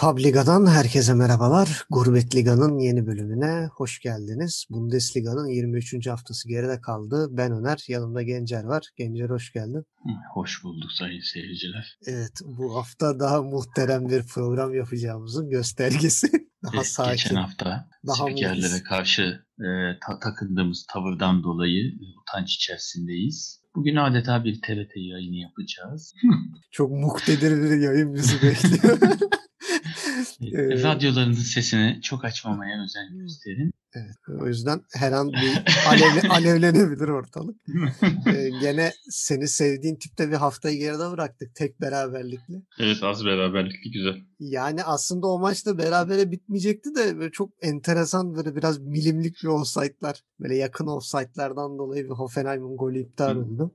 Publiga'dan herkese merhabalar. Gurbet Liga'nın yeni bölümüne hoş geldiniz. Bundesliga'nın 23. haftası geride kaldı. Ben Öner, yanımda Gencer var. Gencer hoş geldin. Hoş bulduk sayın seyirciler. Evet, bu hafta daha muhterem bir program yapacağımızın göstergesi. Daha evet, sakin. Geçen hafta daha spikerlere karşı e, ta- takındığımız tavırdan dolayı utanç içerisindeyiz. Bugün adeta bir TRT yayını yapacağız. Çok muktedir bir yayın bizi bekliyor. Ee, Radyolarınızın sesini çok açmamaya özen gösterin. Evet, o yüzden her an bir alevle, alevlenebilir ortalık. ee, gene seni sevdiğin tipte bir haftayı geride bıraktık tek beraberlikle. Evet az beraberlikli güzel. Yani aslında o maç da berabere bitmeyecekti de böyle çok enteresan böyle biraz milimlik bir offside'lar. Böyle yakın offside'lardan dolayı bir Hoffenheim'in golü iptal oldu.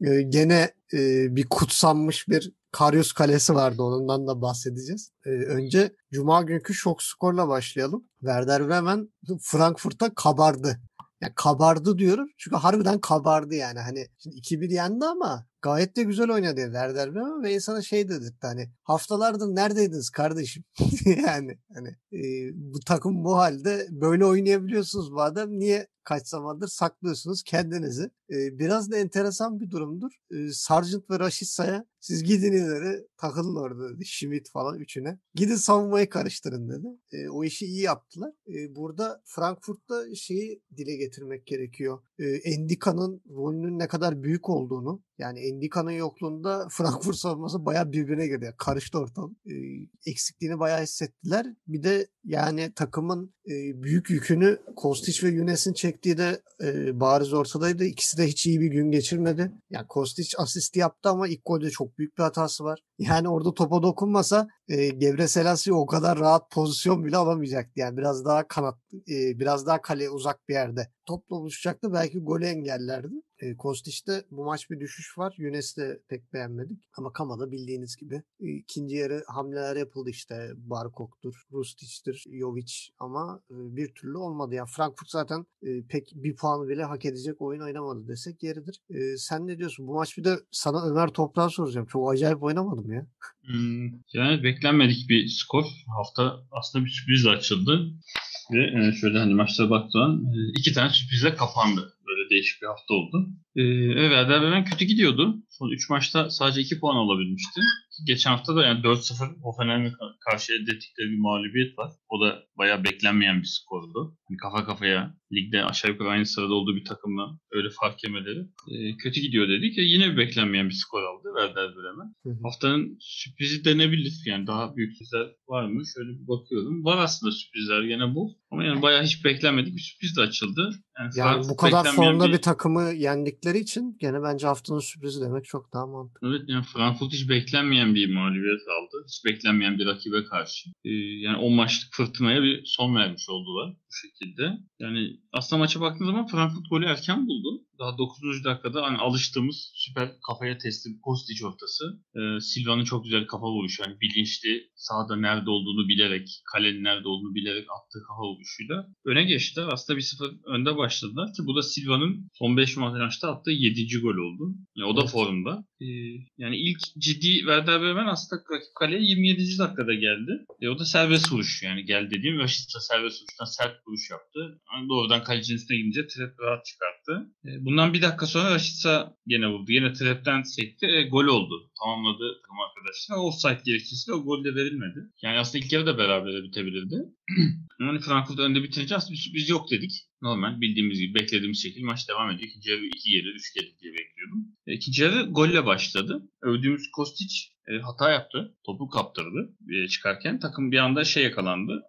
Ee, gene e, bir kutsanmış bir Karyus Kalesi vardı ondan da bahsedeceğiz. Ee, önce Cuma günkü şok skorla başlayalım. Werder Bremen Frankfurt'a kabardı. Yani kabardı diyorum çünkü harbiden kabardı yani. Hani şimdi 2-1 yendi ama gayet de güzel oynadı Werder Bremen ve insana şey dedirtti hani haftalardır neredeydiniz kardeşim? yani hani e, bu takım bu halde böyle oynayabiliyorsunuz madem niye kaç zamandır saklıyorsunuz kendinizi. E, biraz da enteresan bir durumdur. E, Sargent ve Rashitsa'ya siz gidin ileri takılın orada dedi. Schmidt falan üçüne. Gidin savunmayı karıştırın dedi. E, o işi iyi yaptılar. E, burada Frankfurt'ta şeyi dile getirmek gerekiyor. E, Endika'nın rolünün ne kadar büyük olduğunu yani Endika'nın yokluğunda Frankfurt savunması bayağı birbirine girdi. Yani karıştı ortam. E, eksikliğini bayağı hissettiler. Bir de yani takımın e, büyük yükünü Kostic ve Yunes'in çektiği de e, bariz ortadaydı. İkisi de hiç iyi bir gün geçirmedi. Yani Kostic asist yaptı ama ilk golde çok büyük bir hatası var. Yani orada topa dokunmasa e, Gebre Selassie o kadar rahat pozisyon bile alamayacaktı. Yani biraz daha kanat, e, biraz daha kale uzak bir yerde topla buluşacaktı. Belki golü engellerdi. E, Kostic'te bu maç bir düşüş var. Yunes'i de pek beğenmedik. Ama Kama'da bildiğiniz gibi e, ikinci yarı hamleler yapıldı işte. Barkok'tur, Rustic'tir, Jovic ama e, bir türlü olmadı. Yani Frankfurt zaten e, pek bir puanı bile hak edecek oyun oynamadı desek yeridir. E, sen ne diyorsun? Bu maç bir de sana Ömer Toprak'a soracağım. Çok acayip oynamadım ya. Hmm, yani beklenmedik bir skor. Hafta aslında bir sürprizle açıldı. Ve şöyle hani maçlara baktığım iki tane sürprizle kapandı. Böyle değişik bir hafta oldu. Ee, evet Werder Bremen kötü gidiyordu. Son 3 maçta sadece 2 puan alabilmişti. Geçen hafta da yani 4-0 Hoffenheim'e karşı elde ettikleri bir mağlubiyet var. O da bayağı beklenmeyen bir skordu. Yani kafa kafaya ligde aşağı yukarı aynı sırada olduğu bir takımla öyle fark yemeleri e, kötü gidiyor dedik. Ya yine bir beklenmeyen bir skor aldı Werder Bremen. Haftanın sürprizi denebilir. Yani daha büyük sürprizler var mı? Şöyle bir bakıyorum. Var aslında sürprizler gene bu. Ama yani bayağı hiç beklenmedik bir sürpriz de açıldı. Yani, yani bu kadar formda bir... bir takımı yendikleri için gene bence haftanın sürprizi demek çok daha mantıklı. Evet yani Frankfurt hiç beklenmeyen bir mağlubiyet aldı. Hiç beklenmeyen bir rakibe karşı. Ee, yani o maçlık fırtınaya bir son vermiş oldular bu şekilde. Yani aslında maça baktığınız zaman Frankfurt golü erken buldu. Daha 9. dakikada hani alıştığımız süper kafaya teslim Kostic ortası. Ee, Silva'nın çok güzel kafa vuruşu. Yani bilinçli sahada nerede olduğunu bilerek, kalenin nerede olduğunu bilerek attığı kafa vuruşuyla öne geçtiler. Aslında 1-0 önde başladılar ki bu da Silva'nın son 5 maçta attığı 7. gol oldu. Yani o da evet. formda. Ee, yani ilk ciddi Werder Bremen aslında rakip kaleye 27. dakikada geldi. E, o da serbest vuruş yani gel dediğim Rashica serbest vuruştan sert vuruş yaptı. Yani doğrudan kalecinin üstüne gidince trap rahat çıkarttı. E, bundan bir dakika sonra Rashica yine vurdu. Yine trapten sekti. E, gol oldu. Tamamladı takım arkadaşlar. Offside gerekçesiyle o gol de verilmedi. Yani aslında ilk yarı da beraber bitebilirdi. yani Frankfurt önde bitirince aslında bir sürpriz yok dedik. Normal bildiğimiz gibi beklediğimiz şekilde maç devam ediyor. İkinci yarı 2 gelir, 3 gelir diye bekliyordum. E, ikinci yarı golle başladı. Övdüğümüz Kostic e, hata yaptı. Topu kaptırdı e, çıkarken. Takım bir anda şey yakalandı.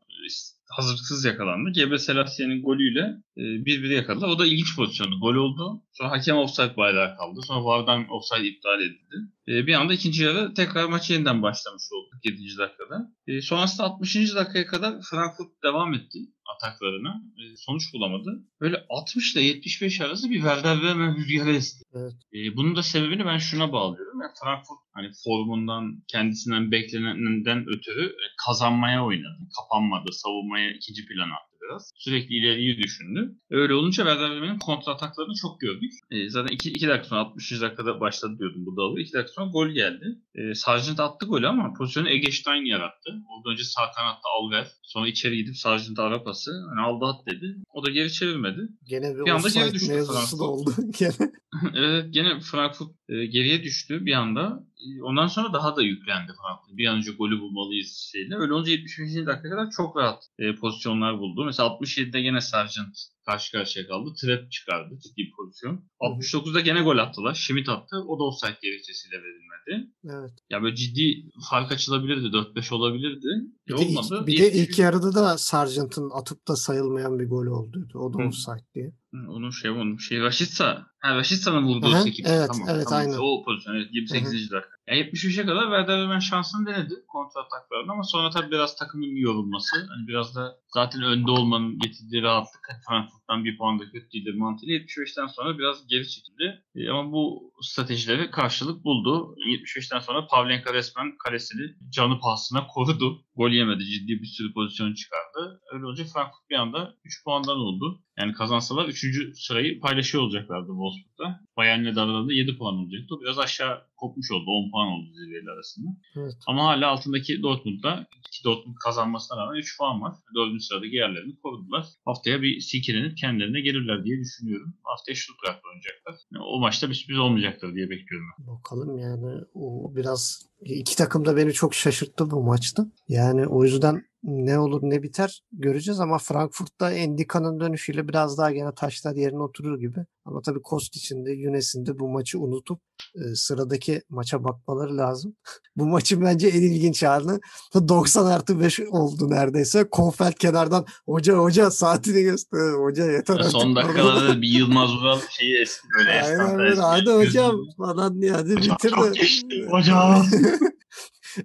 Hazırlıksız yakalandı. Gebre Selassi'nin golüyle e, bir yakaladı. O da ilginç pozisyondu. Gol oldu. Sonra hakem offside bayrağı kaldı. Sonra VAR'dan offside iptal edildi. E, bir anda ikinci yarı tekrar maç yeniden başlamış oldu 7. dakikada. E, sonrasında 60. dakikaya kadar Frankfurt devam etti ataklarına. E, sonuç bulamadı. Böyle 60 ile 75 arası bir Werder Bremen rüzgarı esti. Evet. E, bunun da sebebini ben şuna bağlıyorum. Yani Frankfurt hani formundan kendisinden beklenenden ötürü e, kazanmaya oynadı. Kapanmadı, savunmaya ikinci plan attı biraz. Sürekli ileriyi düşündü. Öyle olunca Werder Bremen'in kontra ataklarını çok gördük. E, zaten 2 dakika sonra 60. dakikada başladı diyordum bu dalı. 2 dakika sonra gol geldi. E, Sargent attı golü ama pozisyonu Ege Stein yarattı. Orada önce sağ kanatta Alver. Sonra içeri gidip Sargent ara pası. Hani aldı at dedi. O da geri çevirmedi. Gene bir, Bir anda geri düştü Frankfurt. da oldu. Gene. evet gene Frankfurt e, geriye düştü bir anda. E, Ondan sonra daha da yüklendi Frankfurt. Bir an önce golü bulmalıyız şeyle. Öyle olunca 75. dakika kadar çok rahat e, pozisyonlar buldu. Mesela 67'de gene Sargent karşı karşıya kaldı. Trap çıkardı ciddi bir pozisyon. 69'da gene gol attılar. Schmidt attı. O da offside gerekçesiyle verilmedi. Evet. Ya böyle ciddi fark açılabilirdi. 4-5 olabilirdi. E, Bir de, ilk, olmadı. bir de ilk yarıda da Sargent'ın atıp da sayılmayan bir gol oldu. O da Hı. offside diye. Hı, Onun şey onun şey Raşitsa. Ha Raşitsa'nın vurduğu Aha, sekip. evet, tamam, evet, tamam. aynen. O pozisyon evet 28. dakika. Yani 73'e kadar Werder Bremen şansını denedi kontra ataklarında ama sonra tabii biraz takımın yorulması. Hani biraz da zaten önde olmanın getirdiği rahatlık. Frankfurt'tan bir puan da kötü değildir mantığıyla 75'ten sonra biraz geri çekildi. E, ama bu stratejileri karşılık buldu. 75'ten sonra Pavlenka resmen kalesini canı pahasına korudu. Gol yemedi. Ciddi bir sürü pozisyon çıkardı. Öyle olunca Frankfurt bir anda 3 puandan oldu. Yani kazansalar 3. sırayı paylaşıyor olacaklardı Wolfsburg'da. Bayern'le de aralarında 7 puan olacaktı. O biraz aşağı kopmuş oldu. 10 puan oldu zirveyle arasında. Evet. Ama hala altındaki Dortmund'da ki Dortmund kazanmasına rağmen 3 puan var. 4. sıradaki yerlerini korudular. Haftaya bir silkelenip kendilerine gelirler diye düşünüyorum. Haftaya Stuttgart'la oynayacaklar. Yani o maçta bir sürpriz olmayacaktır diye bekliyorum. Bakalım yani o biraz iki takım da beni çok şaşırttı bu maçta. Yani o yüzden ne olur ne biter göreceğiz ama Frankfurt'ta Endika'nın dönüşüyle biraz daha gene taşlar yerine oturur gibi. Ama tabii Kost için de Yunes'in de bu maçı unutup e, sıradaki maça bakmaları lazım. bu maçın bence en ilginç anı 90 artı 5 oldu neredeyse. Kofeld kenardan hoca hoca saatini göster. Hoca yeter artık. Son dakikalarda da bir Yılmaz Vural şeyi esti böyle. Aynen öyle. Hadi hocam falan diye hadi Hocam bitir çok de. geçti, hocam.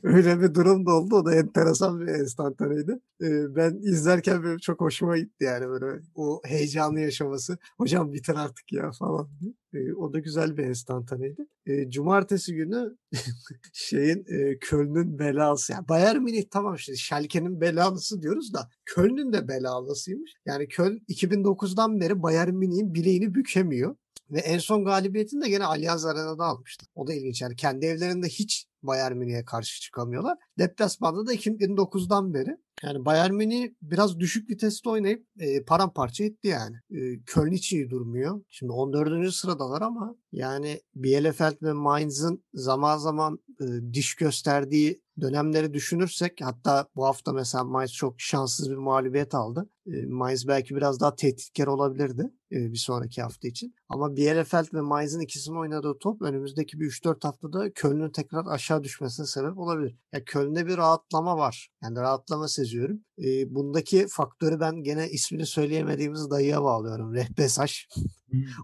Öyle bir durum da oldu. O da enteresan bir enstantaneydi. Ben izlerken benim çok hoşuma gitti yani böyle o heyecanlı yaşaması. Hocam bitir artık ya falan o da güzel bir enstantaneydi. Ee, cumartesi günü şeyin e, Köln'ün belası. Yani Bayern Münih tamam işte Schalke'nin belalısı diyoruz da Köln'ün de belalısıymış. Yani Köln 2009'dan beri Bayern Münih'in bileğini bükemiyor. Ve en son galibiyetini de gene Allianz Arena'da almıştı. O da ilginç yani kendi evlerinde hiç Bayern Münih'e karşı çıkamıyorlar. Deplasmanda da 2009'dan beri. Yani Bayern Münih biraz düşük viteste oynayıp e, paramparça etti yani. E, Köln hiç iyi durmuyor. Şimdi 14. sıradalar ama yani Bielefeld ve Mainz'ın zaman zaman e, diş gösterdiği dönemleri düşünürsek hatta bu hafta mesela Mainz çok şanssız bir mağlubiyet aldı. E, Mainz belki biraz daha tehditkar olabilirdi e, bir sonraki hafta için. Ama Bielefeld ve Mainz'ın ikisinin oynadığı top önümüzdeki bir 3-4 haftada Köln'ün tekrar aşağı düşmesine sebep olabilir. Ya Köln'de bir rahatlama var. Yani rahatlama seziyorum. E, bundaki faktörü ben gene ismini söyleyemediğimiz dayıya bağlıyorum. Rehbesaş.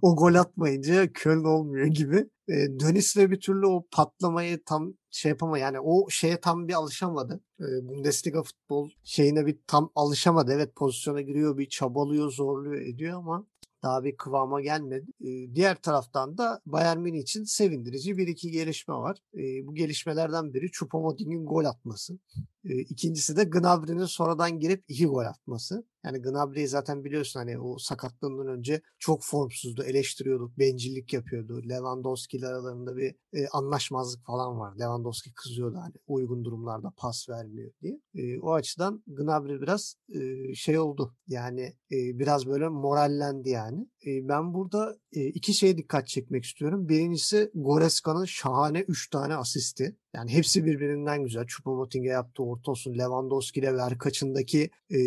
o gol atmayınca Köln olmuyor gibi. E, Dönis'le bir türlü o patlamayı tam şey yapama yani o şeye tam bir alışamadı. E, Bundesliga futbol şeyine bir tam alışamadı. Evet pozisyona giriyor bir çabalıyor zorluyor ediyor ama daha bir kıvama gelmedi. Diğer taraftan da Bayern Münih için sevindirici bir iki gelişme var. Bu gelişmelerden biri Choupo-Moting'in gol atması. E, ikincisi de Gnabry'nin sonradan girip iki gol atması. Yani Gnabry'i zaten biliyorsun hani o sakatlığından önce çok formsuzdu. Eleştiriyorduk. Bencillik yapıyordu. Lewandowski ile aralarında bir e, anlaşmazlık falan var. Lewandowski kızıyordu hani uygun durumlarda pas vermiyor diye. E, o açıdan Gnabry biraz e, şey oldu. Yani e, biraz böyle morallendi yani. E, ben burada e, iki şeye dikkat çekmek istiyorum. Birincisi Goreska'nın şahane 3 tane asisti. Yani hepsi birbirinden güzel. Choupo-Moting'e yaptığı orta olsun. Lewandowski ile Verkaç'ındaki e,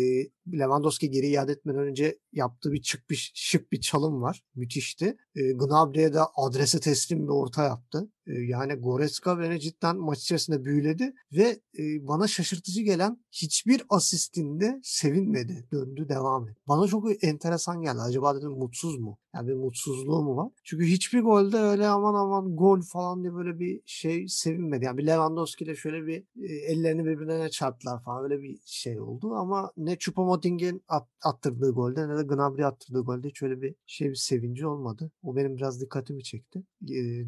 Lewandowski geri iade etmeden önce yaptığı bir çık bir şık bir çalım var. Müthişti. E, Gnabry'e de adrese teslim bir orta yaptı. Yani Goretzka beni cidden maç içerisinde büyüledi ve bana şaşırtıcı gelen hiçbir asistinde sevinmedi. Döndü devam etti. Bana çok enteresan geldi. Acaba dedim mutsuz mu? Yani bir mutsuzluğu mu var? Çünkü hiçbir golde öyle aman aman gol falan diye böyle bir şey sevinmedi. Yani bir Lewandowski ile şöyle bir ellerini birbirine çarptılar falan öyle bir şey oldu ama ne Choupo-Moting'in at, attırdığı golde ne de Gnabry attırdığı golde hiç öyle bir şey bir sevinci olmadı. O benim biraz dikkatimi çekti.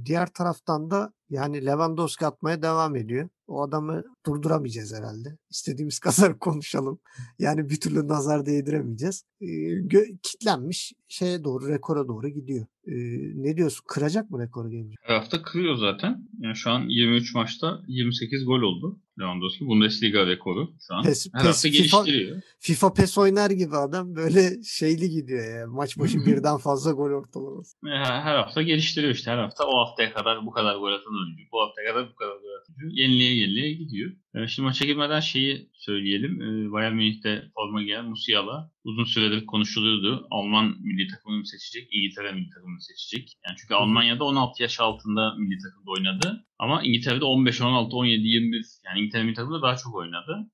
Diğer taraftan da yani Lewandowski atmaya devam ediyor. O adamı durduramayacağız herhalde. İstediğimiz kadar konuşalım. Yani bir türlü nazar değdiremeyeceğiz. Ee, gö- kitlenmiş şeye doğru, rekora doğru gidiyor. Ee, ne diyorsun? Kıracak mı rekoru gelince? Her hafta kırıyor zaten. Yani şu an 23 maçta 28 gol oldu Lewandowski. Bundesliga rekoru şu an. Pes- Her pes- hafta FIFA- geliştiriyor. FIFA PES oynar gibi adam böyle şeyli gidiyor ya. Maç başı birden fazla gol ortalaması. Her, her hafta geliştiriyor işte. Her hafta o haftaya kadar bu kadar gol atan oyuncu. Oyuncu. Yeniliğe yeniliğe gidiyor. Ee, Şimdi maça girmeden şeyi söyleyelim. Ee, Bayern Münih'te forma giyen Musiala uzun süredir konuşuluyordu. Alman milli takımını mı seçecek, İngiltere milli takımını mı seçecek? Yani çünkü Almanya'da 16 yaş altında milli takımda oynadı. Ama İngiltere'de 15, 16, 17, 21 yani İngiltere milli takımda daha çok oynadı.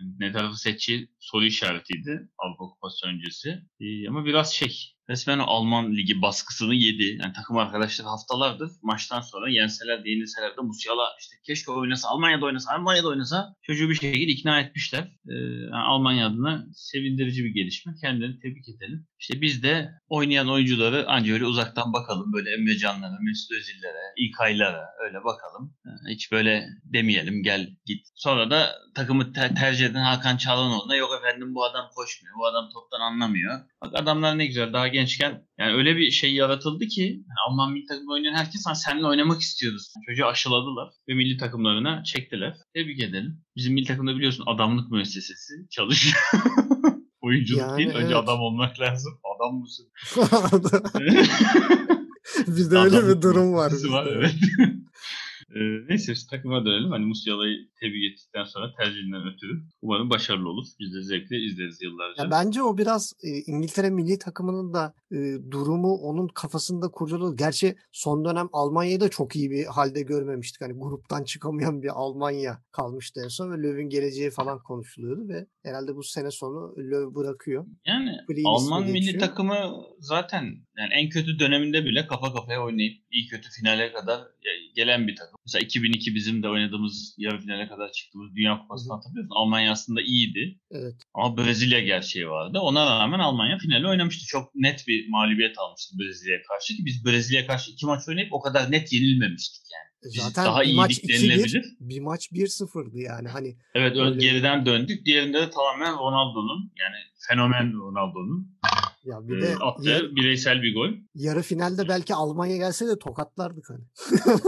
Yani ne tarafı seçeceği soru işaretiydi Avrupa Kupası öncesi. Ee, ama biraz şey resmen Alman ligi baskısını yedi. Yani takım arkadaşları haftalardır maçtan sonra yenseler de yenilseler de Musiala işte keşke oynasa, Almanya'da oynasa, Almanya'da oynasa çocuğu bir şekilde ikna etmişler. Ee, Almanya adına sevindirici bir gelişme. Kendilerini tebrik edelim. İşte biz de oynayan oyuncuları ancak öyle uzaktan bakalım. Böyle Emre Canlara, Mesut Özil'lere, İlkay'lara öyle bakalım. Hiç böyle demeyelim gel git. Sonra da takımı te- tercih eden Hakan Çalhanoğlu'na yok efendim bu adam koşmuyor, bu adam toptan anlamıyor. Bak adamlar ne güzel daha gençken yani öyle bir şey yaratıldı ki Alman milli takımda oynayan herkes "Ha, seninle oynamak istiyoruz. Çocuğu aşıladılar ve milli takımlarına çektiler. Tebrik edelim. Bizim milli takımda biliyorsun adamlık müessesesi çalışıyor. Oyunculuk Yani değil. Önce evet. adam olmak lazım. Adam mısın? Bizde öyle bir durum var. müessesesi var bizde. evet. Ee, neyse işte takıma dönelim. Hani Musiala'yı tebrik ettikten sonra tercihinden ötürü umarım başarılı olur. Biz de zevkle izleriz yıllarca. Ya bence o biraz e, İngiltere milli takımının da e, durumu onun kafasında kurcaladı. Gerçi son dönem Almanya'yı da çok iyi bir halde görmemiştik. Hani gruptan çıkamayan bir Almanya kalmıştı en son ve Löw'ün geleceği falan konuşuluyordu ve herhalde bu sene sonu Löw bırakıyor. Yani Green Alman milli geçiyor. takımı zaten yani en kötü döneminde bile kafa kafaya oynayıp iyi kötü finale kadar gelen bir takım. Mesela 2002 bizim de oynadığımız yarı finale kadar çıktığımız Dünya Kupası'nı Hı hı. hatırlıyor musun? Almanya aslında iyiydi. Evet. Ama Brezilya gerçeği vardı. Ona rağmen Almanya finali oynamıştı. Çok net bir mağlubiyet almıştı Brezilya'ya karşı ki biz Brezilya'ya karşı iki maç oynayıp o kadar net yenilmemiştik yani. Biz E, Zaten daha bir maç iyiydik 2-1, denilebilir. bir maç 1-0'dı yani. Hani Evet Öyle. geriden döndük. Diğerinde de tamamen Ronaldo'nun yani fenomen Ronaldo'nun ya bir e, de attığı yarı, bireysel bir gol. yarı finalde belki Almanya gelse de tokatlardık hani.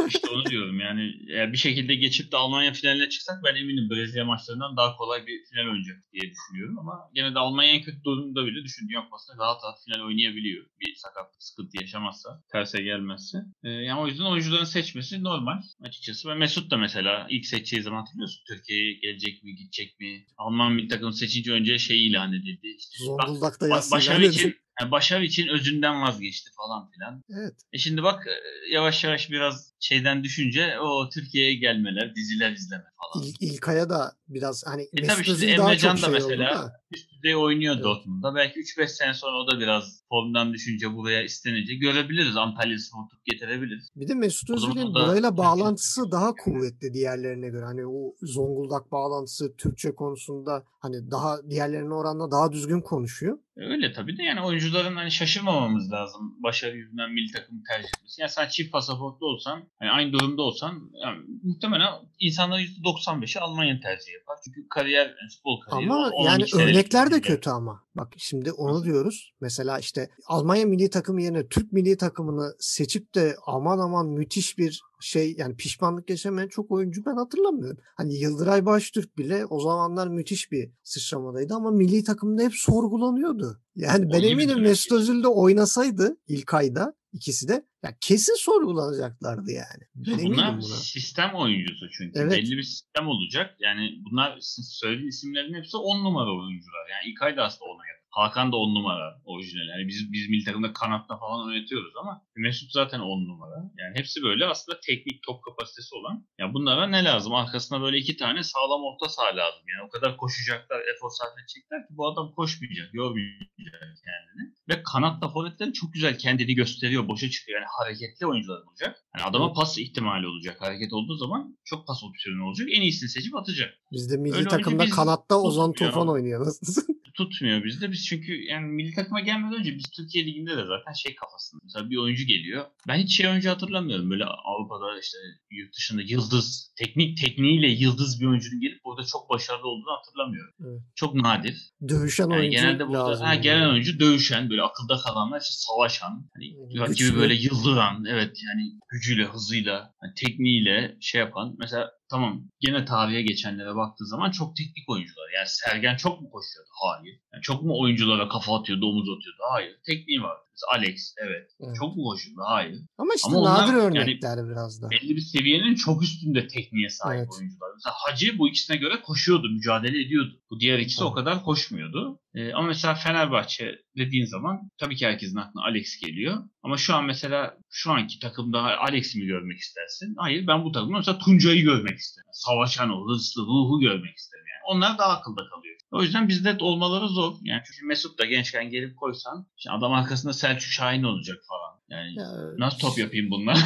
İşte onu diyorum yani eğer bir şekilde geçip de Almanya finaline çıksak ben eminim Brezilya maçlarından daha kolay bir final oynayacak diye düşünüyorum ama gene de Almanya en kötü durumda bile düşün Dünya Kupası'nda rahat rahat final oynayabiliyor. Bir sakatlık sıkıntı yaşamazsa, terse gelmezse. Ee, yani o yüzden oyuncuların seçmesi normal açıkçası. Ve Mesut da mesela ilk seçeceği zaman hatırlıyorsun Türkiye'ye gelecek mi, gidecek mi? Alman milli takımı seçince önce şey ilan edildi. İşte, Zonguldak'ta yazsın. başarı için, yani başarı için özünden vazgeçti falan filan. Evet. E şimdi bak e, yavaş yavaş biraz şeyden düşünce o Türkiye'ye gelmeler, diziler izleme falan. İl, İlkay'a da biraz hani E tabii daha Emrecan çok da şey mesela da. üst düzey oynuyor Evet. Dortmund'da. Belki 3-5 sene sonra o da biraz formdan düşünce buraya istenince görebiliriz. Antalya Spor tutup getirebiliriz. Bir de Mesut Özil'in burayla bağlantısı daha kuvvetli diğerlerine göre. Hani o Zonguldak bağlantısı Türkçe konusunda hani daha diğerlerine oranla daha düzgün konuşuyor. E Öyle tabii de yani oyuncuların hani şaşırmamamız lazım. Başarı yüzünden milli takım tercih etmesi. Yani sen çift pasaportlu olsan, hani aynı durumda olsan yani muhtemelen insanların %95'i Almanya tercih yapar. Çünkü kariyer, futbol kariyeri Ama 12 yani örnekler de kötü ama. Bak şimdi onu diyoruz. Mesela işte Almanya milli takımı yerine Türk milli takımını seçip de aman aman müthiş bir şey yani pişmanlık yaşamayan çok oyuncu ben hatırlamıyorum. Hani Yıldıray Baştürk bile o zamanlar müthiş bir sıçramadaydı ama milli takımda hep sorgulanıyordu. Yani ben eminim Mesut. Özil de oynasaydı ilk ayda ikisi de ya kesin sorgulanacaklardı yani. Ben Bunlar buna. sistem oyuncusu çünkü. Evet. Belli bir sistem olacak. Yani bunlar söylediği isimlerin hepsi 10 numara oyuncular. Yani İlkay da aslında ona yakın. Hakan da 10 numara orijinal. Yani biz, biz milli takımda kanatta falan oynatıyoruz ama Mesut zaten 10 numara. Yani hepsi böyle aslında teknik top kapasitesi olan. Ya bunlara ne lazım? Arkasına böyle iki tane sağlam orta saha lazım. Yani o kadar koşacaklar, efor sarf edecekler ki bu adam koşmayacak, yormayacak kendini. Ve kanatta forvetleri çok güzel kendini gösteriyor, boşa çıkıyor. Yani hareketli oyuncular olacak. Yani adama pas ihtimali olacak. Hareket olduğu zaman çok pas opsiyonu olacak. En iyisini seçip atacak. Bizde milli Öyle takımda biz kanatta Ozan. Tufan oynuyor. Nasıl? tutmuyor bizde. Biz çünkü yani milli takıma gelmeden önce biz Türkiye Ligi'nde de zaten şey kafasında. Mesela bir oyuncu geliyor. Ben hiç şey oyuncu hatırlamıyorum. Böyle Avrupa'da işte yurt dışında yıldız, teknik tekniğiyle yıldız bir oyuncunun gelip burada çok başarılı olduğunu hatırlamıyorum. Evet. Çok nadir. Dövüşen yani oyuncu genelde burada, lazım. Ha, genel oyuncu dövüşen, böyle akılda kalanlar işte savaşan. Hani rakibi böyle yıldıran, evet yani gücüyle, hızıyla, yani tekniğiyle şey yapan. Mesela tamam gene tarihe geçenlere baktığı zaman çok teknik oyuncular. Yani Sergen çok mu koşuyordu? Hayır. Yani çok mu oyunculara kafa atıyordu, omuz atıyordu? Hayır. Tekniği var. Alex evet. evet. Çok mu? Hayır. Ama işte Ama nadir örnekler yani biraz da. Belli bir seviyenin çok üstünde tekniğe sahip evet. oyuncular. Mesela Hacı bu ikisine göre koşuyordu, mücadele ediyordu. Bu diğer ikisi evet. o kadar koşmuyordu. Ee, ama mesela Fenerbahçe dediğin zaman tabii ki herkesin aklına Alex geliyor. Ama şu an mesela şu anki takımda Alex'i mi görmek istersin? Hayır ben bu takımda mesela Tuncay'ı görmek isterim. Savaşan o hırslı ruhu görmek isterim yani. Onlar daha akılda kalıyor. O yüzden bizde olmaları zor. Yani çünkü Mesut da gençken gelip koysan şimdi adam arkasında Selçuk Şahin olacak falan. Yani ya, nasıl top yapayım bunlar?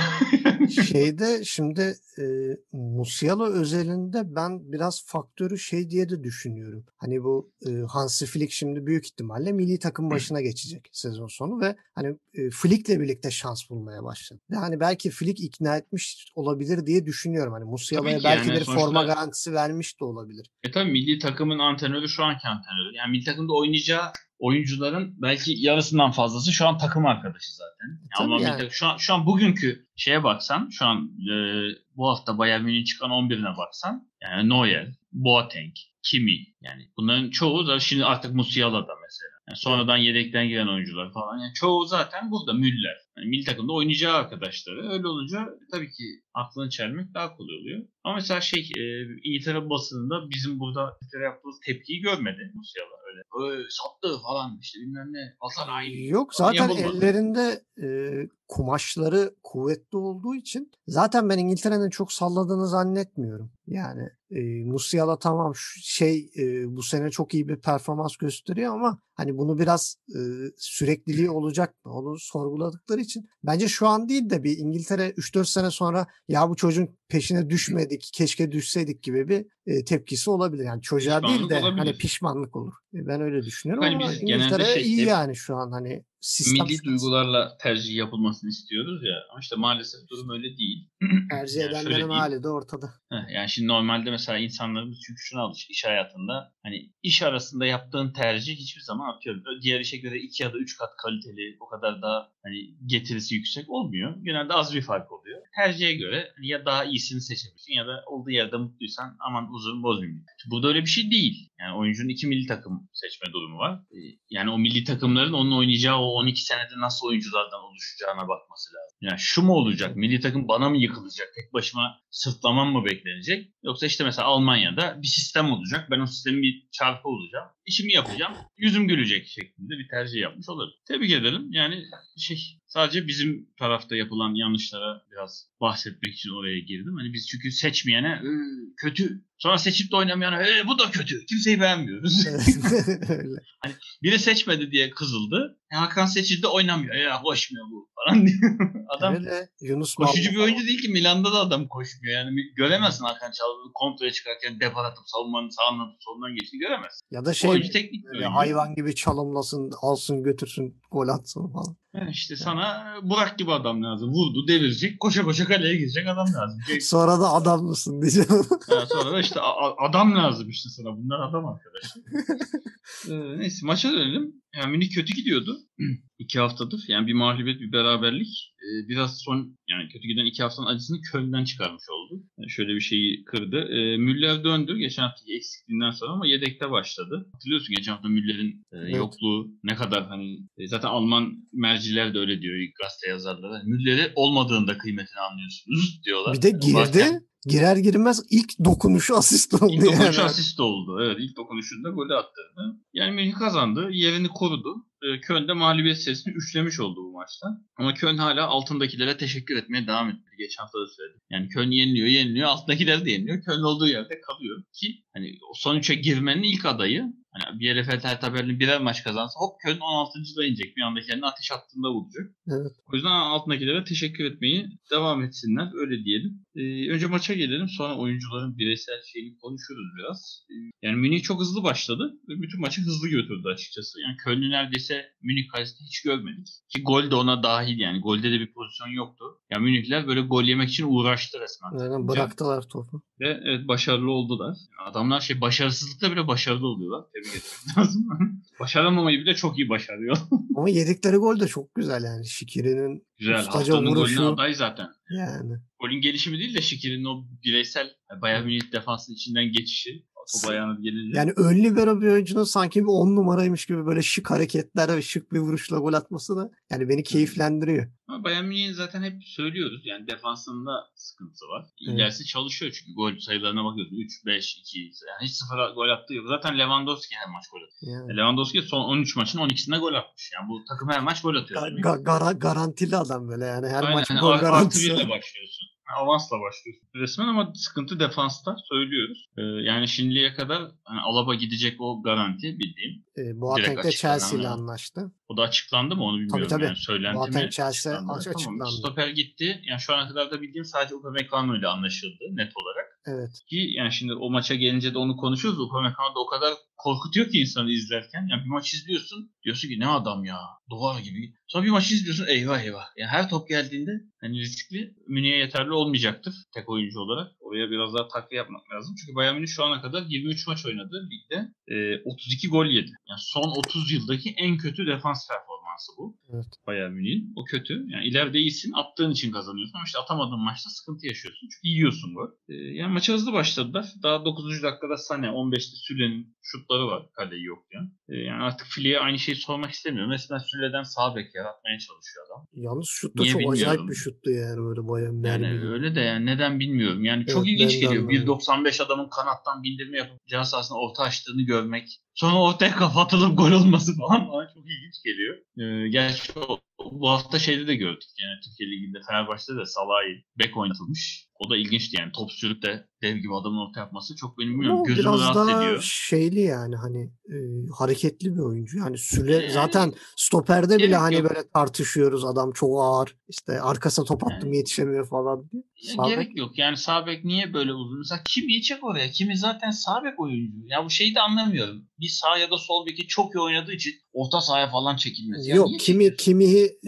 şeyde şimdi e, Musiala özelinde ben biraz faktörü şey diye de düşünüyorum. Hani bu e, Hansi Flick şimdi büyük ihtimalle milli takım başına geçecek sezon sonu ve hani e, Flick'le birlikte şans bulmaya başladı. Ve hani belki Flick ikna etmiş olabilir diye düşünüyorum. Hani Musiala'ya belki yani bir sonuçta... forma garantisi vermiş de olabilir. E tabii milli takımın antrenörü şu anki antrenörü. Yani milli takımda oynayacağı oyuncuların belki yarısından fazlası şu an takım arkadaşı zaten. Yani yani. Şu an şu an bugünkü şeye baksan, şu an e, bu hafta Bayern Münih'in çıkan 11'ine baksan, yani Neuer, Boateng, Kimi yani bunların çoğu da şimdi artık Musiala'da mesela. Yani sonradan yedekten giren oyuncular falan. Yani çoğu zaten burada Müller. Yani milli takımda oynayacağı arkadaşları. Öyle olunca tabii ki aklını çelmek daha kolay oluyor. Ama mesela şey e, İngiltere basınında bizim burada İngiltere yaptığımız tepkiyi görmedi Musiala öyle. Öyle sattı falan işte bilmem ne. Galatasaray. Yok zaten ellerinde e, kumaşları kuvvetli olduğu için zaten ben İngiltere'nin çok salladığını zannetmiyorum. Yani e, Musiala tamam şu şey e, bu sene çok iyi bir performans gösteriyor ama hani bunu biraz e, sürekliliği olacak mı? Onu sorguladıkları için bence şu an değil de bir İngiltere 3-4 sene sonra ya bu çocuğun peşine düşmedik keşke düşseydik gibi bir e, tepkisi olabilir. Yani çocuğa değil de hani olabilir. hani pişmanlık olur. E, ben öyle düşünüyorum hani ama İngiltere şey, iyi yani şu an hani sistem milli duygularla tercih yapılmasını istiyoruz ya. Ama işte maalesef durum öyle değil. Tercih yani edenlerin hali de ortada. Heh, yani şimdi normalde mesela insanlarımız çünkü şuna alış iş hayatında hani iş arasında yaptığın tercih hiçbir zaman atıyorum diğer işe göre iki ya da üç kat kaliteli o kadar da hani getirisi yüksek olmuyor. Genelde az bir fark oluyor. Tercihe göre hani ya daha iyisini seçebilirsin ya da olduğu yerde mutluysan aman uzun bozmayayım. Burada öyle bir şey değil. Yani oyuncunun iki milli takım seçme durumu var. Ee, yani o milli takımların onun oynayacağı o 12 senede nasıl oyunculardan oluşacağına bakması lazım. Yani şu mu olacak? Milli takım bana mı yıkılacak? Tek başıma sırtlamam mı beklenecek? Yoksa işte mesela Almanya'da bir sistem olacak. Ben o sistemin bir çarpı olacağım. İşimi yapacağım. Yüzüm gülecek şeklinde bir tercih yapmış olabilir. Tebrik ederim. Yani şey sadece bizim tarafta yapılan yanlışlara biraz bahsetmek için oraya girdim. Hani biz çünkü seçmeyene kötü sonra seçip de oynamayana bu da kötü. Kimseyi beğenmiyoruz. Öyle. hani biri seçmedi diye kızıldı. E, Hakan seçildi oynamıyor. Ya koşmuyor bu falan diyor. adam Öyle. Yunus koşucu bir oyuncu değil ki Milan'da da adam koşmuyor. Yani göremezsin Hakan Çalhanoğlu kontraya çıkarken depar atıp savunmanın sağından solundan geçtiğini göremezsin. Ya da şey oyuncu teknik oyuncu. hayvan gibi çalımlasın, alsın götürsün, gol atsın falan. Yani işte sana Burak gibi adam lazım. Vurdu, devirecek, koşa koşa kaleye girecek adam lazım. sonra da adam mısın diyeceğim. yani sonra da işte adam lazım işte sana. Bunlar adam arkadaş. ee, neyse maça dönelim. Yani Münih kötü gidiyordu. iki haftadır. Yani bir mağlubiyet, bir beraberlik. Ee, biraz son yani kötü giden iki haftanın acısını Köln'den çıkarmış oldu. Yani şöyle bir şeyi kırdı. Ee, Müller döndü geçen haftaki eksikliğinden sonra ama yedekte başladı. Hatırlıyorsun geçen hafta Müller'in e, evet. yokluğu ne kadar hani e, zaten Alman merciler de öyle diyor gazete yazarları. Müller'i olmadığında kıymetini anlıyorsunuz diyorlar. Bir de girdi. Varken, girer girmez ilk dokunuşu asist oldu. İlk dokunuşu yani. asist oldu. Evet ilk dokunuşunda golü attırdı. Yani Münih kazandı. Yerini korudu. Ee, Köln de mağlubiyet serisini üçlemiş oldu bu maçta. Ama Köln hala altındakilere teşekkür etmeye devam etti. Geçen hafta da söyledim. Yani Köln yeniliyor, yeniliyor. Altındakiler de yeniliyor. Köln olduğu yerde kalıyor. Ki hani son üçe girmenin ilk adayı. Hani bir LFL tabelini birer maç kazansa hop Köln 16. da inecek. Bir anda kendini ateş hattında bulacak. Evet. O yüzden altındakilere teşekkür etmeyi devam etsinler. Öyle diyelim. Ee, önce maça gelelim. Sonra oyuncuların bireysel şeyini konuşuruz biraz. Ee, yani Münih çok hızlı başladı. Ve bütün maçı hızlı götürdü açıkçası. Yani Köln'ü neredeyse Münih kalesinde hiç görmedik. Ki gol de ona dahil yani. Golde de bir pozisyon yoktu. Yani Münihler böyle gol yemek için uğraştı resmen. Aynen bıraktılar topu. Ve evet başarılı oldular. Adamlar şey başarısızlıkta bile başarılı oluyorlar. Etmek lazım. Başaramamayı bile çok iyi başarıyor. Ama yedikleri gol de çok güzel yani. Şikiri'nin Güzel. Haftanın vuruşu. golüne aday zaten. yani. Golün gelişimi değil de Şikir'in o bireysel Bayern Münih defansının içinden geçişi. Gelince. Yani ön libero bir oyuncunun sanki bir on numaraymış gibi böyle şık hareketler ve şık bir vuruşla gol atması da yani beni keyiflendiriyor. Ama Bayern Münih'in zaten hep söylüyoruz. Yani defansında sıkıntısı var. Evet. İlerisi çalışıyor çünkü gol sayılarına bakıyorsun. 3, 5, 2. Yani hiç sıfıra gol attığı yok. Zaten Lewandowski her maç gol atıyor. Yani. Lewandowski son 13 maçın 12'sinde gol atmış. Yani bu takım her maç gol atıyor. Ga- ga- gara- garantili adam böyle yani her Aynen, maç gol ar- Artı garantisi. birle başlıyorsun. Avansla başlıyorsun resmen ama sıkıntı defansta söylüyoruz. Ee, yani şimdiye kadar hani Alaba gidecek o garanti bildiğim. E, Boateng de Chelsea ile anlaştı. O da açıklandı mı onu bilmiyorum. tabii. Yani söylenti Boateng? Chelsea açıklandı? aç- açıklandı. Tamam. Stoper gitti. Yani şu ana kadar da bildiğim sadece Upamecano ile anlaşıldı net olarak. Evet. Ki yani şimdi o maça gelince de onu konuşuyoruz. Upamecano da o kadar korkutuyor ki insanı izlerken. Yani bir maç izliyorsun diyorsun ki ne adam ya duvar gibi. Sonra bir maç izliyorsun eyvah eyvah. Yani her top geldiğinde hani riskli Münih'e yeterli olmayacaktır tek oyuncu olarak. Oraya biraz daha takviye yapmak lazım. Çünkü Bayern Münih şu ana kadar 23 maç oynadı ligde. Ee, 32 gol yedi. Yani son 30 yıldaki en kötü defans performansı bu. Evet. Bayern Münih'in. O kötü. Yani ileride iyisin. Attığın için kazanıyorsun. Ama işte atamadığın maçta sıkıntı yaşıyorsun. Çünkü yiyorsun gol. Ee, yani maça hızlı başladılar. Daha 9. dakikada Sané, 15'te Süle'nin şutları var. Kaleyi yok yani. Ee, yani artık Fili'ye aynı şeyi sormak istemiyorum. Resmen Süle'den sağ bek yaratmaya çalışıyor adam. Yalnız şut da Niye çok acayip bilmiyorum. bir şuttu yani böyle bayağı Yani gibi. öyle de yani neden bilmiyorum. Yani çok Evet, ilginç geliyor. anlamadım. 1.95 adamın kanattan bindirme yapıp cihaz sahasına orta açtığını görmek. Sonra ortaya kapatılıp gol olması falan bana çok ilginç geliyor. Ee, gerçi bu hafta şeyde de gördük. Yani Türkiye Ligi'nde Fenerbahçe'de de Salah'ı bek oynatılmış. O da ilginçti yani. Top sürüp de dev gibi adamın orta yapması çok benim bilmiyorum. Gözümü biraz rahatsız daha ediyor. şeyli yani hani e, hareketli bir oyuncu. Yani Süle Yani- zaten stoperde bile Gerek hani yok. böyle tartışıyoruz adam çok ağır. İşte arkasına top attım Yani- yetişemiyor falan diye. Ya Sağ bek- gerek yok. Yani sağ bek niye böyle uzun? Mesela kim yiyecek oraya? Kimi zaten sağ bek oyuncu. Ya bu şeyi de anlamıyorum. Bir sağ ya da sol beki çok iyi oynadığı için orta sahaya falan çekilmesi. Ya Yok kimi Bu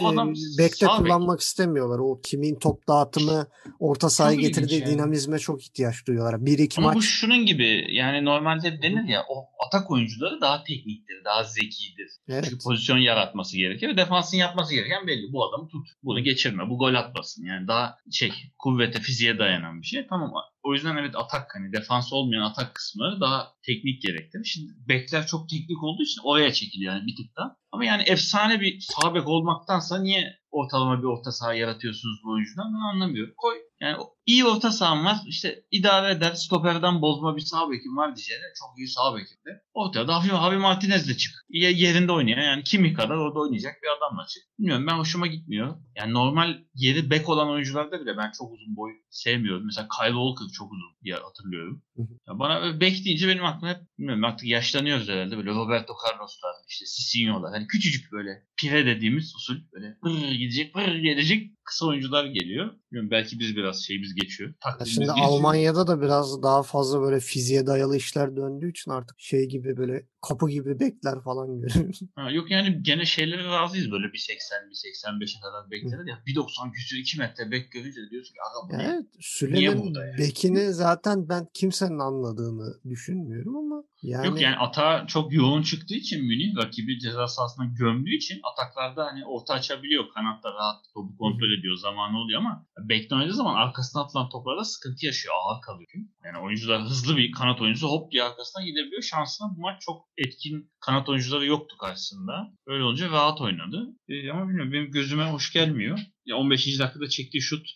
adam e, bekte sağ bek. kullanmak istemiyorlar. O Kimi'nin top dağıtımı orta sahaya getirdiği yani. dinamizme çok ihtiyaç duyuyorlar. Bir iki Ama bu maç şunun gibi yani normalde denir ya o atak oyuncuları daha tekniktir, daha zekidir. evet. Çünkü pozisyon yaratması gerekir defansın yapması gereken belli. Bu adamı tut, bunu geçirme, bu gol atmasın. Yani daha şey kuvvete, fiziğe dayanan bir şey. Tamam o yüzden evet atak hani defans olmayan atak kısımları daha teknik gerektirir. Şimdi bekler çok teknik olduğu için oraya çekiliyor yani bir tık daha. Ama yani efsane bir sağ bek olmaktansa niye ortalama bir orta saha yaratıyorsunuz bu oyuncudan ben anlamıyorum. Koy yani iyi orta sahan var işte idare eder stoperden bozma bir sağ bekim var diyeceğine çok iyi sağ bekim de. Ortaya da hafif Javi Martinez'le çık. Ye- Yerinde oynayan yani kimi kadar orada oynayacak bir adamla çık. Bilmiyorum ben hoşuma gitmiyor. Yani normal yeri bek olan oyuncularda bile ben çok uzun boy sevmiyorum. Mesela Kyle Walker çok uzun diye hatırlıyorum. Hı hı. Ya bana bek deyince benim aklıma hep bilmiyorum artık yaşlanıyoruz herhalde böyle Roberto Carlos'lar işte Cicinho'lar hani küçücük böyle pire dediğimiz usul böyle pır gidecek pır gelecek kısa oyuncular geliyor. Bilmiyorum, belki biz biraz şeyimiz geçiyor. Ya Taktiğimiz Şimdi geçiyor. Almanya'da da biraz daha fazla böyle fiziğe dayalı işler döndüğü için artık şey gibi böyle kapı gibi bekler falan görüyoruz. Ha, yok yani gene şeylere razıyız böyle bir 80 bir 85'e kadar bekleriz ya. 1.90 küsür 2 metre bek görünce de diyorsun ki aga bu ne? Evet, Niye Süle'nin burada yani? bekini zaten ben kimsenin anladığını düşünmüyorum ama yani, Yok yani atağa çok yoğun çıktığı için Münih rakibi ceza sahasına gömdüğü için ataklarda hani orta açabiliyor. Kanatta rahat topu kontrol ediyor. Zamanı oluyor ama bekten oynadığı zaman arkasına atılan toplarda sıkıntı yaşıyor. Ağır kalıyor. Yani oyuncular hızlı bir kanat oyuncusu hop diye arkasına gidebiliyor. Şansına bu maç çok etkin kanat oyuncuları yoktu karşısında. Öyle olunca rahat oynadı. Ee, ama bilmiyorum benim gözüme hoş gelmiyor. Ya 15. dakikada çektiği şut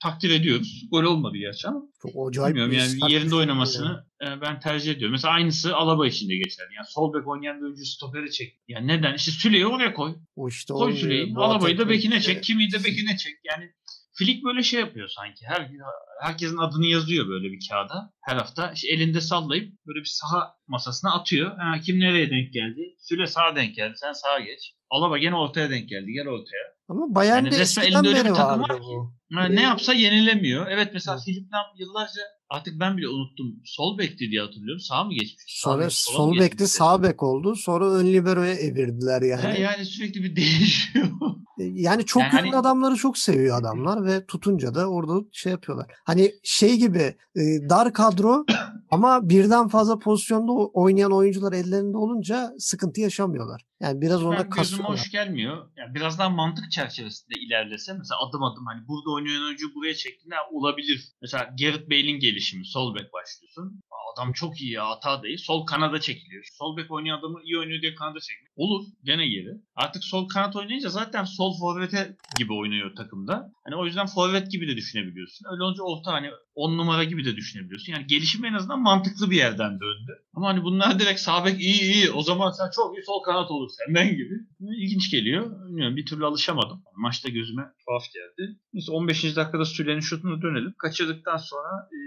takdir ediyoruz. Gol olmadı gerçi ama çok acayip Bilmiyorum bir yani yerinde oynamasını e, ben tercih ediyorum. Mesela aynısı Alaba için de geçerli. Yani sol bek oynayan bir oyuncu stoperi çek. Yani neden? İşte Süleyi oraya koy. O işte Koy. Süleyi. Alaba'yı da bekine çek. Kimi de bekine çek. Yani Flick böyle şey yapıyor sanki. Her herkesin adını yazıyor böyle bir kağıda. Her hafta işte elinde sallayıp böyle bir saha masasına atıyor. Ha, kim nereye denk geldi? Süle sağa denk geldi. Sen sağa geç. Alaba gene ortaya denk geldi. Gel ortaya. Ama Bayern'de Yani eskiden elinde öyle beri vardı var ki. bu. Ne yapsa yenilemiyor. Evet mesela Evet. Lam yıllarca artık ben bile unuttum. Sol bekti diye hatırlıyorum. Sağ mı geçmiş? Sonra sol bekte geçmişti? sağ bek oldu. Sonra ön libero'ya evirdiler yani. Ha, yani sürekli bir değişiyor. Yani çok Yani ünlü hani- adamları çok seviyor adamlar ve tutunca da orada şey yapıyorlar. Hani şey gibi e, dar kadro ama birden fazla pozisyonda oynayan oyuncular ellerinde olunca sıkıntı yaşamıyorlar. Yani biraz ona kasıyorlar. hoş gelmiyor. Yani biraz daha mantık çerçevesinde ilerlese mesela adım adım hani burada oynayan oyuncu buraya çektiğinde olabilir. Mesela Gareth Bale'in gelişimi sol bek başlıyorsun. Adam çok iyi ya hata değil. Sol kanada çekiliyor. Sol bek oynayan adamı iyi oynuyor diye kanada çekiliyor. Olur gene geri. Artık sol kanat oynayınca zaten sol forvete gibi oynuyor takımda. Hani o yüzden forvet gibi de düşünebiliyorsun. Öyle olunca orta hani 10 numara gibi de düşünebiliyorsun. Yani gelişim en azından mantıklı bir yerden döndü. Ama hani bunlar direkt sağ bek iyi iyi o zaman sen çok iyi sol kanat olur senden gibi. İlginç geliyor. Bilmiyorum bir türlü alışamadım. Maçta gözüme tuhaf geldi. Neyse 15. dakikada Süle'nin şutuna dönelim. Kaçırdıktan sonra e,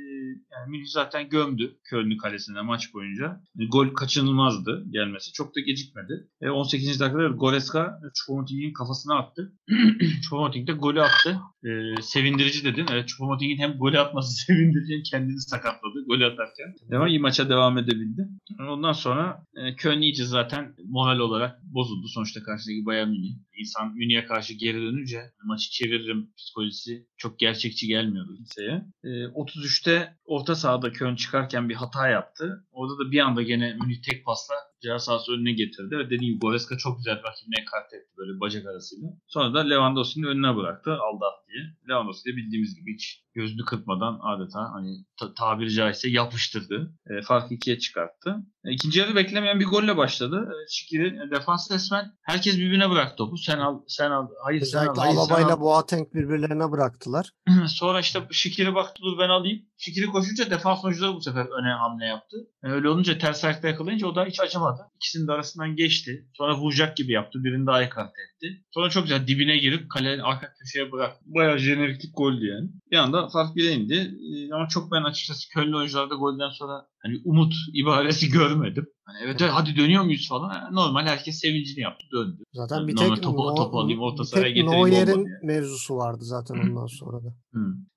yani Münih zaten gömdü Köln'ü kalesine maç boyunca. E, gol kaçınılmazdı gelmesi. Çok da gecikmedi. E, 18. dakikada Goreska Choupo-Moting'in kafasına attı. Choupo-Moting de golü attı. E, sevindirici dedin. Evet Choupo-Moting'in hem golü atması sevindirici hem kendini sakatladı golü atarken. Devam iyi maça devam edebildi. Ondan sonra e, Köln iyice zaten moral olarak bozuldu. Sonuçta karşıdaki Bayern Münih. İnsan Münih'e karşı geri dönünce maçı çeviririm psikolojisi çok gerçekçi gelmiyordu kimseye. E, 33'te orta sahada Köln çıkarken bir hata yaptı. Orada da bir anda gene Münih tek pasla ceza sahası önüne getirdi. Ve dediğim gibi Goreska çok güzel rakibine ekart etti böyle bacak arasıyla. Sonra da Lewandowski'nin önüne bıraktı aldat diye. Lewandowski de bildiğimiz gibi hiç gözünü kırpmadan adeta hani ta- tabiri caizse yapıştırdı. E, farkı ikiye çıkarttı. E, ikinci yarı beklemeyen bir golle başladı. E, Şikiri defans resmen herkes birbirine bıraktı topu. Sen al, sen al, hayır sen al, Özellikle hayır sen al. Alaba ile Boateng birbirlerine bıraktılar. Sonra işte Şikiri baktı dur ben alayım. Şikiri koşunca defans oyuncuları bu sefer öne hamle yaptı. E, Öyle olunca ters ayakta yakalayınca o da hiç acımadı. İkisinin de arasından geçti. Sonra vuracak gibi yaptı. Birini daha ekart etti. Sonra çok güzel dibine girip kalenin arka köşeye bıraktı. Bayağı jeneriklik goldü yani. Bir anda fark 1'e indi. E, Ama çok ben açıkçası Köln oyuncularda golden sonra hani umut ibaresi görmedim. Hani evet, evet hadi dönüyor muyuz falan. Normal herkes sevincini yaptı döndü. Zaten bir Normal tek, topu- No- topu alayım, orta bir sahaya getireyim Neuer'in yani. mevzusu vardı zaten ondan sonra da.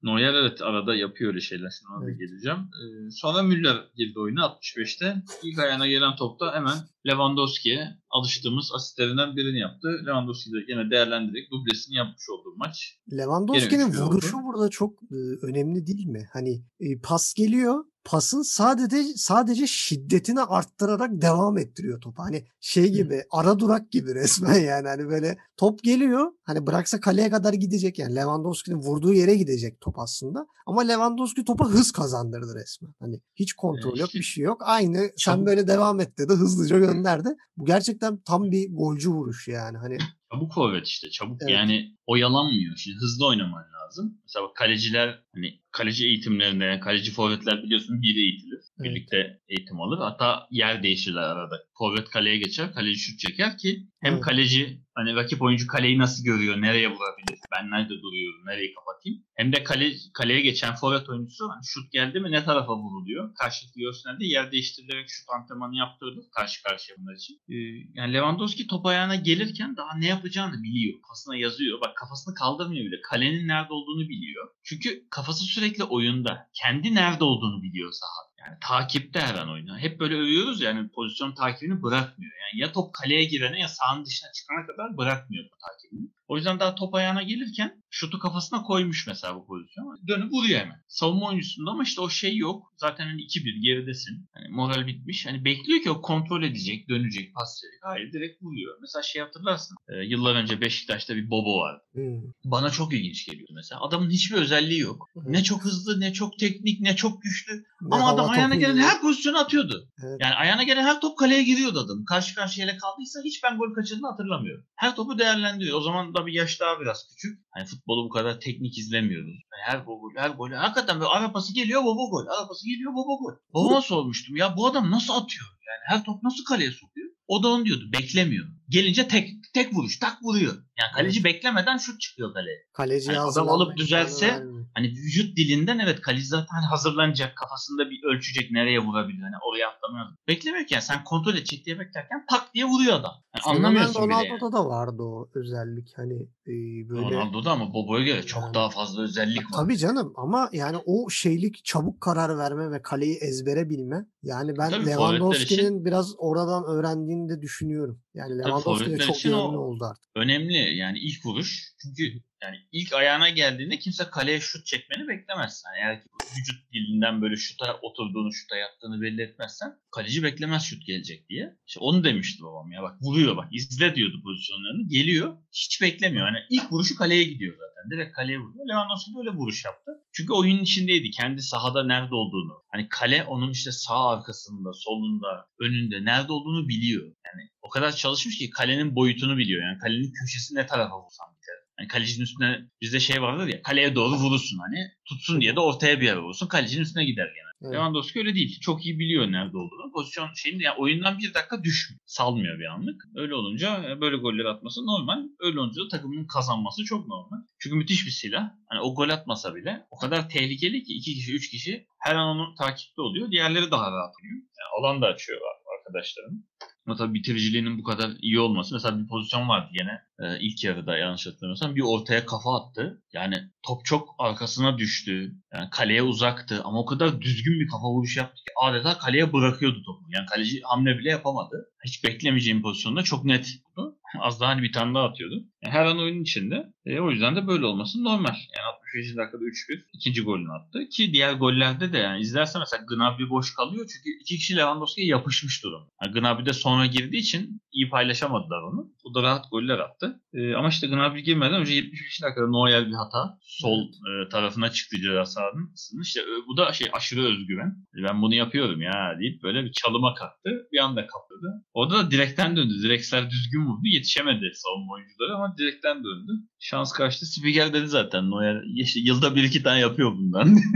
Neuer evet arada yapıyor öyle şeyler. Şimdi ona da Evet. geleceğim. Ee, sonra Müller girdi oyuna 65'te. İlk ayağına gelen topta hemen Lewandowski'ye alıştığımız asistlerinden birini yaptı. Lewandowski de yine değerlendirerek dublesini yapmış olduğu maç. Lewandowski'nin üçlü oldu. vuruşu burada çok e, önemli değil mi? Hani e, pas geliyor. Pasın sadece sadece şiddetini arttırarak devam ettiriyor topu. Hani şey gibi ara durak gibi resmen yani hani böyle top geliyor. Hani bıraksa kaleye kadar gidecek yani Lewandowski'nin vurduğu yere gidecek top aslında. Ama Lewandowski topa hız kazandırdı resmen. Hani hiç kontrol Evet, yok bir şey yok. Aynı sen böyle devam et dedi hızlıca gönderdi. Bu gerçekten tam bir golcü vuruş yani. Hani Çabuk forvet işte çabuk Evet. yani oyalanmıyor. Şimdi hızlı oynaman lazım. Mesela bak kaleciler hani kaleci eğitimlerinde yani kaleci forvetler biliyorsun bir eğitilir. Evet. Birlikte eğitim alır. Hatta yer değişirler arada. Forvet kaleye geçer, kaleci şut çeker ki hem Evet. kaleci hani rakip oyuncu kaleyi nasıl görüyor, nereye vurabilir, ben nerede duruyorum, nereyi kapatayım. Hem de kale, kaleye geçen forvet oyuncusu hani şut geldi mi ne tarafa vuruluyor. Karşılıklı diye yer değiştirilerek şut antrenmanı yaptırdı karşı karşıya bunlar için. Ee, yani Lewandowski top ayağına gelirken daha ne yapacağını biliyor. Kafasına yazıyor. Bak kafasını kaldırmıyor bile. Kalenin nerede olduğunu biliyor. Çünkü kafası sürekli oyunda. Kendi nerede olduğunu biliyor sahada. Yani takipte her an oyunu. Hep böyle övüyoruz ya, yani pozisyon takibini bırakmıyor. Yani ya top kaleye girene ya sahanın dışına çıkana kadar bırakmıyor bu takibini. O yüzden daha top ayağına gelirken şutu kafasına koymuş mesela bu pozisyon. Dönüp vuruyor hemen. Savunma oyuncusunda ama işte o şey yok. Zaten hani 2-1 geridesin. Hani moral bitmiş. Hani bekliyor ki o kontrol edecek, dönecek, pas verecek. Hayır direkt vuruyor. Mesela şey hatırlarsın. e, yıllar önce Beşiktaş'ta bir Bobo vardı. hmm. Bana çok ilginç geliyordu mesela. Adamın hiçbir özelliği yok. Evet. Ne çok hızlı, ne çok teknik, ne çok güçlü. Ne Ama adam ayağına gelen gibi. her pozisyonu atıyordu. Evet. Yani ayağına gelen her top kaleye giriyordu adam. Karşı karşıyayla kaldıysa hiç ben gol kaçırdığını hatırlamıyorum. Her topu değerlendiriyor. O zaman da bir yaş daha biraz küçük. Hani futbolu bu kadar teknik izlemiyoruz. Yani her gol, her gol. Hakikaten böyle arabası geliyor baba gol. Arabası geliyor baba gol. Babama sormuştum ya bu adam nasıl atıyor? Yani her top nasıl kaleye sokuyor? O da onu diyordu. Beklemiyor. gelince tek tek vuruş tak vuruyor. Yani kaleci beklemeden şut çıkıyor kaleye. Kaleci Yani adam alıp düzelse hani vücut dilinden evet kaleci zaten hani hazırlanacak kafasında bir ölçecek nereye vurabilir. Hani oraya atlamıyor. Beklemiyor ki yani sen kontrol edecek diye beklerken tak diye vuruyor adam. Yani anlamıyorsun bile Ronaldo'da yani. da vardı o özellik hani e, böyle. Ronaldo'da ama Bobo'ya göre çok Yani- daha fazla özellik var. Tabii canım ama yani o şeylik çabuk karar verme ve kaleyi ezbere bilme. Yani ben Lewandowski'nin biraz oradan öğrendiğini de düşünüyorum. Yani Lewandowski de çok için o- oldu artık. önemli yani ilk vuruş. Çünkü yani ilk ayağına geldiğinde kimse kaleye şut çekmeni beklemez. Yani eğer ki vücut dilinden böyle şuta oturduğunu, şuta yattığını belli etmezsen kaleci beklemez şut gelecek diye. İşte onu demişti babam ya bak vuruyor bak izle diyordu pozisyonlarını. Geliyor hiç beklemiyor. Yani ilk vuruşu kaleye gidiyor zaten. Direkt kaleye vuruyor. Lewandowski böyle vuruş yaptı. Çünkü oyunun içindeydi. Kendi sahada nerede olduğunu. Hani kale onun işte sağ arkasında, solunda, önünde nerede olduğunu biliyor. Yani o kadar çalışmış ki kalenin boyutunu biliyor. Yani kalenin köşesi ne tarafa vursan biter. Hani kalecinin üstüne bizde şey vardır ya kaleye doğru vurursun hani tutsun diye de ortaya bir yere vurursun. Kalecinin üstüne gider gene. Evet. Lewandowski öyle değil. Çok iyi biliyor nerede olduğunu. Pozisyon şeyinde yani oyundan bir dakika düşmüyor. Salmıyor bir anlık. Öyle olunca e, böyle goller atması normal. Öyle olunca da takımın kazanması çok normal. Çünkü müthiş bir silah. Hani o gol atmasa bile o kadar tehlikeli ki iki kişi, üç kişi her an onu takipte oluyor. Diğerleri daha rahat oluyor. Yani alan da açıyor arkadaşların. Ama tabii bitiriciliğinin bu kadar iyi olması. Mesela bir pozisyon vardı yine e, ilk yarıda yanlış hatırlamıyorsam. Bir ortaya kafa attı. Yani top çok arkasına düştü. Yani kaleye uzaktı ama o kadar düzgün bir kafa vuruş yaptı ki adeta kaleye bırakıyordu topu. Yani kaleci hamle bile yapamadı. Hiç beklemeyeceğim pozisyonda çok net buldu. Az daha hani bir tane daha atıyordu. Her an oyunun içinde. E, o yüzden de böyle olması normal. Yani 65. dakikada 3-1 ikinci golünü attı. Ki diğer gollerde de yani izlersen mesela Gnabry boş kalıyor çünkü iki kişi Lewandowski'ye yapışmış durum. Yani Gnabry de sonra girdiği için iyi paylaşamadılar onu. O da rahat goller attı. E, ama işte Gnabry girmeden önce 75 dakikada Neuer bir hata. Sol e, tarafına çıktı ceza sahanın. İşte e, bu da şey aşırı özgüven. E, ben bunu yapıyorum ya deyip böyle bir çalıma kalktı. Bir anda kapladı. Orada da direkten döndü. Direksler düzgün vurdu. Yetişemedi savunma oyuncuları ama direkten döndü. Şans kaçtı. Spiker dedi zaten Neuer işte yılda bir iki tane yapıyor bundan.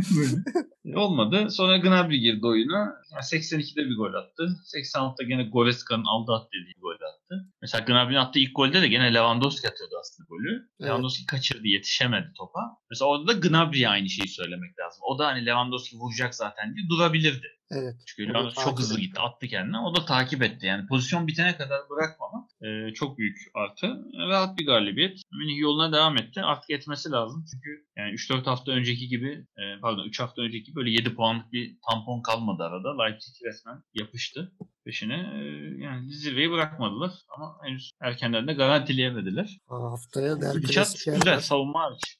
E, Olmadı. Sonra Gnabry girdi oyuna. Yani 82'de bir gol attı. 86'da gene Goreska'nın aldı at dediği gol attı. Mesela Gnabry'nin attığı ilk golde de gene Lewandowski atıyordu aslında golü. Lewandowski kaçırdı, yetişemedi topa. Mesela orada da Gnabry'e aynı şeyi söylemek lazım. O da hani Lewandowski vuracak zaten diye durabilirdi. Evet. Çünkü Lewandowski çok hızlı gitti, attı kendine. O da takip etti. Yani pozisyon bitene kadar bırakmamak e, çok büyük artı. Rahat bir galibiyet. Münih yoluna devam etti. Artık etmesi lazım. Çünkü yani 3-4 hafta önceki gibi, e, pardon 3 hafta önceki gibi böyle 7 puanlık bir tampon kalmadı arada. Leipzig resmen yapıştı peşine. E, yani zirveyi bırakmadılar ama henüz erkenden de garantileyemediler. Ha, Haftaya Der Gidişat Klasiker güzel, savunma hariç.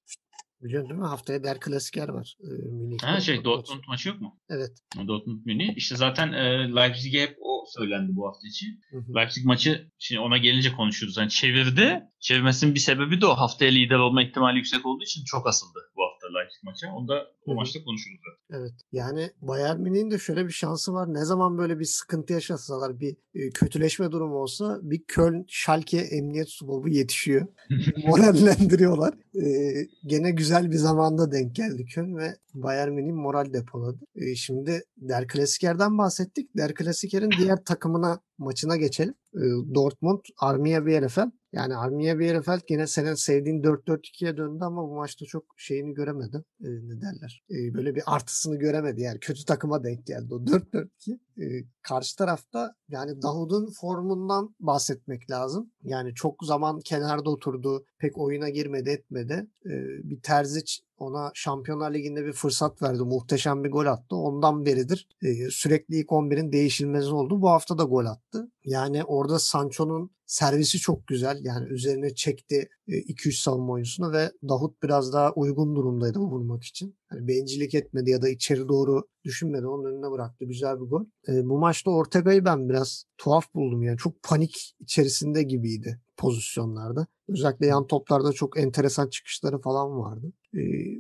Biliyorsun değil mi? Haftaya Der Klasiker var. Ee, Münih'te. Ha şey. Dortmund maçı yok mu? Evet. Dortmund Münih. İşte zaten e, Leipzig'e hep o söylendi bu hafta içi. Hı hı. Leipzig maçı şimdi ona gelince konuşuyoruz. Hani çevirdi. Çevirmesinin bir sebebi de o. Haftaya lider olma ihtimali yüksek olduğu için çok asıldı bu hafta Leipzig maçı. Onu da o hı. maçta konuşuruz. zaten. Evet. Yani Bayern Münih'in de şöyle bir şansı var. Ne zaman böyle bir sıkıntı yaşasalar, bir e, kötüleşme durumu olsa bir Köln, Schalke emniyet subobu yetişiyor. Morallendiriyorlar. E, gene güzel bir zamanda denk geldi Köln ve Bayern Münih moral depoladı. E, şimdi Der Klasiker'den bahsettik. Der Klasiker'in diğer takımına maçına geçelim. E, Dortmund, Armiya Bielefeld. Yani Armiya Bielefeld yine senin sevdiğin 4-4-2'ye döndü ama bu maçta çok şeyini göremedi. E, ne derler? E, böyle bir artısını göremedi. Yani kötü takıma denk geldi o 4-4-2. E, karşı tarafta yani Davud'un formundan bahsetmek lazım. Yani çok zaman kenarda oturdu. Pek oyuna girmedi etmedi. E, bir Terzic ona Şampiyonlar Ligi'nde bir fırsat verdi. Muhteşem bir gol attı. Ondan beridir e, sürekli ilk 11'in değişilmezi oldu. Bu hafta da gol attı. Yani orada Sancho'nun servisi çok güzel. Yani üzerine çekti 2-3 savunma oyuncusunu ve Davut biraz daha uygun durumdaydı vurmak için. Hani bencillik etmedi ya da içeri doğru düşünmedi. Onun önüne bıraktı. Güzel bir gol. E, bu maçta Ortega'yı ben biraz tuhaf buldum. Yani çok panik içerisinde gibiydi pozisyonlarda. Özellikle yan toplarda çok enteresan çıkışları falan vardı.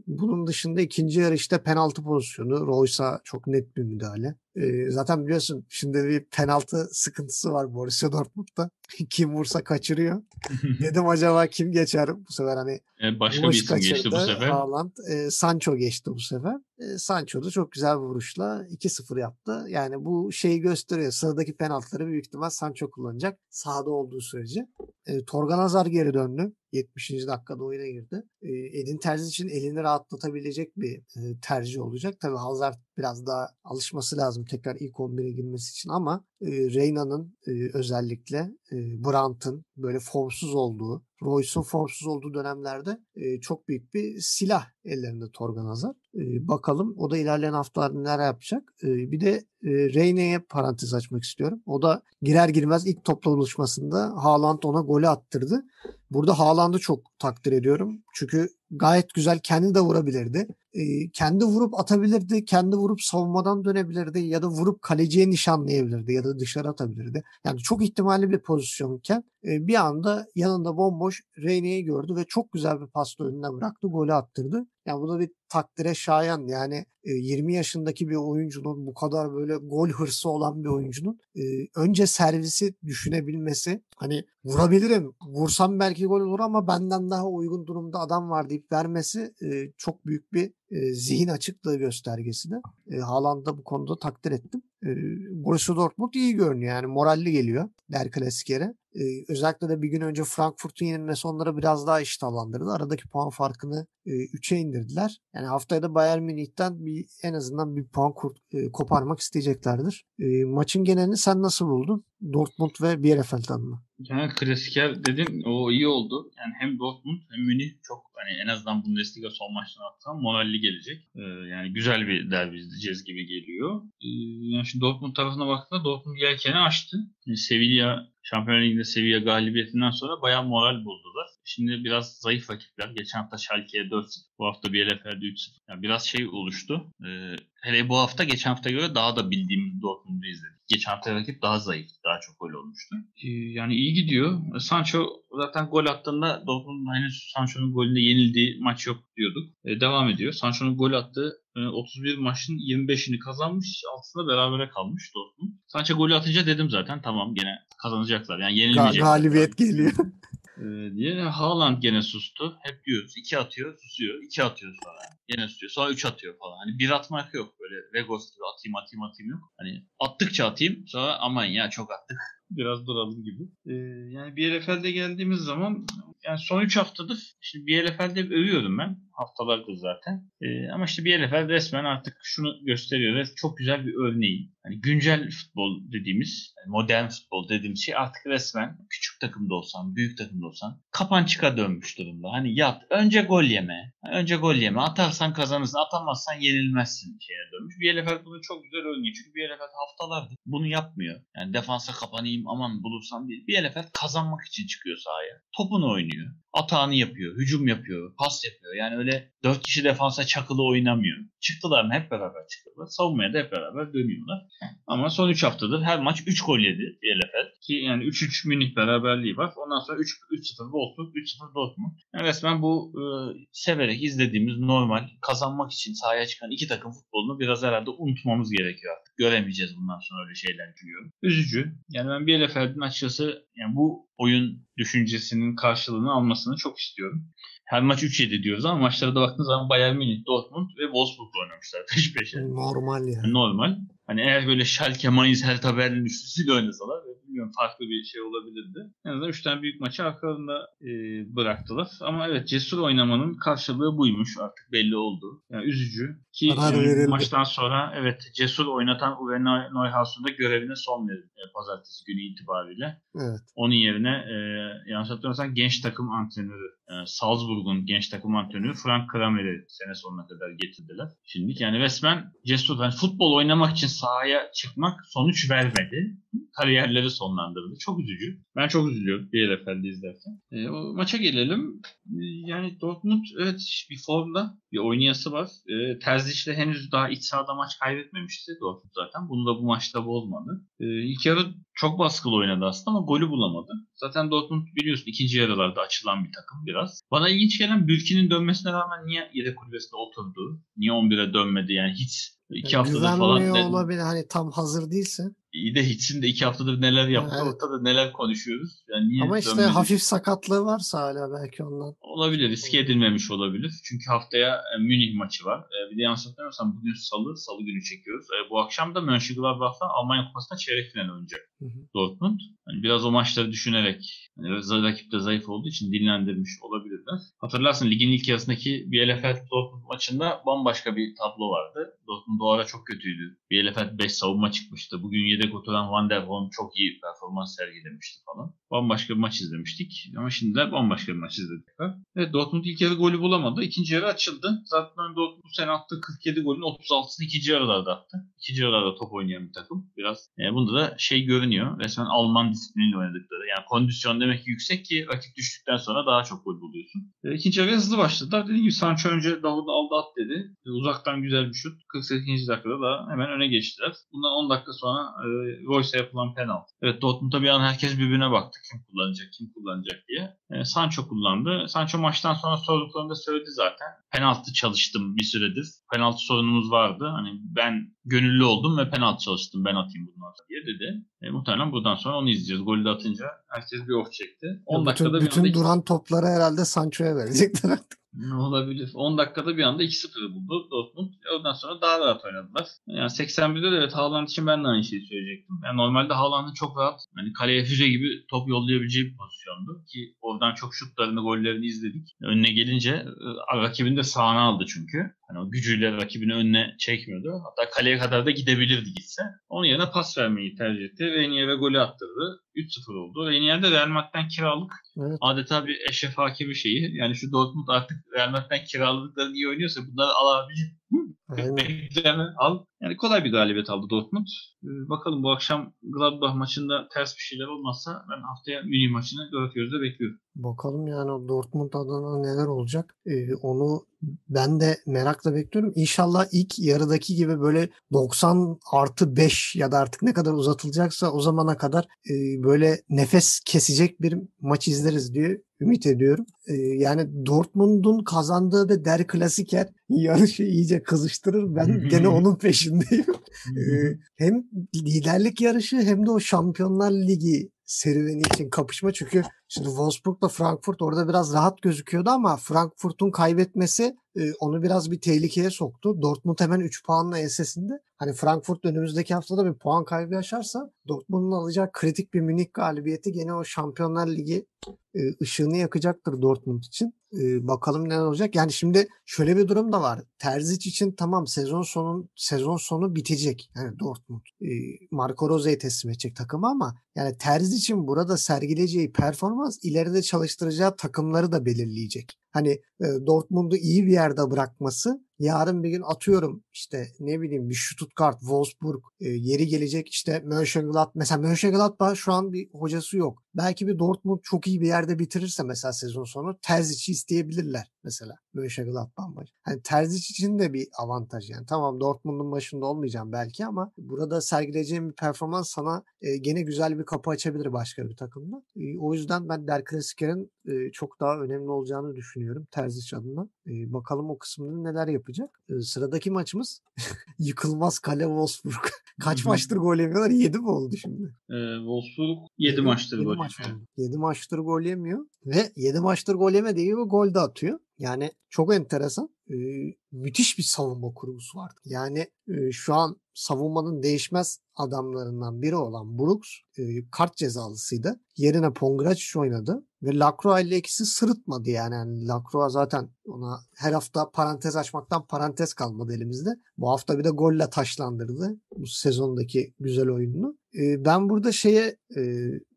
Bunun dışında ikinci yarışta penaltı pozisyonu. Royce'a çok net bir müdahale. E, zaten biliyorsun şimdi bir penaltı sıkıntısı var Borussia Dortmund'da. kim vursa kaçırıyor. Dedim acaba kim geçer bu sefer hani e, başka bir isim geçti bu sefer. Haaland. E, Sancho geçti bu sefer. E, Sancho da çok güzel bir vuruşla 2-0 yaptı. Yani bu şeyi gösteriyor. Sıradaki penaltıları büyük ihtimal Sancho kullanacak. Sahada olduğu sürece. E, Torgan Hazar geri döndü. 70. dakikada oyuna girdi. E, Edin Terzi için elini rahatlatabilecek bir e, tercih olacak. Tabii Hazard biraz daha alışması lazım tekrar ilk 11'e girmesi için ama e, Reyna'nın e, özellikle e, Brandt'ın böyle formsuz olduğu Royce'un formsuz olduğu dönemlerde e, çok büyük bir silah ellerinde Torgan Hazard. E, bakalım o da ilerleyen haftalarda neler yapacak. E, bir de e, Reyne'ye parantez açmak istiyorum. O da girer girmez ilk topla buluşmasında Haaland ona golü attırdı. Burada Haaland'ı çok takdir ediyorum. Çünkü gayet güzel kendi de vurabilirdi. E, kendi vurup atabilirdi, kendi vurup savunmadan dönebilirdi ya da vurup kaleciye nişanlayabilirdi ya da dışarı atabilirdi. Yani çok ihtimalli bir pozisyonken e, bir anda yanında bomboş Reyne'yi gördü ve çok güzel bir pasta önüne bıraktı, golü attırdı. Yani bu da bir takdire şayan. Yani 20 yaşındaki bir oyuncunun bu kadar böyle gol hırsı olan bir oyuncunun önce servisi düşünebilmesi. Hani vurabilirim, vursam belki gol olur ama benden daha uygun durumda adam var deyip vermesi çok büyük bir zihin açıklığı göstergesi de. Haaland'da bu konuda takdir ettim. Borussia Dortmund iyi görünüyor yani moralli geliyor der klasik yere. özellikle de bir gün önce Frankfurt'un yenilmesi onları biraz daha iştahlandırdı. Aradaki puan farkını 3'e indirdiler. Yani haftaya da Bayern Münih'ten bir en azından bir puan kurt, e, koparmak isteyeceklerdir. E, maçın genelini sen nasıl buldun? Dortmund ve Bielefeld'den mi? Yani klasiker dedin o iyi oldu. Yani hem Dortmund hem Münih çok hani en azından Bundesliga son maçlarına baksam moralli gelecek. Ee, yani güzel bir derbi izleyeceğiz gibi geliyor. Ee, yani şimdi Dortmund tarafına baktığında Dortmund yelkeni açtı. Yani Sevilla Şampiyonlar Ligi'nde Sevilla galibiyetinden sonra bayağı moral buldular. Şimdi biraz zayıf rakipler. Geçen hafta Schalke'ye 4-0. Bu hafta Bielefeld'e 3-0. Yani biraz şey oluştu. Ee, hele bu hafta geçen hafta göre daha da bildiğimiz Dortmund'u izledik. Geçen hafta rakip daha zayıf. Daha çok gol olmuştu. Ee, yani iyi gidiyor. Sancho zaten gol attığında Dortmund'un henüz Sancho'nun golünde yenildiği maç yok diyorduk. Ee, devam ediyor. Sancho'nun gol attığı 31 e, maçın 25'ini kazanmış. Altısında berabere kalmış Dortmund. Sancho golü atınca dedim zaten tamam gene kazanacaklar. Yani yenilmeyecekler. Galibiyet geliyor. Ee, diye Haaland gene sustu. Hep diyoruz. iki atıyor, susuyor. iki atıyor sonra. Gene susuyor. Sonra üç atıyor falan. Hani bir atmak yok böyle. Vegos gibi atayım atayım atayım yok. Hani attıkça atayım. Sonra aman ya çok attık. Biraz duralım gibi. Ee, yani BLFL'de geldiğimiz zaman yani son 3 haftadır şimdi BLFL'de övüyorum ben. Haftalardır zaten. Ee, ama işte BLFL resmen artık şunu gösteriyor ve çok güzel bir örneği. Hani güncel futbol dediğimiz, yani modern futbol dediğimiz şey artık resmen küçük takımda olsan, büyük takımda olsan kapançıka dönmüş durumda. Hani yat, önce gol yeme, önce gol yeme, atarsan kazanırsın, atamazsan yenilmezsin şeye dönmüş. BLFL bunu çok güzel örneği. Çünkü BLFL haftalardır bunu yapmıyor. Yani defansa kapanayım aman bulursam değil. BLFL kazanmak için çıkıyor sahaya. Topunu oynuyor. Atağını yapıyor, hücum yapıyor, pas yapıyor. Yani öyle dört kişi defansa çakılı oynamıyor. Çıktılar mı hep beraber çıktılar. Savunmaya da hep beraber dönüyorlar. Ama son 3 haftadır her maç 3 gol yedi BLFL. Ki yani 3-3 Münih beraberliği var. Ondan sonra 3-0 Wolfsburg, 3-0 Dortmund. Yani resmen bu e, severek izlediğimiz normal kazanmak için sahaya çıkan iki takım futbolunu biraz herhalde unutmamız gerekiyor artık. Göremeyeceğiz bundan sonra öyle şeyler biliyorum. Üzücü. Yani ben BLFL'in açıkçası yani bu oyun düşüncesinin karşılığını almasını çok istiyorum. Her maç 3-7 diyoruz ama maçlara da baktığınız zaman Bayern Münih, Dortmund ve Wolfsburg oynamışlar peş peşe. Normal yani. Normal. Hani eğer böyle Schalke, Mainz, Hertha Berlin üçlüsüyle oynasalar bilmiyorum farklı bir şey olabilirdi. En azından 3 tane büyük maçı arkalarında e, bıraktılar. Ama evet cesur oynamanın karşılığı buymuş artık belli oldu. Yani üzücü. Ki yani, maçtan sonra evet cesur oynatan Uwe Neuhaus'un da görevine son verildi e, pazartesi günü itibariyle. Evet. Onun yerine e, yanlış hatırlamıyorsam genç takım antrenörü e, Salzburg'un genç takım antrenörü Frank Kramer'i sene sonuna kadar getirdiler. Şimdi yani resmen cesur yani futbol oynamak için sahaya çıkmak sonuç vermedi. Kariyerleri sonlandırdı. Çok üzücü. Ben çok üzülüyorum BLFL'de izlerken. E, o maça gelelim. E, yani Dortmund evet bir formda bir oynayası var. E, Terzic henüz daha iç sahada maç kaybetmemişti Dortmund zaten. Bunu da bu maçta bozmadı. E, ilk yarı çok baskılı oynadı aslında ama golü bulamadı. Zaten Dortmund biliyorsun ikinci yarılarda açılan bir takım biraz. Bana ilginç gelen Bülki'nin dönmesine rağmen niye yedek kulübesinde oturdu? Niye 11'e dönmedi yani hiç iki yani haftadır falan. Ne... olabilir hani tam hazır değilse. İyi de Hitz'in de iki haftadır neler yaptı Evet. ortada neler konuşuyoruz. Yani niye Ama işte dönmedi? hafif sakatlığı varsa hala belki ondan. Olabilir. Riske edilmemiş olabilir. Çünkü haftaya e, Münih maçı var. E, bir de yanlış hatırlamıyorsam bugün salı, salı günü çekiyoruz. E, bu akşam da Mönchengladbach'la Almanya Kupası'nda çeyrek final oynayacak Hı hı. Dortmund. Hani biraz o maçları düşünerek hani rakip de zayıf olduğu için dinlendirmiş olabilirler. Hatırlarsın ligin ilk yarısındaki Bielefeld Dortmund maçında bambaşka bir tablo vardı. Dortmund o ara çok kötüydü. Bielefeld 5 savunma çıkmıştı. Bugün yedek oturan Van der Horn çok iyi performans sergilemişti falan. Bambaşka bir maç izlemiştik. Ama şimdi de bambaşka bir maç izledik. Evet Dortmund ilk yarı golü bulamadı. İkinci yarı açıldı. Zaten Dortmund bu sene attığı 47 golün 36'sını ikinci yarılarda attı. İkinci yarılarda top oynayan bir takım. Biraz e, bunda da şey görünüyor. Resmen Alman disipliniyle oynadıkları. Yani kondisyon demek ki yüksek ki rakip düştükten sonra daha çok gol buluyorsun. E, ikinci yarı hızlı başladılar. Dediğim gibi Sancho önce Davud'u aldı at dedi. E, uzaktan güzel bir şut. 48. dakikada da hemen öne geçtiler. Bundan 10 dakika sonra e, Royce'a yapılan penaltı. Evet Dortmund'da bir an herkes birbirine baktı. Kim kullanacak, kim kullanacak diye. E, Sancho kullandı. Sancho maçtan sonra sorduklarında söyledi zaten. Penaltı çalıştım bir süredir. Penaltı sorunumuz vardı. Hani ben gönüllü oldum ve penaltı çalıştım. Ben atayım bundan sonra diye dedi. E, muhtemelen buradan sonra onu izleyeceğiz. Golü de atınca herkes bir oh çekti. 10 bütün dakikada bütün anda duran topları herhalde Sancho'ya verecekler artık. Olabilir? 10 dakikada bir anda 2-0 buldu Dortmund. E ondan sonra daha rahat oynadılar. Yani 81'de de evet Haaland için ben de aynı şeyi söyleyecektim. Yani normalde Haaland'ın çok rahat hani kaleye füze gibi top yollayabileceği bir pozisyondu. Ki oradan çok şutlarını, gollerini izledik. Önüne gelince e, rakibini de sağına aldı çünkü. Hani o gücüyle rakibini önüne çekmiyordu. Hatta kaleye kadar da gidebilirdi gitse. Onun yerine pas vermeyi tercih etti. Reynier'e golü attırdı. 3-0 oldu. Reynier'de Real Madrid'den kiralık Evet. adeta bir eşref hakimi şeyi. Yani şu Dortmund artık Real Madrid'den kiraladıklarını iyi oynuyorsa bunları alabilir. Beklerini al. Yani kolay bir galibiyet aldı Dortmund. Ee, bakalım bu akşam Gladbach maçında ters bir şeyler olmazsa ben haftaya Münih maçını dört gözle bekliyorum. Bakalım yani o Dortmund adına neler olacak. Ee, onu ben de merakla bekliyorum. İnşallah ilk yarıdaki gibi böyle 90 artı 5 ya da artık ne kadar uzatılacaksa o zamana kadar e, böyle nefes kesecek bir maç izleriz diye ümit ediyorum. Ee, yani Dortmund'un kazandığı ve Der Klasiker yarışı iyice kızıştırır. Ben gene onun peşindeyim. Ee, hem liderlik yarışı hem de o Şampiyonlar Ligi serüveni için kapışma. Çünkü şimdi Wolfsburg'la Frankfurt orada biraz rahat gözüküyordu ama Frankfurt'un kaybetmesi onu biraz bir tehlikeye soktu. Dortmund hemen 3 puanla ensesinde. Hani Frankfurt önümüzdeki haftada bir puan kaybı yaşarsa Dortmund'un alacağı kritik bir Münih galibiyeti gene o Şampiyonlar Ligi ışığını yakacaktır Dortmund için. Bakalım neler olacak. Yani şimdi şöyle bir durum da var. Terzic için tamam sezon sonu sezon sonu bitecek. Yani Dortmund Marco Rose'yi teslim edecek takımı ama yani Terzic için burada sergileyeceği performans ileride çalıştıracağı takımları da belirleyecek. Hani e, Dortmund'u iyi bir yerde bırakması yarın bir gün atıyorum işte ne bileyim bir Stuttgart, Wolfsburg e, yeri gelecek işte Mönchengladbach mesela Mönchengladbach şu an bir hocası yok. Belki bir Dortmund çok iyi bir yerde bitirirse mesela sezon sonu Terzic'i isteyebilirler mesela Mönchengladbach maçı. Hani Terzic için de bir avantaj yani. Tamam Dortmund'un başında olmayacağım belki ama burada sergileyeceğim bir performans sana e, gene güzel bir kapı açabilir başka bir takımda. E, o yüzden ben Der Klassiker'in e, çok daha önemli olacağını düşünüyorum Terzic adına. E, bakalım o kısımda neler yapacak. E, sıradaki maçımız yıkılmaz kale Wolfsburg. Kaç maçtır gol yemiyorlar? 7 mi oldu şimdi? Ee, Wolfsburg 7 maçtır gol. maç yemiyor. oldu. 7 maçtır gol yemiyor ve 7 maçtır gol yemediği gibi gol de atıyor. Yani çok enteresan. Ee, müthiş bir savunma kurgusu var. Yani e, şu an savunmanın değişmez adamlarından biri olan Brooks e, kart cezalısıydı. Yerine Pongracic oynadı ve Lacroix ile ikisi sırıtmadı yani. yani Lacroix zaten ona her hafta parantez açmaktan parantez kalmadı elimizde. Bu hafta bir de golle taşlandırdı bu sezondaki güzel oyununu. E, ben burada şeye e,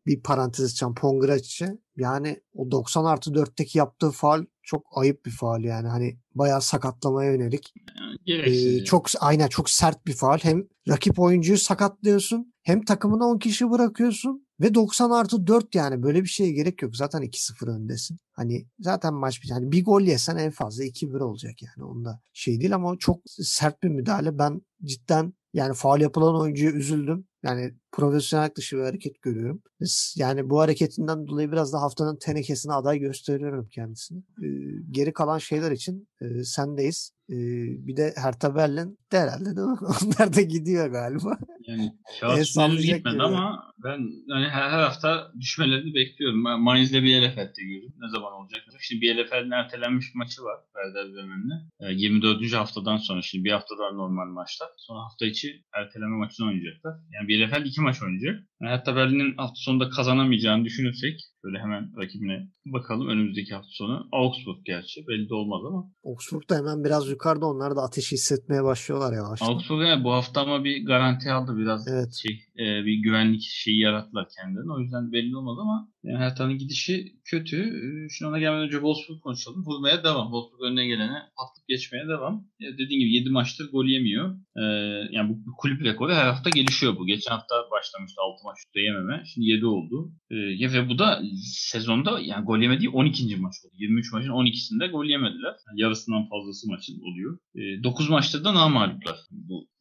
bir parantez açacağım Pongracic'e. Yani o 90 artı 4'teki yaptığı faal çok ayıp bir faal yani. Hani bayağı sakatlamaya yönelik. Ee, gereksiz. yani. çok aynen çok sert bir faal. Hem rakip oyuncuyu sakatlıyorsun hem takımına 10 kişi bırakıyorsun ve 90 artı 4 yani böyle bir şeye gerek yok. Zaten 2-0 öndesin. Hani zaten maç bir yani bir gol yesen en fazla 2-1 olacak yani. Onda şey değil ama çok sert bir müdahale. Ben cidden yani faal yapılan oyuncuya üzüldüm. Yani profesyonel dışı bir hareket görüyorum. Yani bu hareketinden dolayı biraz da haftanın tenekesine aday gösteriyorum kendisini. Ee, geri kalan şeyler için e, sendeyiz. Ee, bir de Hertha Berlin de herhalde değil mi? Onlar da gidiyor galiba. Yani şahıs henüz gitmedi ama ben yani her, her hafta düşmelerini bekliyorum. Ben Mainz'le bir LFL'de görüyorum. Ne zaman olacak? Şimdi bir LFL'in ertelenmiş bir maçı var Werder Bremen'le. E, 24. haftadan sonra şimdi bir hafta daha normal maçlar. Sonra hafta içi erteleme maçını oynayacaklar. Yani bir LFL iki maç oynayacak. Yani hatta Berlin'in hafta sonunda kazanamayacağını düşünürsek Şöyle hemen rakibine bakalım önümüzdeki hafta sonu. Augsburg gerçi belli de olmaz ama. Augsburg da hemen biraz yukarıda onlar da ateşi hissetmeye başlıyorlar yavaştan. Augsburg yani bu hafta ama bir garanti aldı biraz evet. şey e, bir güvenlik şeyi yarattılar kendilerine. O yüzden belli olmaz ama yani Hertha'nın gidişi kötü. E, şimdi ona gelmeden önce Wolfsburg konuşalım. Vurmaya devam. Wolfsburg önüne gelene patlıp geçmeye devam. Ya dediğim gibi 7 maçtır gol yemiyor. Ee, yani bu, bu kulüp rekoru her hafta gelişiyor bu. Geçen hafta başlamıştı 6 maçta yememe. Şimdi 7 oldu. Ee, ve bu da sezonda yani gol yemediği 12. maç oldu. 23 maçın 12'sinde gol yemediler. Yani yarısından fazlası maçın oluyor. E, 9 maçta da namalipler.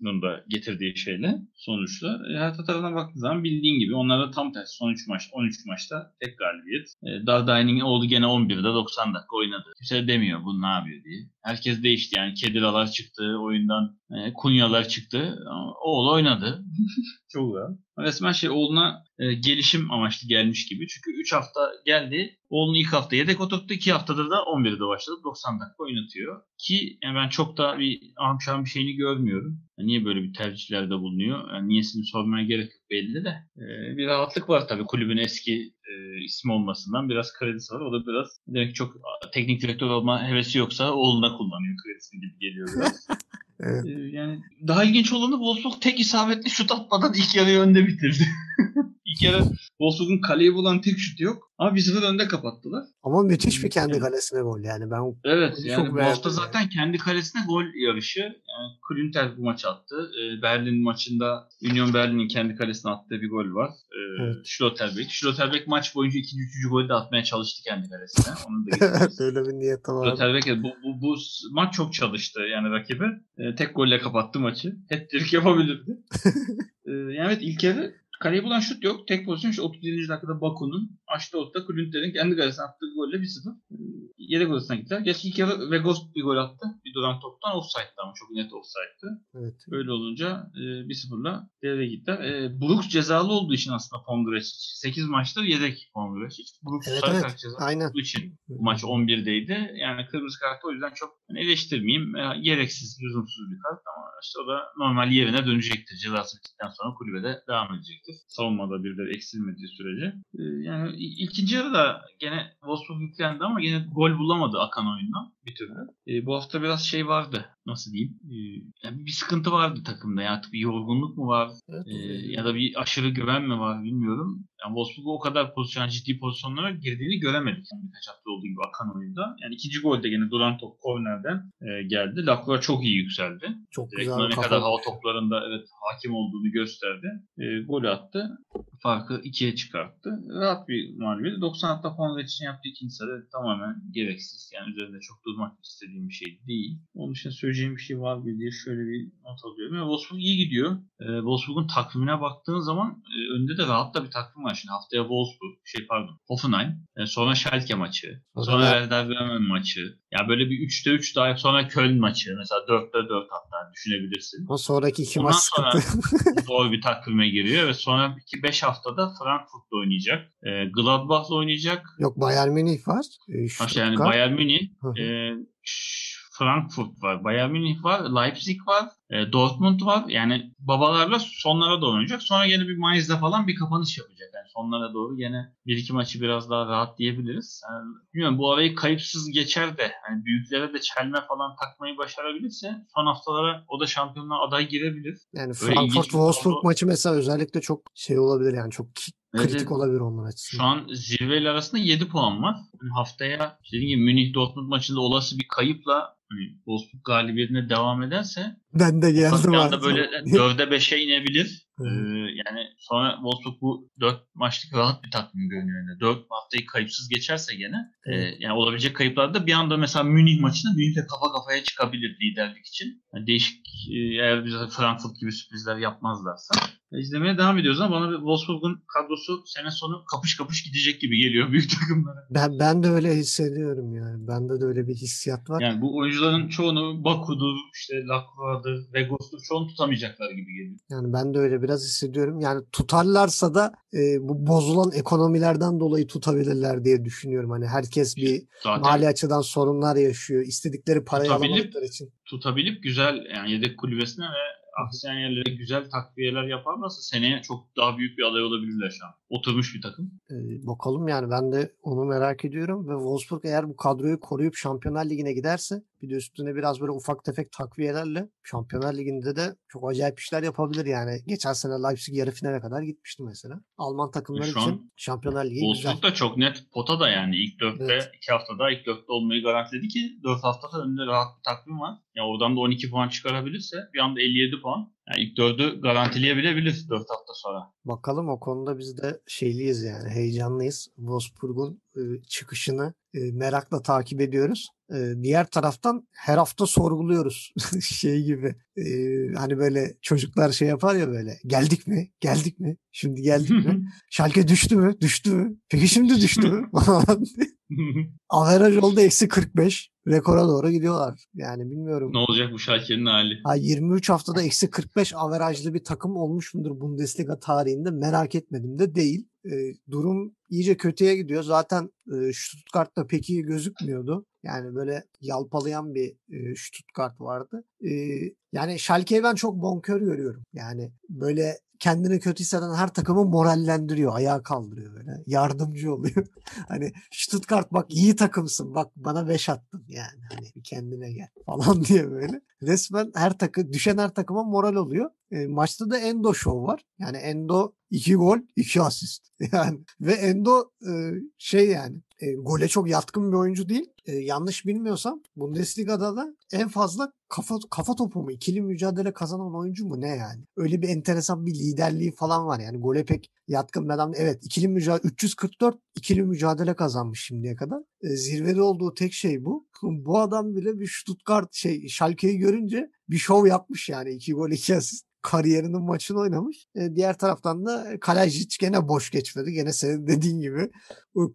Bunun da getirdiği şeyle sonuçlar. E, her tarafına baktığın zaman bildiğin gibi onlar da tam tersi. Son 3 maç, 13 maçta tek galibiyet. E, Dardai'nin oğlu gene 11'de 90 dakika oynadı. Kimse demiyor bu ne yapıyor diye. Herkes değişti yani. Kediralar çıktı oyundan. E, Kunyalar çıktı. Oğlu oynadı. Çok güzel. Resmen şey oğluna e, gelişim amaçlı gelmiş gibi. Çünkü 3 hafta geldi. Oğlunu ilk hafta yedek oturttu. 2 haftadır da 11'de başladı. 90 dakika oynatıyor. Ki yani ben çok da bir amşan bir şeyini görmüyorum. Yani niye böyle bir tercihlerde bulunuyor? Yani niyesini sormaya gerek yok belli de. E, bir rahatlık var tabii kulübün eski e, ismi olmasından biraz kredisi var. O da biraz demek ki çok teknik direktör olma hevesi yoksa oğluna kullanıyor kredisini gibi geliyor biraz. Evet. Ee, yani daha ilginç olanı Wolfsburg tek isabetli şut atmadan ilk yarıyı önde bitirdi. ilk yarı Wolfsburg'un kaleyi bulan tek şut yok. Ama bir sıfır önde kapattılar. Ama müthiş bir kendi kalesine gol yani. Ben evet yani bu hafta zaten kendi kalesine gol yarışı. Yani Klünter bu maç attı. Ee, Berlin maçında Union Berlin'in kendi kalesine attığı bir gol var. Ee, evet. Schlotterbeck. Schlotterbeck maç boyunca ikinci, üçüncü golü de atmaya çalıştı kendi kalesine. Onun da Öyle bir niyet var. Schlotterbeck bu, bu, bu maç çok çalıştı yani rakibi. Ee, tek golle kapattı maçı. Hat-trick yapabilirdi. ee, yani evet ilk yarı Kaleyi bulan şut yok. Tek pozisyon işte 37. dakikada Baku'nun açtı orta Klünter'in kendi kalesine attığı golle 1-0. Ee, yedek odasına gittiler. Gerçi ilk yarı Vegos bir gol attı. Bir duran toptan offside'dı ama çok net offside'dı. Evet. Böyle olunca e, 1-0'la devreye gittiler. E, Brooks cezalı olduğu için aslında Pongracic. 8 maçtır yedek Pongracic. Brooks evet, sarı evet. cezalı Aynen. olduğu için bu maç 11'deydi. Yani kırmızı kartı o yüzden çok yani eleştirmeyeyim. E, gereksiz, lüzumsuz bir kart ama işte o da normal yerine dönecektir. Cezası bittikten sonra kulübede devam edecektir. Savunmada birileri eksilmediği sürece. Ee, yani ikinci yarıda gene Wolfsburg yüklendi ama gene gol bulamadı akan oyundan bir türlü. E, bu hafta biraz şey vardı. Nasıl diyeyim? E, yani bir sıkıntı vardı takımda. Yani bir yorgunluk mu var? Evet, e, ya da bir aşırı güven mi var bilmiyorum. Yani Wolfsburg o kadar pozisyon, ciddi pozisyonlara girdiğini göremedik. Yani birkaç hafta olduğu gibi akan oyunda. Yani ikinci golde gene duran top kornerden e, geldi. Lacroix çok iyi yükseldi. Çok Direkt güzel. Ne kadar hava toplarında evet hakim olduğunu gösterdi. E, gol attı. Farkı ikiye çıkarttı. Rahat bir mağlubiyet. 90 hatta puan için yaptığı ikinci sarı tamamen gereksiz. Yani üzerinde çok durmak istediğim bir şey değil. Onun için söyleyeceğim bir şey var mı diye şöyle bir not alıyorum. Yani Wolfsburg iyi gidiyor. E, Wolfsburg'un takvimine baktığın zaman e, önünde de rahat da bir takvim var. Şimdi haftaya Wolfsburg, şey pardon, Hoffenheim, e, sonra Schalke maçı, sonra Werder Bremen maçı. Ya böyle bir 3'te 3 daha sonra Köln maçı. Mesela 4'te 4 hatta düşünebilirsin. O sonraki iki Ondan maç sonra zor bir takvime giriyor ve sonra 5 haftada Frankfurt'ta oynayacak. E, Gladbach'la oynayacak. Yok Bayern Münih var. E, yani Bayern Münih. e, Frankfurt var, Bayern Münih var, Leipzig var, e, Dortmund var. Yani babalarla sonlara doğru oynayacak. Sonra yine bir Mainz'de falan bir kapanış yapacak. Yani sonlara doğru yine bir iki maçı biraz daha rahat diyebiliriz. Yani, bilmiyorum bu arayı kayıpsız geçer de yani büyüklere de çelme falan takmayı başarabilirse son haftalara o da şampiyonluğa aday girebilir. Yani Frankfurt Wolfsburg maçı mesela özellikle çok şey olabilir yani çok kritik olabilir onlar açısından. Şu an zirveyle arasında 7 puan var. Yani haftaya dediğim gibi Münih Dortmund maçında olası bir kayıpla hani Wolfsburg galibiyetine devam ederse ben de geldim artık. böyle 4'e 5'e inebilir. Ee, yani sonra Wolfsburg bu 4 maçlık rahat bir takım görünüyor. Yani 4 haftayı kayıpsız geçerse gene e, yani olabilecek kayıplarda bir anda mesela Münih maçında Münih'le kafa kafaya çıkabilir liderlik için. Yani değişik e, eğer bize Frankfurt gibi sürprizler yapmazlarsa. E, izlemeye devam ediyoruz ama bana Wolfsburg'un kadrosu sene sonu kapış kapış gidecek gibi geliyor büyük takımlara. Ben, ben de öyle hissediyorum yani. Bende de öyle bir hissiyat var. Yani bu oyuncuların çoğunu Baku'dur, işte Lacroix'dır, Vegos'tur çoğunu tutamayacaklar gibi geliyor. Yani ben de öyle biraz hissediyorum. Yani tutarlarsa da e, bu bozulan ekonomilerden dolayı tutabilirler diye düşünüyorum. Hani herkes bir Zaten mali açıdan sorunlar yaşıyor. İstedikleri parayı Tutabilip- alamadıkları için. tutabilip güzel yani yedek kulübesine ve aksayan yerlere güzel takviyeler yaparlarsa seneye çok daha büyük bir aday olabilirler şu an. Oturmuş bir takım. E, bakalım yani ben de onu merak ediyorum. Ve Wolfsburg eğer bu kadroyu koruyup Şampiyonlar Ligi'ne giderse bir de üstüne biraz böyle ufak tefek takviyelerle Şampiyonlar Ligi'nde de çok acayip işler yapabilir yani. Geçen sene Leipzig yarı finale kadar gitmişti mesela. Alman takımları Şu için Şampiyonlar Ligi güzel. Wolfsburg da çok net pota da yani ilk dörtte, Evet. iki haftada ilk dörtte olmayı garantiledi ki dört haftada önünde rahat bir takvim var. Ya oradan da 12 puan çıkarabilirse bir anda 57 puan. Yani ilk dördü garantileyebilebilir 4 hafta sonra. Bakalım o konuda biz de şeyliyiz yani heyecanlıyız. Wolfsburg'un e, çıkışını e, merakla takip ediyoruz. Diğer taraftan her hafta sorguluyoruz. şey gibi e, hani böyle çocuklar şey yapar ya böyle geldik mi? Geldik mi? Şimdi geldik mi? Schalke düştü mü? Düştü mü? Peki şimdi düştü mü? Averaj oldu eksi 45. Rekora doğru gidiyorlar. Yani bilmiyorum. ne olacak bu Schalke'nin hali? Ha, 23 haftada eksi 45 averajlı bir takım olmuş mudur Bundesliga tarihinde merak etmedim de değil. E, durum iyice kötüye gidiyor. Zaten e, Stuttgart'ta pek iyi gözükmüyordu. Yani böyle yalpalayan bir e, Stuttgart vardı. E, yani Schalke'yi ben çok bonkör görüyorum. Yani böyle kendini kötü hisseden her takımı morallendiriyor. Ayağa kaldırıyor böyle. Yardımcı oluyor. hani Stuttgart bak iyi takımsın. Bak bana 5 attın yani. Hani kendine gel falan diye böyle. Resmen her takım düşen her takıma moral oluyor. E, maçta da Endo show var. Yani Endo 2 gol 2 asist. Yani ve Endo e, şey yani e, gole çok yatkın bir oyuncu değil. E, yanlış bilmiyorsam Bundesliga'da da en fazla kafa kafa topu mu ikili mücadele kazanan oyuncu mu ne yani? Öyle bir enteresan bir liderliği falan var yani gole pek yatkın adam. Evet ikili mücadele 344 ikili mücadele kazanmış şimdiye kadar. E, zirvede olduğu tek şey bu. bu adam bile bir Stuttgart şey Schalke'yi görünce bir şov yapmış yani. iki gol iki asist kariyerinin maçını oynamış. E, diğer taraftan da Kalajic gene boş geçmedi. Gene senin dediğin gibi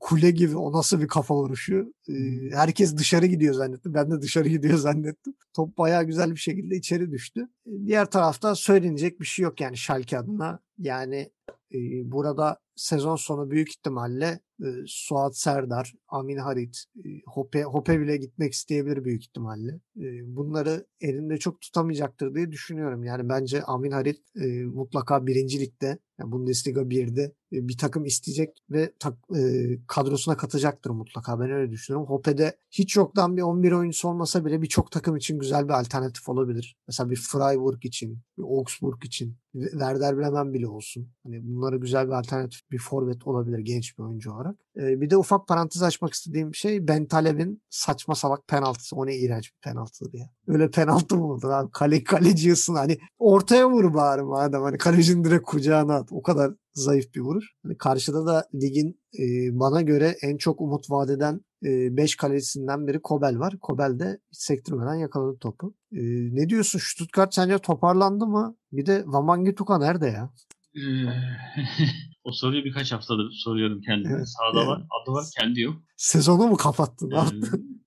kule gibi o nasıl bir kafa vuruşu. E, herkes dışarı gidiyor zannetti. Ben de dışarı gidiyor zannettim. Top bayağı güzel bir şekilde içeri düştü. E, diğer tarafta söylenecek bir şey yok yani Schalke adına. Yani e, burada sezon sonu büyük ihtimalle e, Suat Serdar, Amin Harit, e, Hope, Hope bile gitmek isteyebilir büyük ihtimalle. E, bunları elinde çok tutamayacaktır diye düşünüyorum. Yani bence Amin Harit e, mutlaka birincilikte, yani Bundesliga 1'de e, bir takım isteyecek ve tak, e, kadrosuna katacaktır mutlaka. Ben öyle düşünüyorum. Hope'de hiç yoktan bir 11 oyuncusu olmasa bile birçok takım için güzel bir alternatif olabilir. Mesela bir Freiburg için, bir Augsburg için, Werder Bremen bile olsun. Hani bunlara güzel bir alternatif bir forvet olabilir genç bir oyuncu olarak. Ee, bir de ufak parantez açmak istediğim şey Ben Taleb'in saçma salak penaltısı. O ne iğrenç bir penaltıdır ya. Öyle penaltı mı olur abi? Kale, kaleci hani ortaya vur bari madem. Hani kalecinin direkt kucağına at. O kadar zayıf bir vuruş. Hani karşıda da ligin e, bana göre en çok umut vadeden 5 kalecisinden biri Kobel var. Kobel de hiç sektirmeden yakaladı topu. E, ne diyorsun? Stuttgart sence toparlandı mı? Bir de Wamangituka nerede ya? Ee, o soruyu birkaç haftadır soruyorum kendime. Evet, Sağda evet. var, adı var, kendi yok. Sezonu mu kapattın? Ee,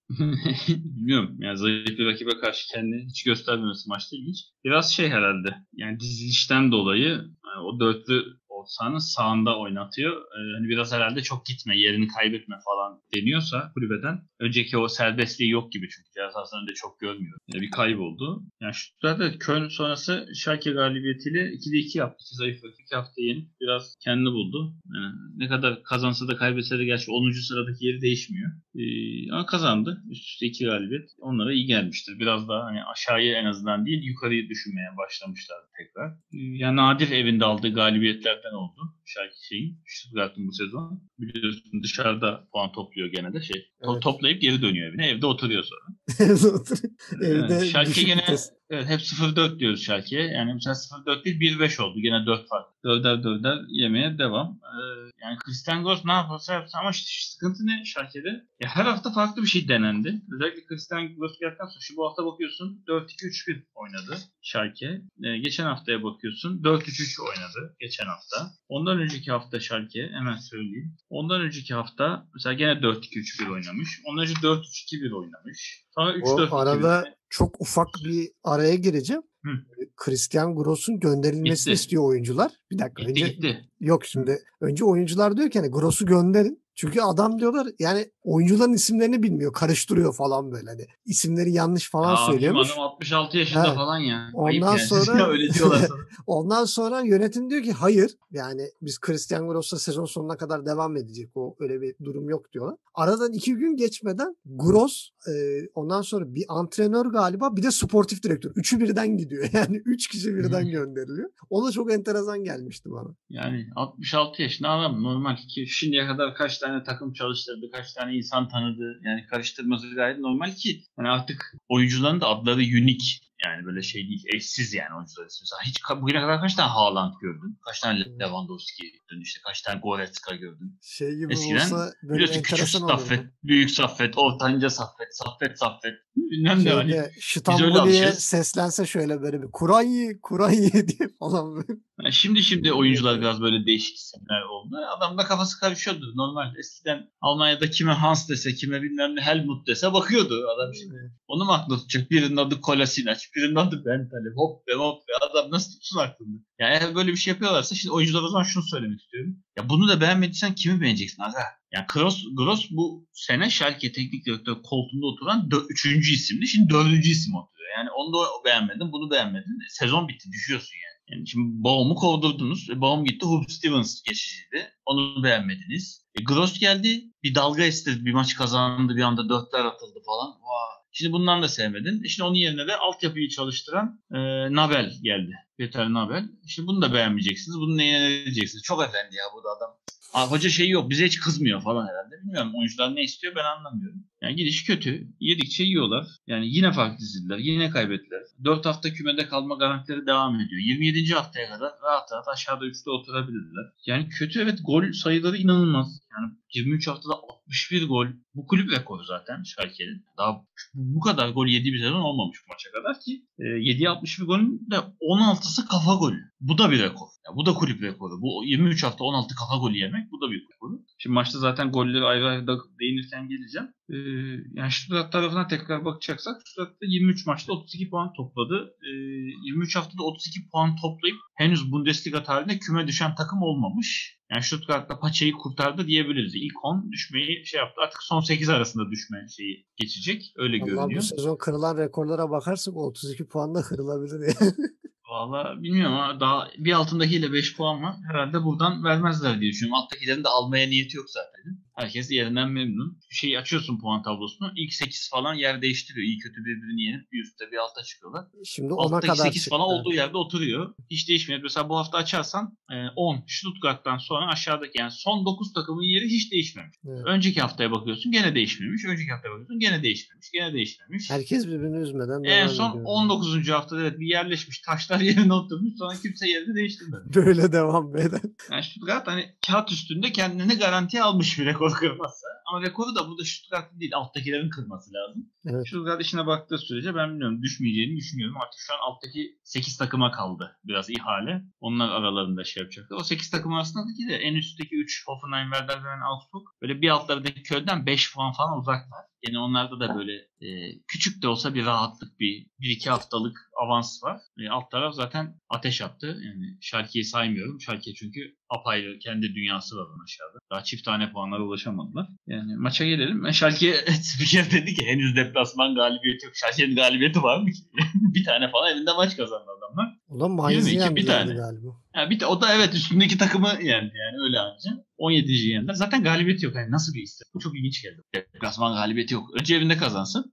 Bilmiyorum. Yani zayıf bir rakibe karşı kendini hiç göstermemesi maçta ilginç. Biraz şey herhalde. Yani dizilişten dolayı yani o dörtlü ortağını sağında oynatıyor. Ee, hani biraz herhalde çok gitme, yerini kaybetme falan deniyorsa kulübeden. Önceki o serbestliği yok gibi çünkü ceza sahasında çok görmüyor. Yani bir kayboldu. Yani şu zaten Köln sonrası Schalke galibiyetiyle 2'de 2 yaptı. İki zayıf rakip 2 hafta yenip biraz kendini buldu. Yani ne kadar kazansa da kaybetse de gerçi 10. sıradaki yeri değişmiyor. Ee, ama kazandı. Üst üste 2 galibiyet. Onlara iyi gelmiştir. Biraz daha hani aşağıya en azından değil yukarıyı düşünmeye başlamışlar tekrar. Ee, yani nadir evinde aldığı galibiyetlerden oldu. Schalke şeyin. Stuttgart'ın bu sezon. Biliyorsun dışarıda puan topluyor gene de şey. Evet. Toplayıp geri dönüyor evine. Evde oturuyor sonra. Evde oturuyor. Evde Schalke düşük gene. Evet hep 0-4 diyoruz Schalke'ye. Yani mesela 0-4 değil 1-5 oldu. Gene 4 fark. Dörder dörder yemeye devam. Ee, yani Christian Gross ne yaparsa yapsın ama işte sıkıntı ne Schalke'de? Ya her hafta farklı bir şey denendi. Özellikle Christian Gross geldikten sonra şu bu hafta bakıyorsun 4-2-3-1 oynadı Schalke. Ee, geçen haftaya bakıyorsun 4-3-3 oynadı geçen hafta. Ondan önceki hafta Schalke hemen söyleyeyim. Ondan önceki hafta mesela gene 4-2-3-1 oynamış. Ondan önce 4-3-2-1 oynamış. Sonra 3-4-2-1. O arada çok ufak bir araya gireceğim. Hı. Christian Gross'un gönderilmesini Gitti. istiyor oyuncular. Bir dakika Gitti önce gitti. yok şimdi. Önce oyuncular diyor ki hani Gross'u gönderin. Çünkü adam diyorlar yani oyuncuların isimlerini bilmiyor. Karıştırıyor falan böyle hani. isimleri yanlış falan Ya söylüyormuş. adam 66 yaşında Evet. falan ya. Ondan Ayıp yani. sonra- öyle diyorlar sana. Ondan sonra yönetim diyor ki hayır yani biz Christian Gross'la sezon sonuna kadar devam edecek o öyle bir durum yok diyorlar. Aradan iki gün geçmeden Gross e, ondan sonra bir antrenör galiba bir de sportif direktör. Üçü birden gidiyor yani üç kişi birden gönderiliyor. O da çok enteresan gelmişti bana. Yani 66 yaşında adam normal ki şimdiye kadar kaç tane takım çalıştırdı, kaç tane insan tanıdı. Yani karıştırması gayet normal ki yani artık oyuncuların da adları unique. Yani böyle şey değil, eşsiz yani oyuncular ismi. Mesela hiç bugüne kadar kaç tane Haaland gördün? Kaç tane Lewandowski gördün? İşte kaç tane Goretzka gördün? Şey gibi Eskiden olsa böyle Biliyorsun küçük olurdu. Saffet, büyük Saffet, ortanca Saffet, Saffet Saffet. Bilmem ne hani. Alışırız. seslense şöyle böyle bir Kur'an Kur'an diye falan böyle. Yani şimdi şimdi oyuncular biraz böyle değişik isimler oldu. Adam da kafası karışıyordu normal. Eskiden Almanya'da kime Hans dese, kime bilmem ne Helmut dese bakıyordu adam şimdi. Onu mu aklında tutacak? Birinin adı Kolasinac, birinin adı Bentaleb. Hop be hop be. Adam nasıl tutsun aklında? Yani eğer böyle bir şey yapıyorlarsa şimdi oyuncular o zaman şunu söylemek istiyorum. Ya bunu da beğenmediysen kimi beğeneceksin aga? Yani Gross, Gross bu sene Schalke teknik direktör koltuğunda oturan dö- üçüncü isimdi. Şimdi dördüncü isim oturuyor. Yani onu da beğenmedin, bunu beğenmedin. Sezon bitti, düşüyorsun yani. Yani şimdi Baum'u kovdurdunuz. E, Baum gitti, Hub Stevens geçiciydi. Onu beğenmediniz. E, Gross geldi, bir dalga estirdi, bir maç kazandı, bir anda dörtler atıldı falan. Vay. Şimdi bundan da sevmedin. Şimdi onun yerine de altyapıyı çalıştıran e, Nabel geldi. Peter Nabel. Şimdi bunu da beğenmeyeceksiniz. Bunu neye ne diyeceksiniz? Çok efendi ya bu da adam. Hoca şeyi yok. Bize hiç kızmıyor falan herhalde. Bilmiyorum oyuncular ne istiyor ben anlamıyorum. Yani gidiş kötü. Yedikçe yiyorlar. Yani yine fark dizildiler. Yine kaybettiler. 4 hafta kümede kalma garantileri devam ediyor. 27. haftaya kadar rahat rahat aşağıda 3'te oturabilirler. Yani kötü evet gol sayıları inanılmaz. Yani 23 haftada 61 gol. Bu kulüp rekoru zaten Schalke'nin. Daha bu kadar gol yediği bir sezon olmamış bu maça kadar ki e, 7'ye 61 golün de 16'sı kafa golü. Bu da bir rekor. Ya bu da kulüp rekoru. Bu 23 hafta 16 kafa golü yemek bu da bir rekoru. Şimdi maçta zaten golleri ayrı ayrı da değinirken geleceğim. Ee, yani Stuttgart tarafına tekrar bakacaksak Stuttgart 23 maçta 32 puan topladı. Ee, 23 haftada 32 puan toplayıp henüz Bundesliga tarihinde küme düşen takım olmamış. Yani Stuttgart'ta paçayı kurtardı diyebiliriz. İlk 10 düşmeyi şey yaptı. Artık son 8 arasında düşme şeyi geçecek. Öyle Allah görünüyor. bu sezon kırılan rekorlara bakarsak o 32 puan da kırılabilir yani. Valla bilmiyorum ama daha bir altındakiyle 5 puan var. Herhalde buradan vermezler diye düşünüyorum. Alttakilerin de almaya niyeti yok zaten. Herkes yerinden memnun. Şeyi açıyorsun puan tablosunu. İlk 8 falan yer değiştiriyor. İyi kötü birbirini yenip bir üstte bir alta çıkıyorlar. Şimdi ona Alttaki kadar 8 falan çıktı. olduğu yerde oturuyor. Hiç değişmiyor. Mesela bu hafta açarsan e, 10 Stuttgart'tan sonra aşağıdaki yani son 9 takımın yeri hiç değişmemiş. Evet. Önceki haftaya bakıyorsun gene değişmemiş. Önceki haftaya bakıyorsun gene değişmemiş. Gene değişmemiş. Herkes birbirini üzmeden En son ediyor. 19. haftada evet bir yerleşmiş. Taşlar yerine oturmuş. Sonra kimse yerini değiştirmedi. Böyle devam eden. Yani Stuttgart hani kağıt üstünde kendini garantiye almış bir rekor kırmazsa. Ama rekoru da burada Stuttgart'ın değil alttakilerin kırması lazım. Evet. Stuttgart işine baktığı sürece ben bilmiyorum düşmeyeceğini düşünüyorum. Artık şu an alttaki 8 takıma kaldı biraz ihale. Onlar aralarında şey yapacaklar. O 8 takım arasındaki de en üstteki 3 Hoffenheim, Werder Bremen, Augsburg. Böyle bir altlarındaki köyden 5 puan falan uzaklar. Yine onlarda da böyle e, küçük de olsa bir rahatlık, bir, bir iki haftalık avans var. E, alt taraf zaten ateş attı. Yani Schalke'yi saymıyorum. Schalke çünkü apayrı kendi dünyası var onun aşağıda. Daha çift tane puanlara ulaşamadılar. Yani maça gelelim. E, Schalke bir kere dedi ki henüz deplasman galibiyeti yok. Schalke'nin galibiyeti var mı ki? bir tane falan evinde maç kazandı adamlar. Da Mainz'i bir tane. galiba. Ya bir de o da evet üstündeki takımı yendi yani öyle anca. 17. yendiler. Zaten galibiyeti yok. Yani nasıl bir istek? Bu çok ilginç geldi. Deplasman galibiyeti yok. Önce evinde kazansın.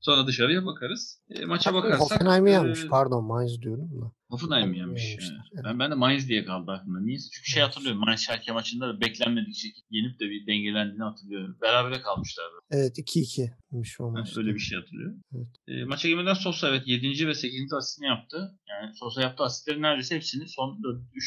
Sonra dışarıya bakarız. E, maça bakarsak. Hoffenheim'i e, yenmiş. Pardon Mainz diyorum da. Hoffenheim yemiş. Yemişler, Yani. evet. Ben, ben de Mainz diye kaldı aklımda. Niyeyse? Çünkü şey hatırlıyorum. Mainz Schalke maçında da beklenmedik şekilde yenip de bir dengelendiğini hatırlıyorum. Berabere kalmışlardı. Evet 2-2'miş o Ben maçta. öyle bir şey hatırlıyorum. Evet. E, maça girmeden Sosa evet 7. ve 8. asistini yaptı. Yani Sosa yaptığı asistlerin neredeyse hepsini son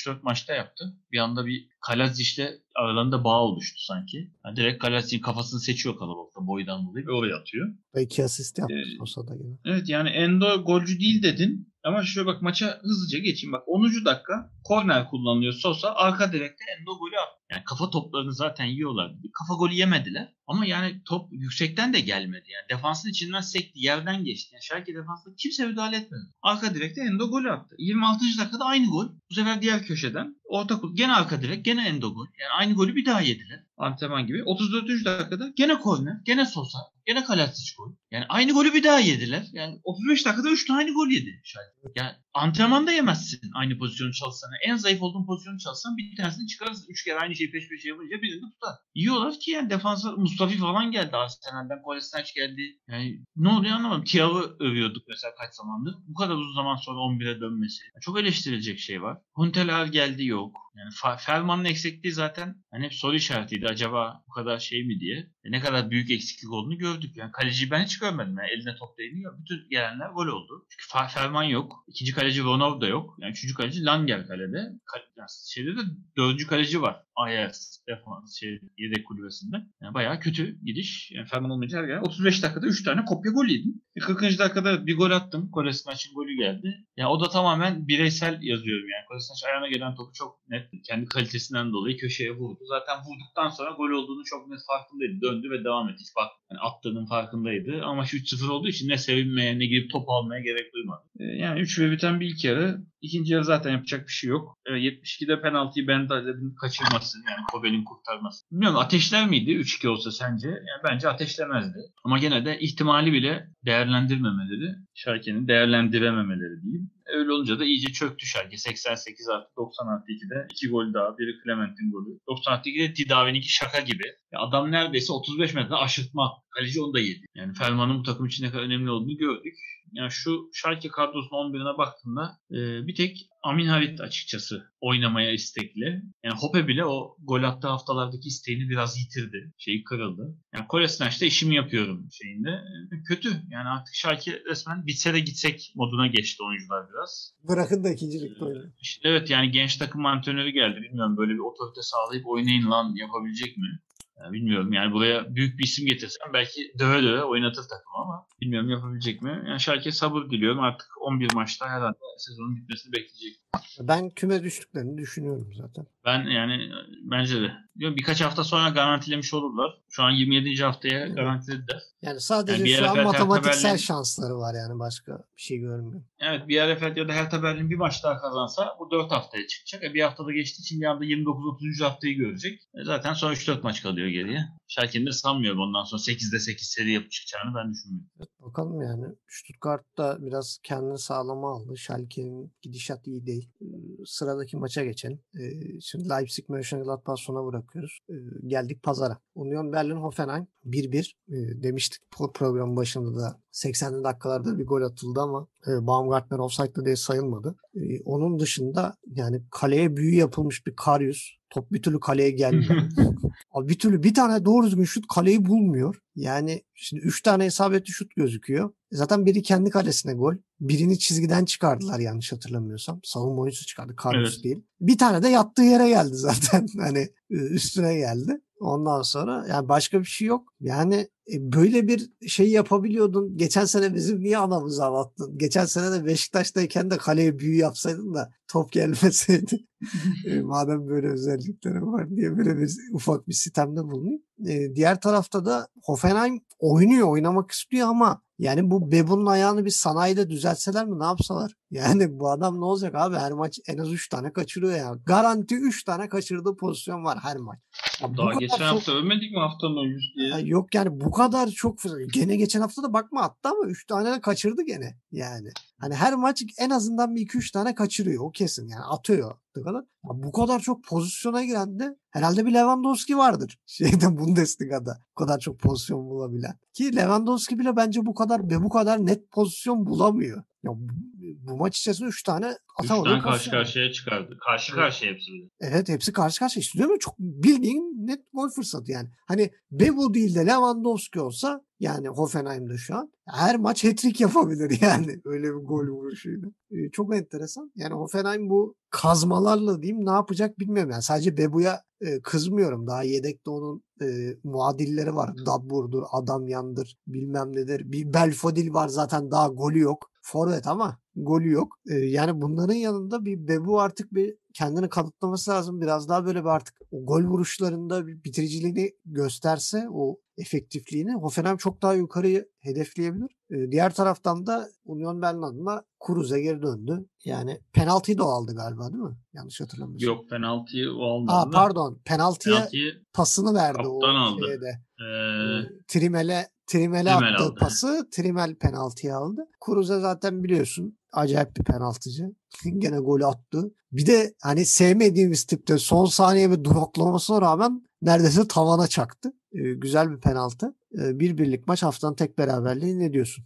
3-4 maçta yaptı. Bir anda bir Kalazic'le aralarında bağ oluştu sanki. Yani direkt Kalazic'in kafasını seçiyor kalabalıkta boydan dolayı ve oraya atıyor. Ve iki asist yaptı Ee, Sosa'da yine. Evet yani Endo golcü değil dedin. Ama şöyle bak maça hızlıca geçeyim. Bak 10. dakika korner kullanılıyor Sosa. Arka direkte Endo golü attı. Yani kafa toplarını zaten yiyorlar. Kafa golü yemediler. Ama yani top yüksekten de gelmedi. Yani defansın içinden sekti. Yerden geçti. Yani Schalke defansında kimse müdahale etmedi. Arka direkte Endo golü attı. 26. dakikada aynı gol. Bu sefer diğer köşeden. Orta kul. Gene arka direk. Gene Endo gol. Yani aynı golü bir daha yediler. Antrenman gibi. 34. dakikada gene korner. Gene Sosa. Gene Kalasic gol. Yani aynı golü bir daha yediler. Yani 35 dakikada 3 tane gol yedi Schalke. Yani antrenmanda yemezsin aynı pozisyonu çalışsan. En zayıf olduğun pozisyonu çalışsan bir tanesini çıkarırsın. Üç kere aynı şeyi peş peşe yapınca birini tutar. Yiyorlar ki yani defansa Mustafi falan geldi Arsenal'den. Kolasinac geldi. Yani ne oluyor anlamadım. Thiaw'ı övüyorduk mesela kaç zamandır. Bu kadar uzun zaman sonra 11'e dönmesi. Çok eleştirilecek şey var. Hunteler geldi yok. Yani Ferman'ın eksikliği zaten hani hep soru işaretiydi. Acaba bu kadar şey mi diye. E ne kadar büyük eksiklik olduğunu gördük. Yani kaleciyi ben hiç görmedim. Yani eline top değmiyor. Bütün gelenler gol oldu. Çünkü Ferman yok. İkinci kaleci Ronov da yok. Yani üçüncü kaleci Langer kalede. Kal- yani şeyde de dördüncü kaleci var. Ajax defans şey, yedek kulübesinde. Yani bayağı kötü gidiş. Yani Ferman olmayınca her yer. 35 dakikada 3 tane kopya gol yedim. E 40. dakikada bir gol attım. Kolasinaç'ın golü geldi. Yani o da tamamen bireysel yazıyorum yani. Kolasinaç ayağına gelen topu çok net kendi kalitesinden dolayı köşeye vurdu. Zaten vurduktan sonra gol olduğunu çok net farkındaydı. Döndü ve devam etti. Bak yani attığının farkındaydı. Ama şu 3-0 olduğu için ne sevinmeye ne gidip top almaya gerek duymadı. E, yani 3 ve biten bir ilk yarı. İkinci yarı zaten yapacak bir şey yok. E, 72'de penaltıyı Ben Daled'in kaçırması yani Kobe'nin kurtarması. Bilmiyorum ateşler miydi 3-2 olsa sence? Yani bence ateşlemezdi. Ama gene de ihtimali bile değerlendirmemeleri, Şarke'nin değerlendirememeleri diyeyim. Öyle olunca da iyice çöktü Şarke. 88 artı 90 artı 2'de 2 gol daha. Biri Clement'in golü. 90 artı 2'de Tidavi'ninki şaka gibi. Ya adam neredeyse 35 metre aşırtma. Kaleci onu da yedi. Yani Ferman'ın bu takım için ne kadar önemli olduğunu gördük. Yani şu Schalke kadrosunun 11'ine baktığımda e, bir tek Amin Harit açıkçası oynamaya istekli. Yani Hoppe bile o gol attığı haftalardaki isteğini biraz yitirdi. Şeyi kırıldı. Yani Kolasinaç'ta işimi yapıyorum şeyinde. E, kötü. Yani artık Schalke resmen bitse de gitsek moduna geçti oyuncular biraz. Bırakın da ikincilikte oynayın. İşte evet yani genç takım antrenörü geldi. Bilmiyorum böyle bir otorite sağlayıp oynayın lan yapabilecek mi? Yani bilmiyorum yani buraya büyük bir isim getirsem belki döve döve oynatır takım ama bilmiyorum yapabilecek mi? Yani Schalke sabır diliyorum artık 11 maçta herhalde sezonun bitmesini bekleyecek. Ben küme düştüklerini düşünüyorum zaten. Ben yani bence de. Birkaç hafta sonra garantilemiş olurlar. Şu an 27. haftaya garantilediler. Yani sadece Yani şu an matematiksel Berlin- şansları var yani başka bir şey görmüyorum. Evet bir Erefeld ya da Hertha Berlin bir maç daha kazansa bu 4 haftaya çıkacak. E, bir haftada geçtiği için bir anda 29-30. haftayı görecek. E, zaten sonra 3-4 maç kalıyor geriye. Schalke'nin de sanmıyorum ondan sonra 8'de 8 seri yapıp çıkacağını ben düşünmüyorum. Evet, bakalım yani. Stuttgart da biraz kendini sağlama aldı. Schalke'nin gidişat iyi değil. Sıradaki maça geçelim. Ee, Şimdi Leipzig Mönchengladbach sona bırakıyoruz. Ee, Geldik pazara. Union Berlin Hoffenheim 1-1 Ee, demiştik pro- programın başında da 80'li dakikalarda bir gol atıldı ama e, Baumgartner offside'lı diye sayılmadı. Ee, Onun dışında yani kaleye büyü yapılmış bir Karius. Top bir türlü kaleye gelmiyor. Abi bir türlü bir tane doğru düzgün şut kaleyi bulmuyor. Yani şimdi 3 tane isabetli şut gözüküyor. Zaten biri kendi kalesine gol. Birini çizgiden çıkardılar yanlış hatırlamıyorsam. Savunma oyuncusu çıkardı. Karius Evet. değil. Bir tane de yattığı yere geldi zaten. Hani e, üstüne geldi. Ondan sonra yani başka bir şey yok. Yani e, böyle bir şey yapabiliyordun. Geçen sene bizim niye anamızı ağlattın? Geçen sene de Beşiktaş'tayken de kaleye büyü yapsaydın da top gelmeseydi. E, madem böyle özellikleri var diye böyle bir ufak bir sistemde bulunayım. E, diğer tarafta da Hoffenheim oynuyor, oynamak istiyor ama yani bu Bebun'un ayağını bir sanayide düzeltseler mi ne yapsalar? Yani bu adam ne olacak abi her maç en az 3 tane kaçırıyor ya. Garanti 3 tane kaçırdığı pozisyon var her maç. Daha geçen çok- hafta övmedik mi haftanın oyuncusu diye? ya yok yani bu kadar çok gene geçen hafta da bakma attı ama 3 tane de kaçırdı gene yani. Hani her maç en azından bir 2-3 tane kaçırıyor o kesin yani atıyor kadar. Ya bu kadar çok pozisyona giren de herhalde bir Lewandowski vardır şeyde Bundesliga'da bu kadar çok pozisyon bulabilen. Ki Lewandowski bile bence bu kadar ve bu kadar net pozisyon bulamıyor. Ya bu- maç içerisinde 3 tane Üç atamadığı tane karşı karşıya çıkardı. Karşı karşıya hepsi. Evet hepsi karşı karşıya. İşte diyorum çok bildiğin net gol fırsatı yani. Hani Bebo değil de Lewandowski olsa yani Hoffenheim'de şu an her maç hat-trick yapabilir yani. Öyle bir gol vuruşuyla. Ee, çok enteresan. Yani Hoffenheim bu kazmalarla diyeyim ne yapacak bilmiyorum. Yani sadece Bebo'ya e, kızmıyorum. Daha yedekte onun e, muadilleri var. Dabbur'dur, Adamyan'dır, bilmem nedir. Bir Belfodil var zaten daha golü yok. Forvet ama golü yok. E, yani bunların yanında bir Bebu artık bir kendini kanıtlaması lazım. Biraz daha böyle bir artık o gol vuruşlarında bir bitiriciliğini gösterse o efektifliğini Hoffenheim çok daha yukarıyı hedefleyebilir. E, diğer taraftan da Union Berlin'e Kruse geri döndü. Yani penaltıyı da o aldı galiba değil mi? Yanlış hatırlamıyorsam. Yok penaltıyı o almadı. Aa pardon. Penaltıya Penaltıyı pasını verdi o aldı. şeyde. e, Trimel'e Trimel'e Trimel attığı aldı. pası Trimel penaltıya aldı. Kruse zaten biliyorsun acayip bir penaltıcı. Gene golü attı. Bir de hani sevmediğimiz tipte son saniye bir duraklamasına rağmen neredeyse tavana çaktı. Ee, güzel bir penaltı. Ee, bir birlik maç haftanın tek beraberliği ne diyorsun?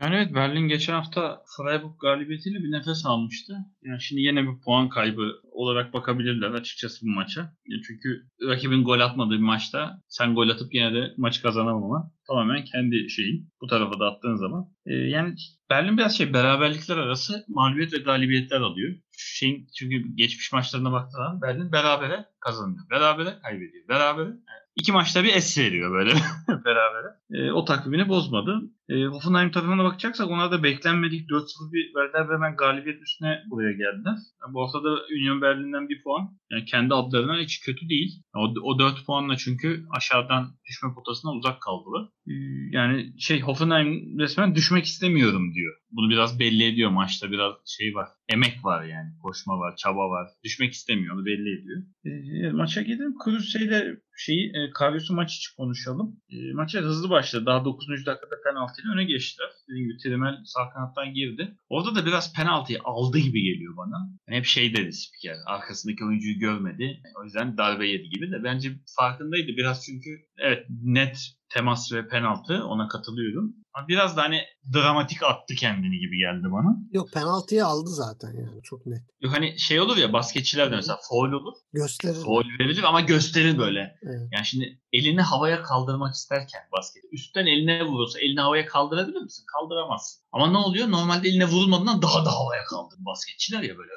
Yani evet Berlin geçen hafta Freiburg galibiyetiyle bir nefes almıştı. Yani şimdi yine bir puan kaybı olarak bakabilirler açıkçası bu maça. Yani çünkü rakibin gol atmadığı bir maçta sen gol atıp yine de maçı kazanamama tamamen kendi şeyin. Bu tarafa da attığın zaman. Ee, yani Berlin biraz şey beraberlikler arası mağlubiyet ve galibiyetler alıyor. Şeyin, çünkü geçmiş maçlarına baktığın zaman Berlin berabere kazanıyor. Berabere kaybediyor. Berabere yani iki maçta bir es veriyor böyle berabere. Ee, o takvimini bozmadı. E, Hoffenheim tarafına bakacaksak onlar da beklenmedik 4-0 bir Werder Bremen galibiyet üstüne buraya geldiler. Yani bu hafta da Union Berlin'den bir puan. Yani kendi adlarına hiç kötü değil. O, o 4 puanla çünkü aşağıdan düşme potasına uzak kaldılar. Ee, yani şey Hoffenheim resmen düşmek istemiyorum diyor. Bunu biraz belli ediyor maçta biraz şey var. Emek var yani. Koşma var, çaba var. Düşmek istemiyor. Onu belli ediyor. E, maça gidelim. Cruze'yle şeyi e, Karius'u maç için konuşalım. E, maça hızlı başladı. Daha 9. dakikada penaltıyla öne geçtiler. Dediğim gibi Trimel sağ kanattan girdi. Orada da biraz penaltıyı aldı gibi geliyor bana. Yani hep şey dedi spiker. Arkasındaki oyuncuyu görmedi. O yüzden darbe yedi gibi de. Bence farkındaydı biraz çünkü evet net temas ve penaltı ona katılıyorum. Ama biraz da hani dramatik attı kendini gibi geldi bana. Yok penaltıyı aldı zaten yani çok net. Yok hani şey olur ya basketçilerde mesela foul olur. Gösterir. Foul verilir ama gösterir böyle. Evet. Yani şimdi elini havaya kaldırmak isterken basket üstten eline vurursa elini havaya kaldırabilir misin? Kaldıramazsın. Ama ne oluyor? Normalde eline vurulmadığından daha da havaya kaldır. Basketçiler ya böyle.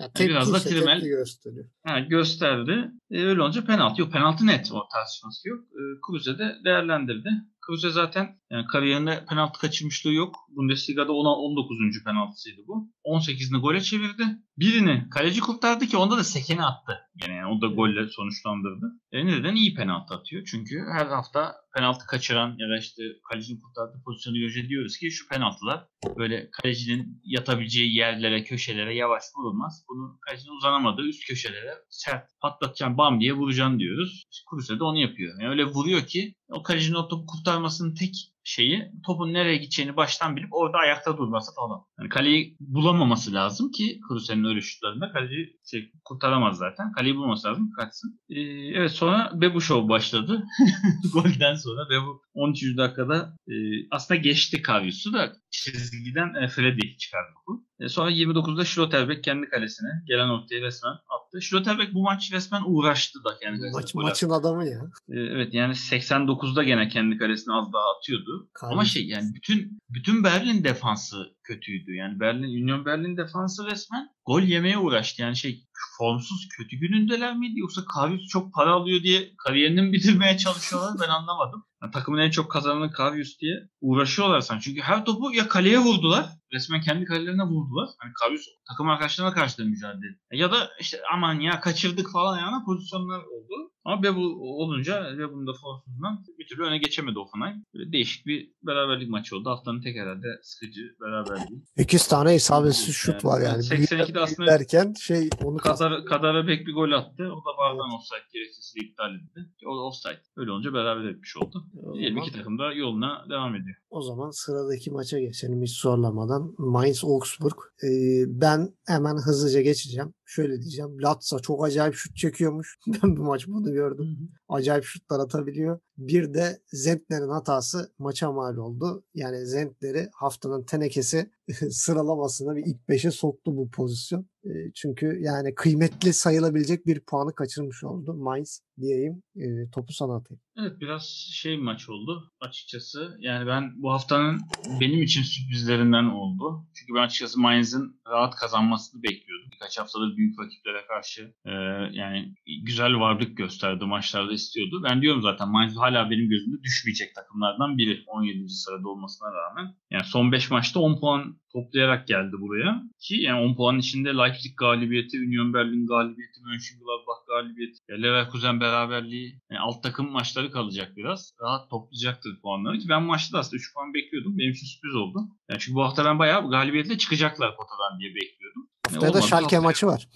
Ya tepki biraz da Trimel- gösteriyor. Ha, gösterdi. E, öyle olunca penaltı. Yok penaltı net. O tartışması yok. E, Kruse de değerlendirdi. Kruse zaten yani kariyerinde penaltı kaçırmışlığı yok. Bundesliga'da ona 19. penaltısıydı bu. 18'ini gole çevirdi. Birini kaleci kurtardı ki onda da sekeni attı. Yani o da golle sonuçlandırdı. E, neden iyi penaltı atıyor? Çünkü her hafta penaltı kaçıran ya da işte kalecinin kurtardığı pozisyonu göz diyoruz ki şu penaltılar böyle kalecinin yatabileceği yerlere, köşelere yavaş vurulmaz. Bunu kalecinin uzanamadığı üst köşelere sert patlatacaksın bam diye vuracaksın diyoruz. İşte Kruse de onu yapıyor. Yani öyle vuruyor ki o kalecinin o topu kurtarmasının tek şeyi topun nereye gideceğini baştan bilip orada ayakta durması falan. Yani kaleyi bulamaması lazım ki Kruse'nin öyle şutlarında kaleci şey, kurtaramaz zaten. Kaleyi bulması lazım kaçsın. Ee, evet sonra Bebu Show başladı. Golden sonra Bebu 13. dakikada e, aslında geçti Karius'u da çizgiden e, Freddy çıkardı bu. E, sonra 29'da Schlotterbeck kendi kalesine gelen ortaya resmen attı. Schlotterbeck bu maç resmen uğraştı da kendi kalesine. Maç, maçın adamı ya. e, Evet yani 89'da gene kendi kalesine az daha atıyordu. Karius. Ama şey yani bütün bütün Berlin defansı kötüydü. Yani Berlin Union Berlin defansı resmen gol yemeye uğraştı. Yani şey formsuz kötü günündeler miydi yoksa Karius çok para alıyor diye kariyerini bitirmeye çalışıyorlar ben anlamadım. Yani takımın en çok kazananı Karius diye uğraşıyorlar sanki. Çünkü her topu ya kaleye vurdular. Resmen kendi kalelerine vurdular. Hani Karius takım arkadaşlarına karşı da mücadele. Ya da işte aman ya kaçırdık falan yani pozisyonlar oldu. Ama Bebu olunca Bebu'nun da forsuzundan bir türlü öne geçemedi Hoffenheim. Böyle değişik bir beraberlik maçı oldu. Haftanın tek herhalde sıkıcı beraberliği. 8 tane isabetsiz şut var yani. 82'de aslında derken şey onu Kadar, Kadara Bek bir gol attı. O da bardan offside gerekçesiyle iptal edildi. O da offside. Öyle olunca beraber etmiş oldu. Diyelim iki takım da yoluna devam ediyor. O zaman sıradaki maça geçelim hiç zorlamadan. Mainz Augsburg. Ee, ben hemen hızlıca geçeceğim. Şöyle diyeceğim. Latsa çok acayip şut çekiyormuş. Ben bu maç bunu gördüm. Acayip şutlar atabiliyor. Bir de Zentner'in hatası maça mal oldu. Yani Zentner'i haftanın tenekesi sıralamasına bir ilk 5'e soktu bu pozisyon. E, çünkü yani kıymetli sayılabilecek bir puanı kaçırmış oldu. Mainz diyeyim. E, topu sana atayım. Evet biraz şey maç oldu açıkçası. Yani ben bu haftanın benim için sürprizlerinden oldu. Çünkü ben açıkçası Mainz'in rahat kazanmasını bekliyordum. Birkaç haftadır büyük rakiplere karşı e, yani güzel varlık gösterdi maçlarda istiyordu. Ben diyorum zaten Mainz hala benim gözümde düşmeyecek takımlardan biri 17. sırada olmasına rağmen. Yani son 5 maçta 10 puan toplayarak geldi buraya. Ki yani 10 puanın içinde Leipzig galibiyeti, Union Berlin galibiyeti, Mönchengladbach galibiyeti, Leverkusen beraberliği, yani alt takım maçları kalacak biraz. Rahat toplayacaktır puanları. Ki ben maçta da aslında 3 puan bekliyordum. Benim için sürpriz oldu. Yani çünkü bu hafta ben bayağı galibiyetle çıkacaklar potadan diye bekliyordum. Haftaya da Schalke haftaya, maçı var.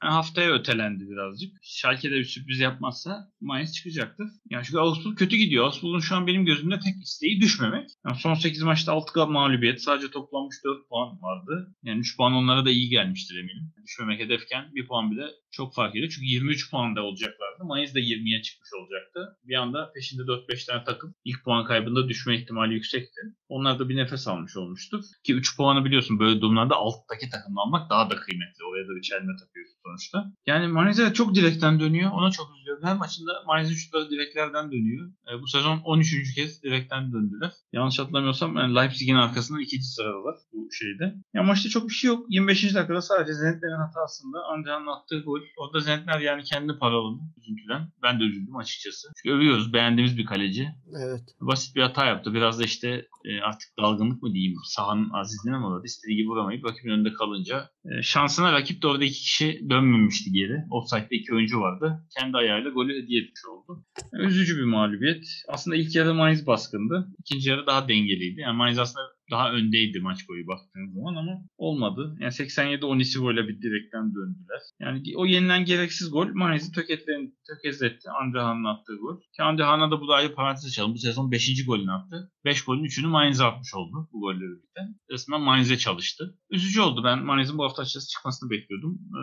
Haftaya ötelendi birazcık. Schalke'de bir sürpriz yapmazsa Mainz çıkacaktır. Yani çünkü Augsburg kötü gidiyor. Augsburg'un şu an benim gözümde tek isteği düşmemek. Yani son 8 maçta 6 mağlubiyet. Sadece toplanmış 4 puan vardı. Yani 3 puan onlara da iyi gelmiştir eminim. Düşmemek hedefken bir puan bile çok fark ediyor. Çünkü 23 puanda olacaklardı. Mainz de 20'ye çıkmış olacaktı. Bir anda peşinde 4-5 tane takım ilk puan kaybında düşme ihtimali yüksekti. Onlar da bir nefes almış olmuştur. Ki 3 puanı biliyorsun böyle durumlarda alttaki takımla almak daha da kıymetli. Oraya da bir çelme takıyorsun sonuçta. Yani Mainz çok direkten dönüyor. Ona çok üzülüyorum. Her maçında Mainz'in şutları direklerden dönüyor. E, bu sezon 13. kez direkten döndüler. Yanlış hatırlamıyorsam yani Leipzig'in arkasında ikinci sıradalar bu şeyde. Ya maçta çok bir şey yok. 25. dakikada sadece Zenitler'in hatasında Andrea'nın attığı gol. Orada Zentner yani kendi paralını üzüntüden. Ben de üzüldüm açıkçası. Çünkü övüyoruz. Beğendiğimiz bir kaleci. Evet. Basit bir hata yaptı. Biraz da işte e, artık dalgınlık mı diyeyim. Sahanın azizliğine mi uğradı? İstediği gibi vuramayıp rakibin önünde kalınca. E, şansına rakip de orada iki kişi dönmemişti geri. Offside'de iki oyuncu vardı. Kendi ayağıyla golü hediye etmiş oldu. Yani üzücü bir mağlubiyet. Aslında ilk yarı Mainz baskındı. İkinci yarı daha dengeliydi. Yani Mainz aslında daha öndeydi maç boyu baktığın zaman ama olmadı. Yani 87 12 golle bir direkten döndüler. Yani o yenilen gereksiz gol Mainz'i tökezletti. Andrehan'ın attığı gol. Ki Andrehan'a da bu da ayrı parantez açalım. Bu sezon 5. golünü attı. 5 golün 3'ünü Mainz'e atmış oldu bu golleri birlikte. Resmen Mainz'e çalıştı. Üzücü oldu. Ben Mainz'in bu hafta açıkçası çıkmasını bekliyordum. Ee,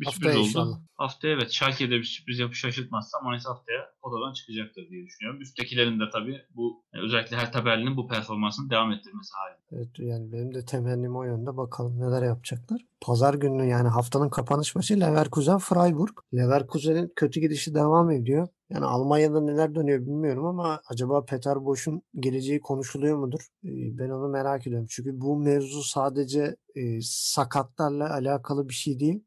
bir haftaya sürpriz inşallah. oldu. Haftaya evet Schalke'de bir sürpriz yapıp şaşırtmazsa Mainz haftaya odadan çıkacaktır diye düşünüyorum. Üsttekilerin de tabii bu özellikle her tabelinin bu performansını devam ettirmesi halinde. Evet yani benim de temennim o yönde. Bakalım neler yapacaklar. Pazar günü yani haftanın kapanış maçı Leverkusen Freiburg. Leverkusen'in kötü gidişi devam ediyor. Yani Almanya'da neler dönüyor bilmiyorum ama acaba Peter Boş'un geleceği konuşuluyor mudur? Ben onu merak ediyorum. Çünkü bu mevzu sadece sakatlarla alakalı bir şey değil.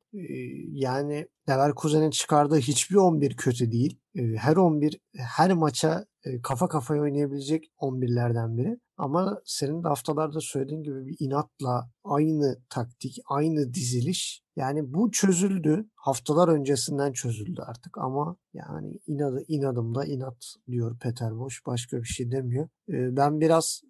Yani Leverkusen'in çıkardığı hiçbir 11 kötü değil. Her 11 her maça kafa kafaya oynayabilecek 11'lerden biri. Ama senin de haftalarda söylediğin gibi bir inatla aynı taktik, aynı diziliş yani bu çözüldü. Haftalar öncesinden çözüldü artık ama yani inadı inadımda inat diyor Peter Boş. Başka bir şey demiyor. Ben biraz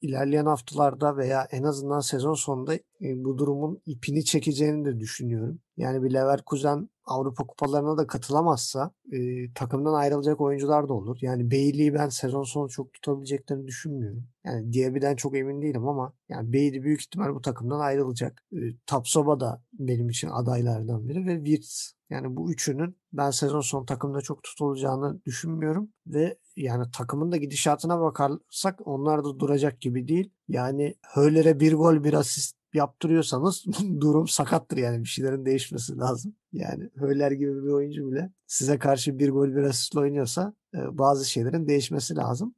ilerleyen haftalarda veya en azından sezon sonunda bu durumun ipini çekeceğini de düşünüyorum. Yani bir Leverkusen Avrupa kupalarına da katılamazsa e, takımdan ayrılacak oyuncular da olur. Yani Bailey'i ben sezon sonu çok tutabileceklerini düşünmüyorum. Yani Diaby'den çok emin değilim ama yani Bailey büyük ihtimal bu takımdan ayrılacak. E, Tapsoba da benim için adaylardan biri ve Wirtz. Yani bu üçünün ben sezon sonu takımda çok tutulacağını düşünmüyorum ve yani takımın da gidişatına bakarsak onlar da duracak gibi değil. Yani Höller'e bir gol bir asist yaptırıyorsanız durum sakattır yani bir şeylerin değişmesi lazım. Yani Höller gibi bir oyuncu bile size karşı bir gol bir asistle oynuyorsa bazı şeylerin değişmesi lazım.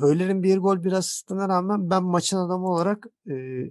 Höller'in bir gol bir asistine rağmen ben maçın adamı olarak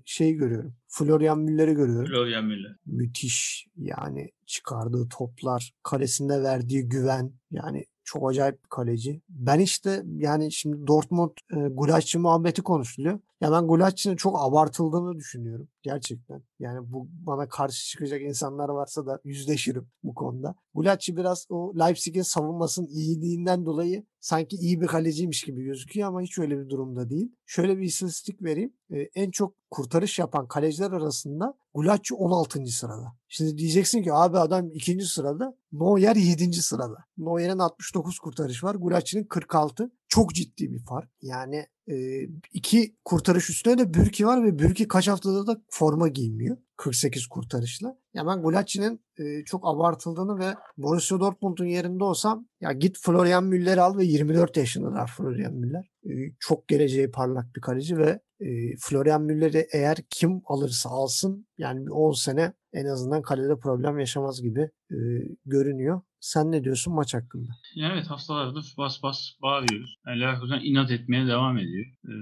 şey görüyorum. Florian Müller'i görüyorum. Florian Müller. Müthiş yani çıkardığı toplar, kalesinde verdiği güven yani çok acayip bir kaleci. Ben işte yani şimdi Dortmund e, Gulacsi muhabbeti konuşuluyor. Ya ben Gulaci'nin çok abartıldığını düşünüyorum. Gerçekten. Yani bu bana karşı çıkacak insanlar varsa da yüzleşirim bu konuda. Gulacsi biraz o Leipzig'in savunmasının iyiliğinden dolayı sanki iyi bir kaleciymiş gibi gözüküyor ama hiç öyle bir durumda değil. Şöyle bir istatistik vereyim. Ee, en çok kurtarış yapan kaleciler arasında Gulacsi 16. sırada. Şimdi diyeceksin ki abi adam 2. sırada, Neuer 7. sırada. Neuer'in 69 kurtarış var, Gulaci'nin 46. Çok ciddi bir fark. Yani e, iki kurtarış üstüne de Bürki var ve Bürki kaç haftada da forma giymiyor. 48 kurtarışla. Ya ben Gulacci'nin e, çok abartıldığını ve Borussia Dortmund'un yerinde olsam ya git Florian Müller'i al ve 24 yaşındalar Florian Müller. E, çok geleceği parlak bir kaleci ve e, Florian Müller'i eğer kim alırsa alsın yani 10 sene en azından kalede problem yaşamaz gibi e, görünüyor. Sen ne diyorsun maç hakkında? evet haftalardır bas bas bağırıyoruz. Yani Leverkusen inat etmeye devam ediyor. Ee,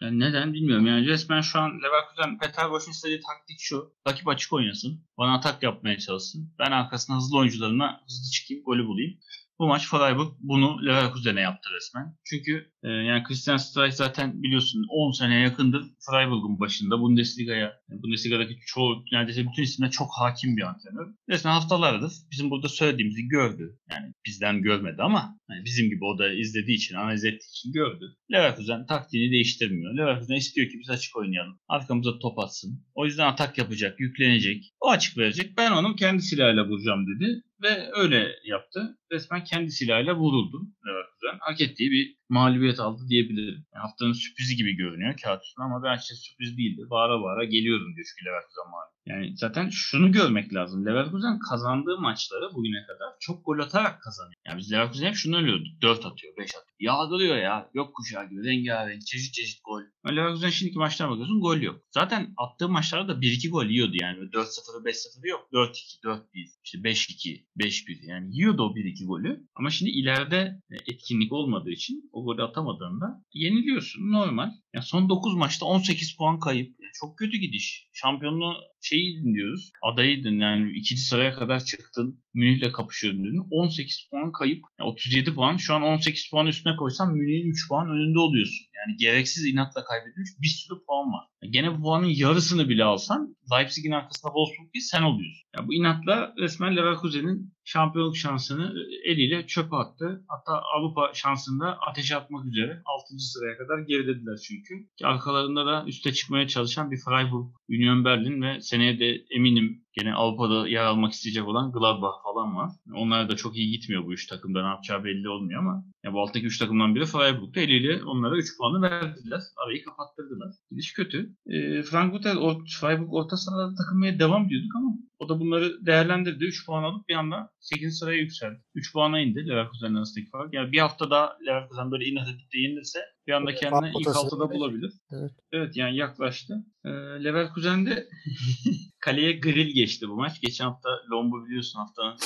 yani neden bilmiyorum. Yani resmen şu an Leverkusen Peter Boş'un istediği taktik şu. Rakip açık oynasın. Bana atak yapmaya çalışsın. Ben arkasına hızlı oyuncularına hızlı çıkayım, golü bulayım. Bu maç Freiburg bunu Leverkusen'e yaptı resmen. Çünkü e, yani Christian Streich zaten biliyorsun 10 sene yakındır Freiburg'un başında Bundesliga'ya, Bundesliga'daki çoğu neredeyse bütün isimler çok hakim bir antrenör. Resmen haftalardır bizim burada söylediğimizi gördü. Yani bizden görmedi ama yani bizim gibi o da izlediği için, analiz ettiği için gördü. Leverkusen taktiğini değiştirmiyor. Leverkusen istiyor ki biz açık oynayalım. Arkamıza top atsın. O yüzden atak yapacak, yüklenecek. O açık verecek. Ben onun kendi silahıyla vuracağım dedi. Ve öyle yaptı. Resmen kendi silahıyla vuruldu Leverkusen. Hak ettiği bir mağlubiyet aldı diyebilirim. Yani haftanın sürprizi gibi görünüyor kağıt üstünde ama bence sürpriz değildi. Bağıra bağıra geliyorum diyor çünkü Leverkusen mağlup. Yani zaten şunu görmek lazım. Leverkusen kazandığı maçları bugüne kadar çok gol atarak kazanıyor. Yani biz Leverkusen hep şunu ölüyorduk. 4 atıyor, 5 atıyor. Yağdırıyor ya. Yok kuşağı gibi rengarenk, çeşit çeşit gol. Ama Leverkusen şimdiki maçlara bakıyorsun gol yok. Zaten attığı maçlarda da 1-2 gol yiyordu yani. 4-0'ı 5-0'ı yok. 4-2, 4-1, işte 5-2, 5-1 yani yiyordu o 1-2 golü. Ama şimdi ileride etkinlik olmadığı için o golü atamadığında yeniliyorsun. Normal. Yani son 9 maçta 18 puan kayıp. Yani çok kötü gidiş. Şampiyonluğu şeyi diyoruz. Adayıydın yani ikinci sıraya kadar çıktın. Münih'le kapışıyordun dedin. 18 puan kayıp. Yani 37 puan. Şu an 18 puan üstüne koysan Münih'in 3 puan önünde oluyorsun. Yani gereksiz inatla kaybedilmiş bir sürü puan var. Yani gene bu puanın yarısını bile alsan Leipzig'in arkasında Wolfsburg değil sen oluyorsun. Yani bu inatla resmen Leverkusen'in şampiyonluk şansını eliyle çöpe attı. Hatta Avrupa şansında ateşe atmak üzere 6. sıraya kadar gerilediler çünkü. Ki arkalarında da üste çıkmaya çalışan bir Freiburg, Union Berlin ve seneye de eminim gene Avrupa'da yer almak isteyecek olan Gladbach falan var. Onlar da çok iyi gitmiyor bu üç takımda ne yapacağı belli olmuyor ama ya bu alttaki üç takımdan biri Freiburg'da eliyle onlara 3 puanı verdiler. Arayı kapattırdılar. Gidiş kötü. E, Frankfurt'e Freiburg orta sırada takılmaya devam diyorduk ama o da bunları değerlendirdi. 3 puan alıp bir anda 8. sıraya yükseldi. 3 puana indi Leverkusen arasındaki fark. Yani bir hafta daha Leverkusen böyle inat edip de yenilirse bir anda kendini ilk haftada bulabilir. Evet. evet yani yaklaştı. Ee, Leverkusen'de kaleye grill geçti bu maç. Geçen hafta Lombo biliyorsun haftanın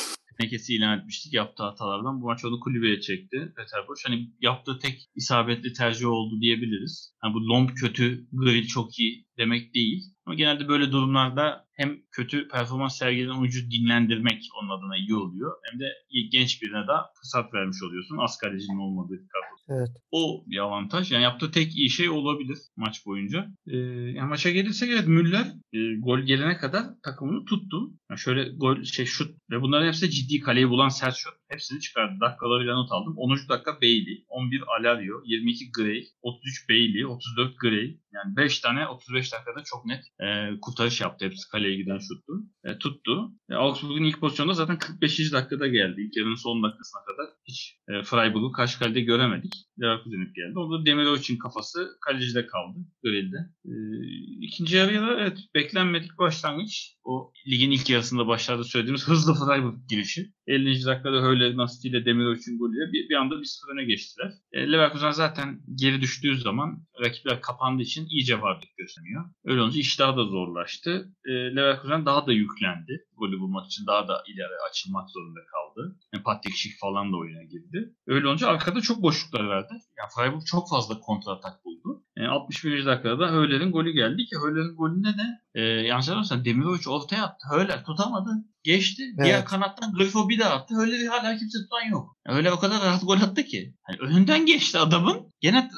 tenekesi ilan etmiştik yaptığı hatalardan. Bu maç onu kulübeye çekti Peter Boş. Hani yaptığı tek isabetli tercih oldu diyebiliriz. Yani bu Lomb kötü, Grill çok iyi demek değil. Ama genelde böyle durumlarda hem kötü performans sergileyen oyuncu dinlendirmek onun adına iyi oluyor. Hem de genç birine de fırsat vermiş oluyorsun. Az kalecinin olmadığı kadro. Evet. O bir avantaj. Yani yaptığı tek iyi şey olabilir maç boyunca. Ee, yani maça gelirsek evet Müller e, gol gelene kadar takımını tuttu. Yani şöyle gol şey şut ve bunların hepsi ciddi kaleyi bulan sert şut. Hepsini çıkardı. Dakikalarıyla not aldım. 10. dakika Bailey, 11 Alario, 22 Gray, 33 Bailey, 34 Gray. Yani 5 tane 35 dakikada çok net e, kurtarış yaptı. Hepsi kaleye giden şuttu. E, tuttu. E, Augsburg'un ilk pozisyonda zaten 45. dakikada geldi. İlk yarının son dakikasına kadar hiç e, Freiburg'u karşı kalede göremedik. Leverkusen geldi. Orada Demirovic'in kafası kalecide kaldı. Grill'de. E, ikinci yarıya da evet beklenmedik başlangıç. O ligin ilk yarısında başlarda söylediğimiz hızlı Freiburg girişi. 50. dakikada Höyle Nasti ile Demirovic'in golüyle bir, bir anda bir sıfır öne geçtiler. E, Leverkusen zaten geri düştüğü zaman rakipler kapandığı için iyice varlık gösteriyor. Öyle olunca iş daha da zorlaştı. E, Leverkusen daha da yüklendi. Golü bulmak için daha da ileri açılmak zorunda kaldı. Yani Patrick Schick falan da oyuna girdi. Öyle olunca arkada çok boşluklar verdi. Yani Freiburg çok fazla kontra atak buldu. Yani 61. dakikada da Höyler'in golü geldi ki Höyler'in golünde de e, yanlış hatırlamıyorsam Demirovic ortaya attı. Höyler tutamadı. Geçti. Evet. Diğer kanattan Grifo bir daha attı. Höyler'i hala kimse tutan yok. Yani öyle o kadar rahat gol attı ki. Hani önünden geçti adamın. Gene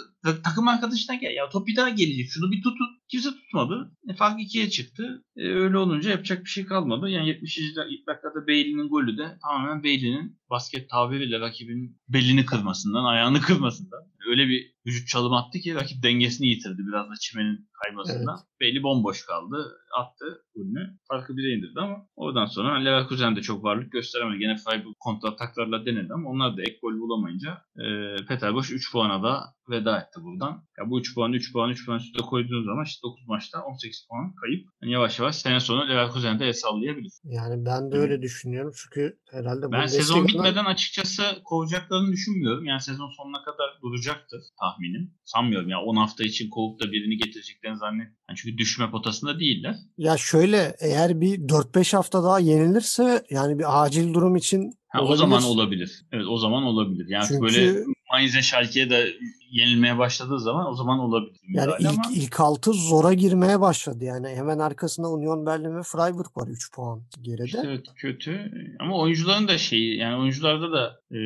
takım arkadaşına gel. Ya top bir daha gelecek. Şunu bir tutun. Kimse tutmadı. E, fark ikiye çıktı. E, öyle olunca yapacak bir şey kalmadı. Yani 70. dakikada Bailey'nin golü de tamamen Bailey'nin basket tabiriyle rakibin belini kırmasından, ayağını kırmasından. Öyle bir vücut çalım attı ki rakip dengesini yitirdi biraz da çimenin kaymasından. Evet. Belli bomboş kaldı. Attı golünü. Farkı bire indirdi ama oradan sonra Leverkusen de çok varlık gösteremedi. Gene Freiburg kontra ataklarla denedi ama onlar da ek gol bulamayınca e, Peter Boş 3 puana da veda etti buradan. Ya bu 3 puan, 3 puan, 3 puan üstte koyduğunuz zaman işte 9 maçta 18 puan kayıp. Yani yavaş yavaş sene sonu Leverkusen'de el sallayabilir. Yani ben de öyle düşünüyorum çünkü herhalde ben sezon bitmeden açıkçası kovacaklarını düşünmüyorum. Yani sezon sonuna kadar duracaktır tahminim. Sanmıyorum ya yani 10 hafta için kovup da birini getireceklerini zannetmiyorum. Yani çünkü düşme potasında değiller. Ya şöyle eğer bir 4-5 hafta daha yenilirse yani bir acil durum için Ha, o zaman olabilir. Evet o zaman olabilir. Yani Çünkü... böyle Mainz'e Schalke'ye de yenilmeye başladığı zaman o zaman olabilir. Yani ilk, ama... ilk altı zora girmeye başladı. Yani hemen arkasında Union Berlin ve Freiburg var 3 puan geride. İşte evet kötü. Ama oyuncuların da şeyi yani oyuncularda da e,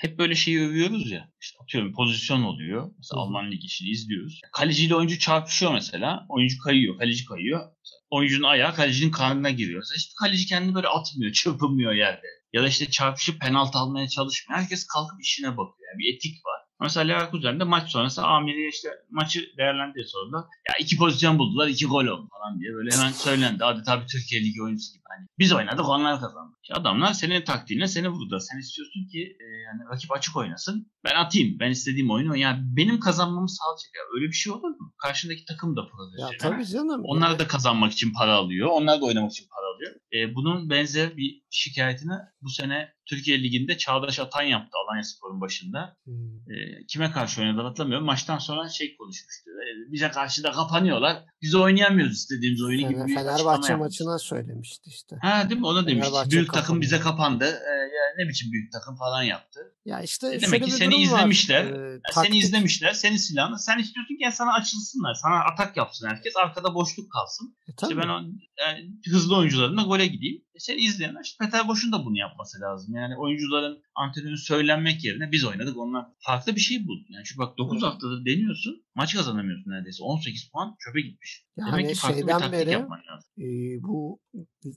hep böyle şeyi övüyoruz ya. İşte atıyorum pozisyon oluyor. Mesela Hı. Alman Ligi işini izliyoruz. Kaleciyle oyuncu çarpışıyor mesela. Oyuncu kayıyor. Kaleci kayıyor. Mesela oyuncunun ayağı kalecinin karnına giriyor. Mesela işte kaleci kendini böyle atmıyor. Çırpınmıyor yerde. Ya da işte çarpışıp penaltı almaya çalışmıyor. Herkes kalkıp işine bakıyor. Yani bir etik var. Mesela Leverkusen'de maç sonrası amiri işte maçı değerlendiği sordu. Ya iki pozisyon buldular, iki gol oldu falan diye böyle hemen söylendi. Adeta bir Türkiye Ligi oyuncusu gibi. Hani biz oynadık onlar kazandı. İşte adamlar senin taktiğine seni vurdu. Sen istiyorsun ki e, yani rakip açık oynasın. Ben atayım. Ben istediğim oyunu. Yani benim kazanmamı sağlayacak. Ya öyle bir şey olur mu? Karşındaki takım da profesyonel. Ya tabii canım. Onlar da kazanmak için para alıyor. Onlar da oynamak için para alıyor. E, bunun benzer bir şikayetini bu sene Türkiye Ligi'nde Çağdaş Atan yaptı Alanya Spor'un başında. Hmm. E, kime karşı oynadı hatırlamıyorum. Maçtan sonra şey konuşmuştu. E, bize karşı da kapanıyorlar. Biz oynayamıyoruz istediğimiz oyunu Fener, gibi. Fenerbahçe maçına söylemişti işte. Ha değil mi? Ona demişti. Büyük. Takım bize kapandı. E, ya ne biçim büyük takım falan yaptı. Ya işte e demek ki seni izlemişler. Ee, seni izlemişler. Seni silahını. Sen istiyorsun ki yani sana açılsınlar. Sana atak yapsın herkes. Arkada boşluk kalsın. E, işte ben o yani, hızlı oyuncularımla gole gideyim. E, seni izleyenler işte Peter Boş'un da bunu yapması lazım. Yani oyuncuların antrenörü söylenmek yerine biz oynadık. Onlar farklı bir şey buldu. Yani çünkü bak 9 haftada deniyorsun. Maç kazanamıyorsun neredeyse. 18 puan çöpe gitmiş. Yani Demek ki farklı bir taktik beri, yapman lazım. E, bu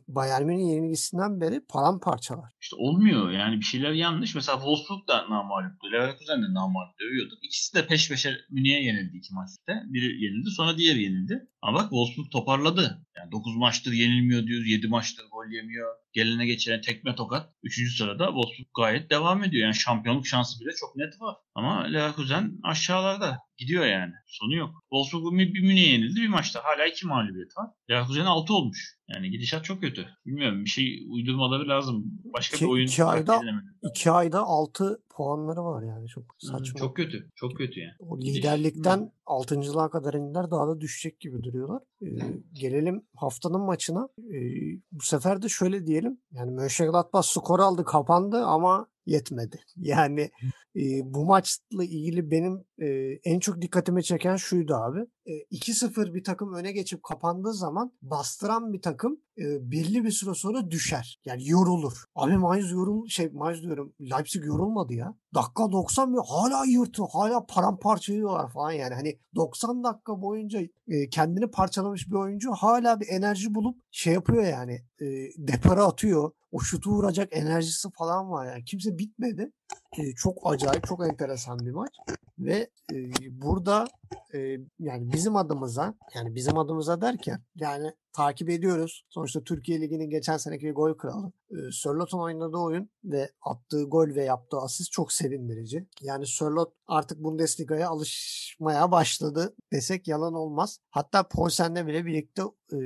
Bayern Münih yenilgisinden beri paramparçalar. İşte olmuyor yani bir şeyler yanlış. Mesela Wolfsburg da namaluptu. Leverkusen de namaluptu. Dövüyorduk. İkisi de peş peşe Münih'e yenildi iki maçta. Biri yenildi sonra diğeri yenildi. Ama bak Wolfsburg toparladı. Yani 9 maçtır yenilmiyor diyoruz. 7 maçtır gol yemiyor. year. Gelene geçene tekme tokat. 3. sırada Wolfsburg gayet devam ediyor. Yani şampiyonluk şansı bile çok net var. Ama Leverkusen aşağılarda. Gidiyor yani. Sonu yok. Wolfsburg bir, Münih'e yenildi bir maçta. Hala iki mağlubiyet var. Leverkusen 6 olmuş. Yani gidişat çok kötü. Bilmiyorum bir şey uydurmaları lazım. Başka iki, bir oyun iki ayda, iki ayda 6 puanları var yani. Çok saçma. çok kötü. Çok kötü yani. O liderlikten 6.lığa kadar indiler. Daha da düşecek gibi duruyorlar. Ee, gelelim haftanın maçına. Ee, bu sefer de şöyle diyelim. Yani Mönchengladbach skor aldı kapandı ama yetmedi. Yani e, bu maçla ilgili benim e, en çok dikkatimi çeken şuydu abi. E, 2-0 bir takım öne geçip kapandığı zaman bastıran bir takım e, belli bir süre sonra düşer. Yani yorulur. Abi Mainz yorul şey Mainz diyorum Leipzig yorulmadı ya. Dakika 90 bir hala yırtıyor. Hala paramparça ediyorlar falan yani. Hani 90 dakika boyunca e, kendini parçalamış bir oyuncu hala bir enerji bulup şey yapıyor yani. E, depara atıyor. O şutu vuracak enerjisi falan var yani. Kimse bitmedi. E, çok acayip, çok enteresan bir maç. Ve e, burada e, yani bizim adımıza yani bizim adımıza derken yani takip ediyoruz. Sonuçta Türkiye Ligi'nin geçen seneki gol kralı. E, Sörlot'un oynadığı oyun ve attığı gol ve yaptığı asist çok sevindirici. Yani Sörlot artık Bundesliga'ya alışmaya başladı desek yalan olmaz. Hatta Poulsen'le bile birlikte e,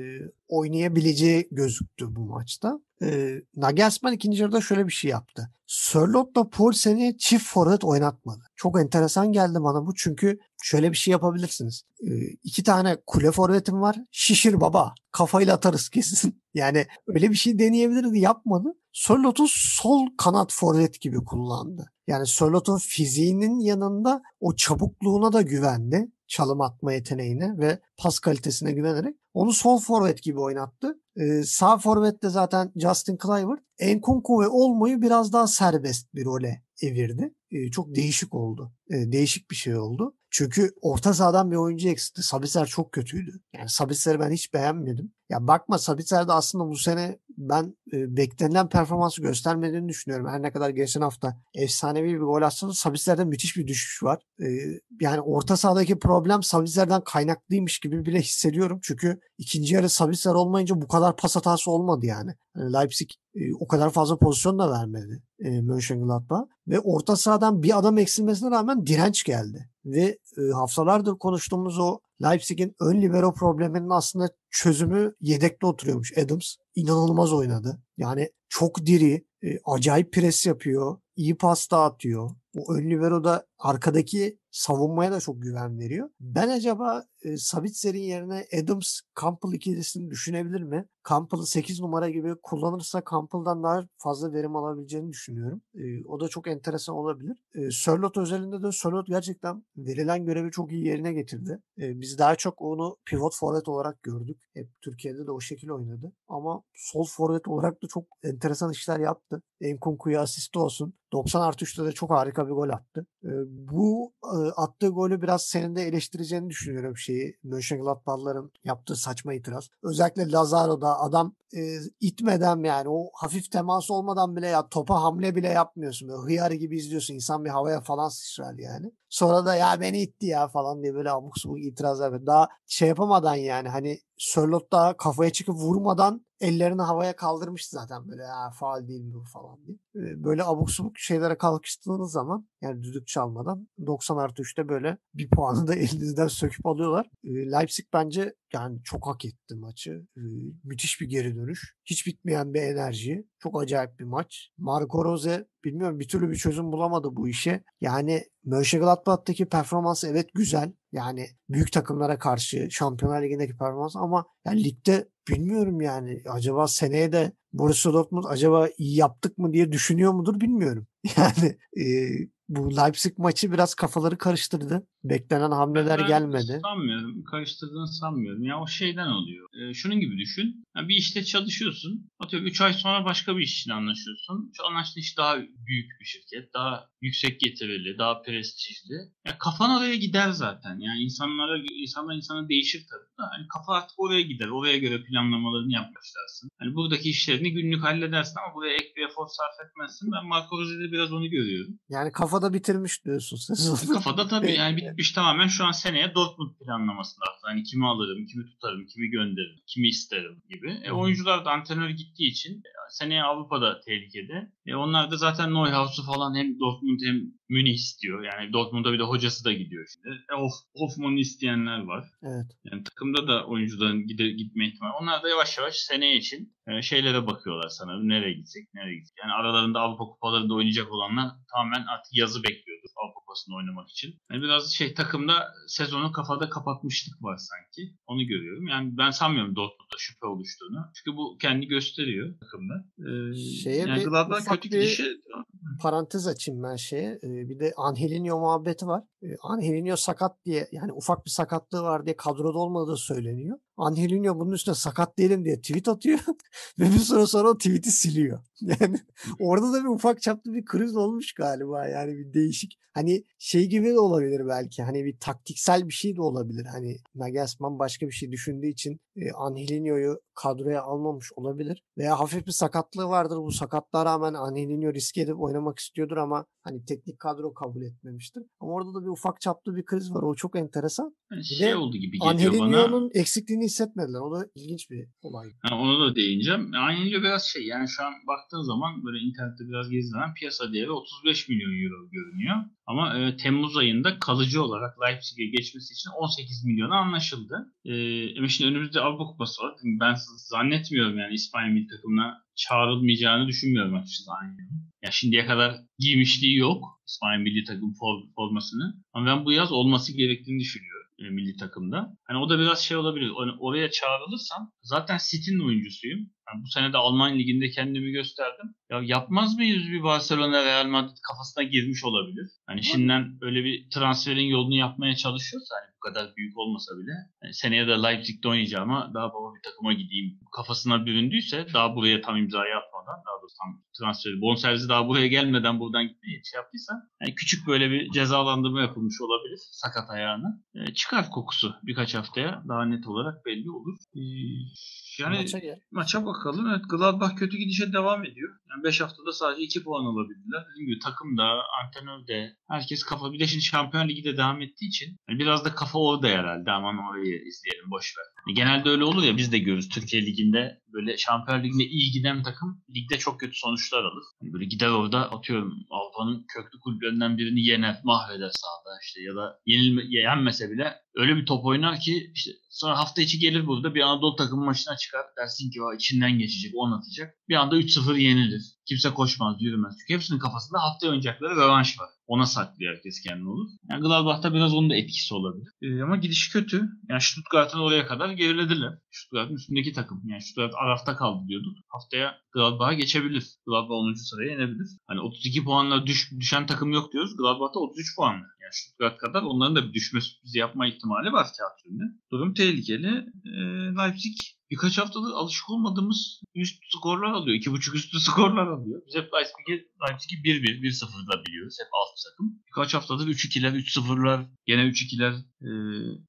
oynayabileceği gözüktü bu maçta. E, Nagelsmann ikinci yarıda şöyle bir şey yaptı. Sörlot'la Poulsen'i çift forvet oynatmadı. Çok enteresan geldi bana bu çünkü şöyle bir şey yapabilirsiniz. Ee, iki tane kule forvetim var. Şişir baba. Kafayla atarız kesin. Yani öyle bir şey deneyebilirdi yapmadı. Sörlot'u sol kanat forvet gibi kullandı. Yani Sörlot'un fiziğinin yanında o çabukluğuna da güvendi. Çalım atma yeteneğine ve pas kalitesine güvenerek onu sol forvet gibi oynattı. Ee, sağ forvette zaten Justin Kluivert Enkunku ve Olmo'yu biraz daha serbest bir role evirdi. Ee, çok değişik oldu. Ee, değişik bir şey oldu. Çünkü orta sahadan bir oyuncu eksikti. Sabitzer çok kötüydü. Yani Sabitzer'i ben hiç beğenmedim. Ya bakma Sabitzer de aslında bu sene ben e, beklenilen performansı göstermediğini düşünüyorum. Her ne kadar geçen hafta efsanevi bir gol atsa da Sabitzer'de müthiş bir düşüş var. E, yani orta sahadaki problem Sabitzer'den kaynaklıymış gibi bile hissediyorum. Çünkü ikinci yarı Sabitzer olmayınca bu kadar pas hatası olmadı yani. yani Leipzig e, o kadar fazla pozisyon da vermedi e, Mönchengladbach. Ve orta sahadan bir adam eksilmesine rağmen direnç geldi. Ve e, haftalardır konuştuğumuz o Leipzig'in ön libero probleminin aslında çözümü yedekte oturuyormuş Adams. İnanılmaz oynadı. Yani çok diri, e, acayip pres yapıyor, iyi pas dağıtıyor. O ön libero'da arkadaki savunmaya da çok güven veriyor. Ben acaba e, Sabitzer'in yerine Adams Campbell ikilisini düşünebilir mi? Campbell'ı 8 numara gibi kullanırsa Campbell'dan daha fazla verim alabileceğini düşünüyorum. E, o da çok enteresan olabilir. E, Sörlot özelinde de Sörlot gerçekten verilen görevi çok iyi yerine getirdi. E, biz daha çok onu pivot forvet olarak gördük. Hep Türkiye'de de o şekilde oynadı. Ama sol forvet olarak da çok enteresan işler yaptı. Enkunku'ya asist olsun. 90 artı 3'te de çok harika bir gol attı. E, bu e, attığı golü biraz senin de eleştireceğini düşünüyorum şeyi. Mönchengladbach'ların yaptığı saçma itiraz. Özellikle Lazaro'da adam e, itmeden yani o hafif temas olmadan bile ya topa hamle bile yapmıyorsun. Böyle hıyar gibi izliyorsun. İnsan bir havaya falan sıçrar yani. Sonra da ya beni itti ya falan diye böyle abuk subuk itirazlar. Daha şey yapamadan yani hani Sörlot daha kafaya çıkıp vurmadan ellerini havaya kaldırmıştı zaten böyle ya faal değil bu falan diye. Böyle abuk subuk şeylere kalkıştığınız zaman yani düdük çalmadan 90 artı 3'te böyle bir puanı da elinizden söküp alıyorlar. Leipzig bence yani çok hak etti maçı. Müthiş bir geri dönüş. Hiç bitmeyen bir enerji. Çok acayip bir maç. Marco Rose bilmiyorum bir türlü bir çözüm bulamadı bu işe. Yani Mönchengladbach'taki performansı evet güzel. Yani büyük takımlara karşı Şampiyonlar Ligi'ndeki performans ama yani ligde bilmiyorum yani acaba seneye de Borussia Dortmund acaba iyi yaptık mı diye düşünüyor mudur bilmiyorum. Yani e, bu Leipzig maçı biraz kafaları karıştırdı. Beklenen hamleler ben gelmedi. Sanmıyorum. Karıştırdığını sanmıyorum. Ya o şeyden oluyor. Ee, şunun gibi düşün. Yani bir işte çalışıyorsun. Atıyorum 3 ay sonra başka bir iş için anlaşıyorsun. Şu anlaştığın iş daha büyük bir şirket. Daha yüksek getirili, daha prestijli. Ya kafan oraya gider zaten. Yani insanlara insanlar insana değişir tabii. Da. Yani kafa artık oraya gider. Oraya göre planlamalarını yapmışlarsın. Hani buradaki işlerini günlük halledersin ama buraya ek bir efor sarf etmezsin. Ben Marco Rose'de biraz onu görüyorum. Yani kafada bitirmiş diyorsun sezonu. Kafada tabii yani bitmiş tamamen şu an seneye Dortmund planlamasında aslında. Hani kimi alırım, kimi tutarım, kimi gönderirim, kimi isterim gibi. E, oyuncular da antrenör gittiği için seneye Avrupa'da tehlikede. E, onlar da zaten Neuhaus'u falan hem Dortmund hem Münih istiyor. Yani Dortmund'a bir de hocası da gidiyor şimdi. E, Hof, Hoffman'ı isteyenler var. Evet. Yani takımda da oyuncuların gide, gitme ihtimali. Onlar da yavaş yavaş seneye için e, şeylere bakıyorlar sanırım. Nereye gitsek, nereye gitsek. Yani aralarında Avrupa kupalarında oynayacak olanlar tamamen artık yazı bekliyordur Avrupa kupasında oynamak için. Yani biraz şey takımda sezonu kafada kapatmışlık var sanki. Onu görüyorum. Yani ben sanmıyorum Dortmund'da şüphe oluştuğunu. Çünkü bu kendi gösteriyor takımda. Ee, Şeye yani bir kötü bir- gidişi parantez açayım ben şeye. Ee, bir de Angelinho muhabbeti var. Angelinho sakat diye yani ufak bir sakatlığı var diye kadroda olmadığı söyleniyor. Angelinho bunun üstüne sakat değilim diye tweet atıyor ve bir süre sonra o tweet'i siliyor. Yani orada da bir ufak çaplı bir kriz olmuş galiba yani bir değişik. Hani şey gibi de olabilir belki hani bir taktiksel bir şey de olabilir. Hani Nagelsmann başka bir şey düşündüğü için e, Angelinho'yu kadroya almamış olabilir. Veya hafif bir sakatlığı vardır. Bu sakatlığa rağmen Angelinho riske edip oynamak istiyordur ama hani teknik kadro kabul etmemiştir. Ama orada da bir ufak çaplı bir kriz var. O çok enteresan. Yani şey oldu gibi geliyor bana. Angelinho'nun eksikliğini hissetmediler. O da ilginç bir olay. Ha, ona da değineceğim. Angelio biraz şey yani şu an baktığın zaman böyle internette biraz gezilen piyasa değeri 35 milyon euro görünüyor. Ama e, Temmuz ayında kalıcı olarak Leipzig'e geçmesi için 18 milyona anlaşıldı. E, şimdi önümüzde Avrupa Kupası var. Ben zannetmiyorum yani İspanya milli takımına çağrılmayacağını düşünmüyorum açıkçası Angelio'nun. Ya şimdiye kadar giymişliği yok İspanya milli takım for- formasını. Ama ben bu yaz olması gerektiğini düşünüyorum milli takımda. Hani o da biraz şey olabilir. Hani oraya çağrılırsam zaten City'nin oyuncusuyum. Yani bu sene de Alman liginde kendimi gösterdim. Ya yapmaz mıyız bir Barcelona Real Madrid kafasına girmiş olabilir. Hani şimdiden öyle bir transferin yolunu yapmaya çalışıyorsa hani bu kadar büyük olmasa bile hani seneye de Leipzig'te oynayacağıma daha baba bir takıma gideyim kafasına büründüyse daha buraya tam imzayı atmadan almadan daha doğrusu tam transferi bonservisi daha buraya gelmeden buradan gitmeye şey yaptıysa yani küçük böyle bir cezalandırma yapılmış olabilir sakat ayağına. E, çıkar kokusu birkaç haftaya daha net olarak belli olur. E, yani Maça gel. maça bakalım. Evet Gladbach kötü gidişe devam ediyor. Yani 5 haftada sadece 2 puan alabildiler. Dediğim gibi takım da, antrenör de, herkes kafa. Bir de şimdi Şampiyon Ligi de devam ettiği için yani biraz da kafa orada herhalde. Aman orayı izleyelim boş ver. Yani genelde öyle olur ya biz de görürüz Türkiye Ligi'nde böyle Şampiyon Ligi'nde iyi giden takım ligde çok kötü sonuçlar alır. Yani böyle gider orada atıyorum Avrupa'nın köklü kulüplerinden birini yener, mahveder sahada işte ya da yenilme, yenmese bile öyle bir top oynar ki işte sonra hafta içi gelir burada bir Anadolu takımı maçına çıkar. Dersin ki "Vay, içinden geçecek, on atacak. Bir anda 3-0 yenilir. Kimse koşmaz, yürümez. Çünkü hepsinin kafasında haftaya oynayacakları rövanş var. Ona saklıyor herkes kendini olur. Yani Gladbach'ta biraz onun da etkisi olabilir. Ee, ama gidişi kötü. Yani Stuttgart'ın oraya kadar gerilediler. Stuttgart'ın üstündeki takım. Yani Stuttgart Araf'ta kaldı diyorduk. Haftaya Gladbach'a geçebilir. Gladbach 10. sıraya inebilir. Hani 32 puanla düş, düşen takım yok diyoruz. Gladbach'ta 33 puanla. Yani Stuttgart kadar onların da bir düşme sürprizi yapma ihtimali var kağıt üzerinde. Durum tehlikeli. Ee, Leipzig birkaç haftadır alışık olmadığımız üst skorlar alıyor. 2.5 üstü skorlar alıyor. Biz hep Leipzig'i Leipzig'i 1-1, 1-0'da biliyoruz. Hep alt takım. Birkaç haftadır 3-2'ler, 3-0'lar, gene 3-2'ler e,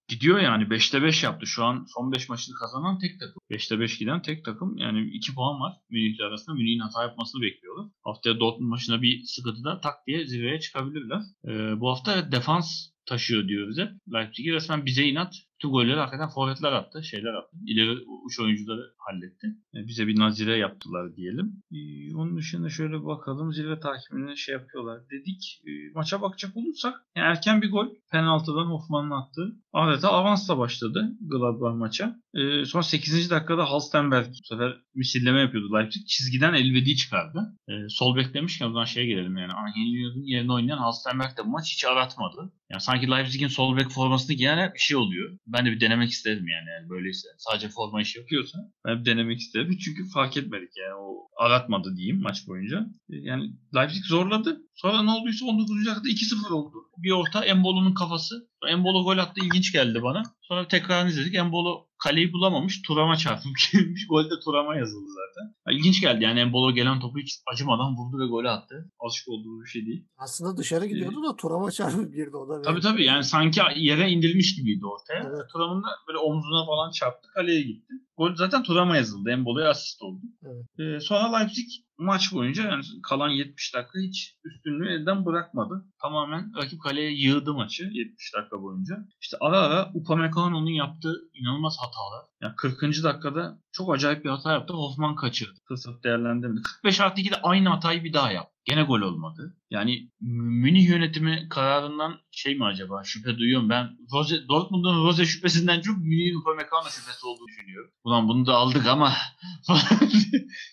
gidiyor yani. 5'te 5 yaptı. Şu an son 5 maçını kazanan tek takım. 5'te 5 giden tek takım. Yani 2 puan var Münih'le arasında. Münih'in hata yapmasını bekliyorlar. Haftaya Dortmund maçına bir sıkıntıda tak diye zirveye çıkabilirler. E, bu hafta defans taşıyor diyoruz hep. Leipzig'i resmen bize inat. Bütün golleri hakikaten forvetler attı, şeyler attı. İleri uç oyuncuları halletti. E, bize bir nazire yaptılar diyelim. E, onun dışında şöyle bakalım. Zirve takibini şey yapıyorlar dedik. E, maça bakacak olursak yani erken bir gol penaltıdan Hoffman'ın attığı. Adeta avansla başladı Gladbach maça. E, son 8. dakikada Halstenberg bu sefer misilleme yapıyordu Leipzig. Çizgiden Elvedi çıkardı. E, sol bek demişken o zaman şeye gelelim yani. Angelino'nun yerine oynayan Halstenberg de bu maç hiç aratmadı. Yani sanki Leipzig'in sol bek formasını giyen bir şey oluyor. Ben de bir denemek isterim yani, yani böyleyse. Sadece forma işi yapıyorsa ben bir denemek isterim. Çünkü fark etmedik yani o aratmadı diyeyim maç boyunca. Yani Leipzig zorladı. Sonra ne olduysa 19. dakikada 2-0 oldu. Bir orta Embolo'nun kafası. Embolo gol attı ilginç geldi bana. Sonra tekrar izledik. Embolo kaleyi bulamamış. Turama çarpmış. Golde Turama yazıldı zaten. İlginç geldi yani Embolo gelen topu hiç acımadan vurdu ve golü attı. Alışık olduğu bir şey değil. Aslında dışarı gidiyordu da Turama çarpıp girdi o da. Tabii tabii yani sanki yere indirilmiş gibiydi ortaya. Evet. Turam'ın da böyle omzuna falan çarptı. Kaleye gitti. Gol zaten Turam'a yazıldı. Embolo'ya asist oldu. Evet. Ee, sonra Leipzig maç boyunca yani kalan 70 dakika hiç üstünlüğü elden bırakmadı. Tamamen rakip kaleye yığdı maçı 70 dakika boyunca. İşte ara ara Upamecano'nun yaptığı inanılmaz hatalar. Yani 40. dakikada çok acayip bir hata yaptı. Hoffman kaçırdı. Fırsat değerlendirmedi. 45 artı 2'de aynı hatayı bir daha yaptı. Gene gol olmadı. Yani Münih yönetimi kararından şey mi acaba şüphe duyuyorum. Ben Rose, Dortmund'un Rose şüphesinden çok Münih'in Upamecano şüphesi olduğunu düşünüyorum. Ulan bunu da aldık ama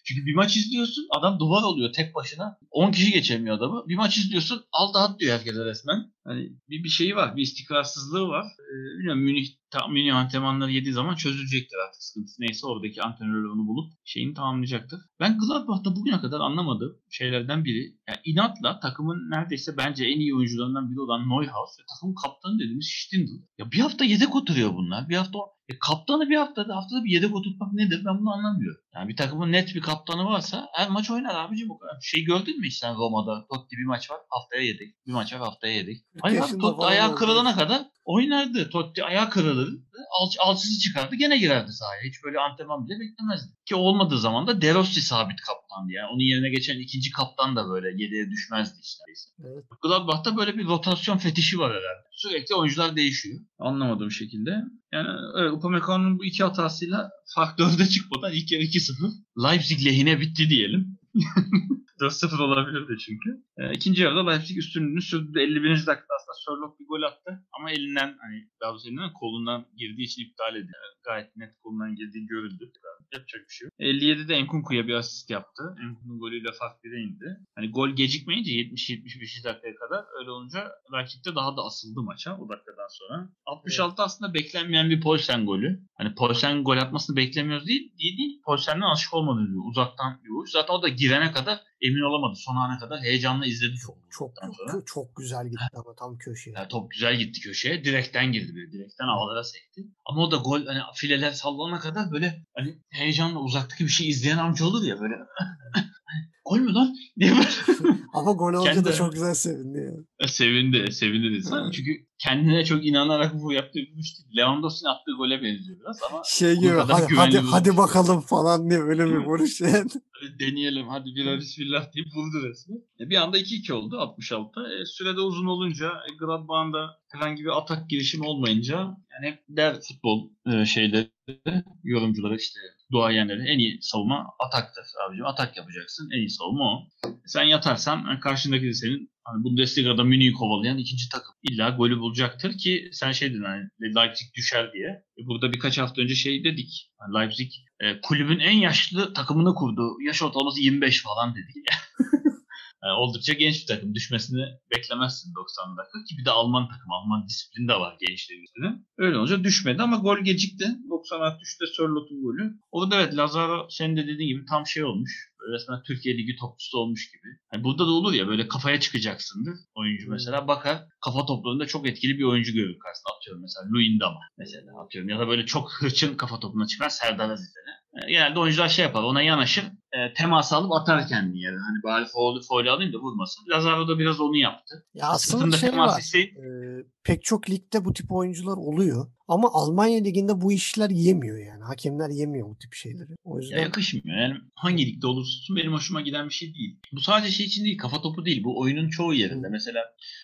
çünkü bir maç izliyorsun adam duvar oluyor tek başına. 10 kişi geçemiyor adamı. Bir maç izliyorsun al dağıt diyor herkese resmen. Hani bir, bir şeyi var. Bir istikrarsızlığı var. Ee, bilmiyorum Münih, ta, Münih antrenmanları yediği zaman çözülecektir artık sıkıntısı. Neyse oradaki antrenörler onu bulup şeyini tamamlayacaktır. Ben Gladbach'ta bugüne kadar anlamadığım şeylerden biri. Yani inatla takımın neredeyse bence en iyi oyuncularından biri olan Neuhaus ve takımın kaptanı dediğimiz Stindl. Ya bir hafta yedek oturuyor bunlar. Bir hafta e, kaptanı bir haftada haftada bir yedek oturtmak nedir ben bunu anlamıyorum. Yani bir takımın net bir kaptanı varsa her maç oynar abicim bu kadar. Şey gördün mü hiç sen Roma'da Totti bir maç var haftaya yedek. Bir maç var haftaya yedek. Abi yaşında Totti ayağı kırılana kadar oynardı. Totti ayağı kırılırdı. Alç, alçısı çıkardı gene girerdi sahaya. Hiç böyle antrenman bile beklemezdi. Ki olmadığı zaman da De Rossi sabit kaptandı. Yani onun yerine geçen ikinci kaptan da böyle yediye düşmezdi işte. Evet. Gladbach'ta böyle bir rotasyon fetişi var herhalde. Sürekli oyuncular değişiyor. Anlamadığım şekilde. Yani evet, Upamecano'nun bu iki hatasıyla fark dörde çıkmadan ilk yarı 2-0. Leipzig lehine bitti diyelim. 4-0 olabilirdi çünkü. E, ikinci yarıda Leipzig üstünlüğünü sürdü. 51. dakikada aslında Sörloth bir gol attı. Ama elinden hani daha doğrusu elinden kolundan girdiği için iptal edildi. Gayet net kolundan girdiği görüldü. Yapacak bir şey yok. 57'de Enkunku'ya bir asist yaptı. Enkunku'nun golüyle fark 1'e indi. Hani gol gecikmeyince 70-75 dakikaya kadar öyle olunca rakip de daha da asıldı maça o dakikadan sonra. 66 aslında beklenmeyen bir Polsen golü. Hani Polsen gol atmasını beklemiyoruz değil. Değil değil. Polsen'den alışık olmadığı bir uzaktan bir vuruş. Zaten o da girene kadar emin olamadı. Son ana kadar heyecanla izledi çok. Çok, çok güzel gitti ama tam köşeye. Yani top güzel gitti köşeye. Direkten girdi böyle. Direkten ağlara sekti. Ama o da gol hani fileler sallana kadar böyle hani heyecanla uzaktaki bir şey izleyen amca olur ya böyle diye böyle Ama gol olunca Kendi- da çok güzel sevindi ya. E, sevindi, sevindi dedi. Evet. Çünkü kendine çok inanarak bu yaptığı bir iş değil. Lewandowski'nin attığı gole benziyor biraz ama Şey gibi hadi, hadi, hadi bakalım falan diye öyle bir vuruş yani. hadi deneyelim hadi bir bismillah deyip vurdu resmen. E, bir anda 2-2 oldu 66. E, sürede uzun olunca e, Gladbach'ın da herhangi bir atak girişimi olmayınca yani hep der futbol e, şeyleri yorumcuları işte duayenleri en iyi savunma ataktır abicim. Atak yapacaksın. En iyi savunma o. Sen yatarsan karşındaki de senin hani Bundesliga'da Münih'i kovalayan ikinci takım. İlla golü bulacaktır ki sen şey dedin hani Leipzig düşer diye. E, Burada birkaç hafta önce şey dedik. Hani Leipzig e, kulübün en yaşlı takımını kurdu. Yaş ortalaması 25 falan dedik. Yani oldukça genç bir takım. Düşmesini beklemezsin 90 dakika. Ki bir de Alman takım. Alman disiplini de var gençliğin üstüne. Öyle olunca düşmedi ama gol gecikti. 90 63'te Sörlot'un golü. Orada evet Lazaro senin de dediğin gibi tam şey olmuş. Resmen Türkiye Ligi topçusu olmuş gibi. Hani burada da olur ya böyle kafaya çıkacaksındır oyuncu mesela. Bakar kafa toplarında çok etkili bir oyuncu görür karşısında. Atıyorum mesela Luyendama mesela atıyorum. Ya da böyle çok hırçın kafa topuna çıkan Serdar Aziz'e. E, Genelde oyuncular şey yapar. Ona yanaşır. E, temas alıp atar kendini yere. Hani bari foul, foul alayım da vurmasın. Lazaro da biraz onu yaptı. Ya aslında Sırtında şey temas var. hissi e, pek çok ligde bu tip oyuncular oluyor. Ama Almanya liginde bu işler yemiyor yani. Hakemler yemiyor bu tip şeyleri. O Ya yüzden yakışmıyor. Yani hangi ligde olursa olsun benim hoşuma giden bir şey değil. Bu sadece şey için değil, kafa topu değil. Bu oyunun çoğu yerinde. Mesela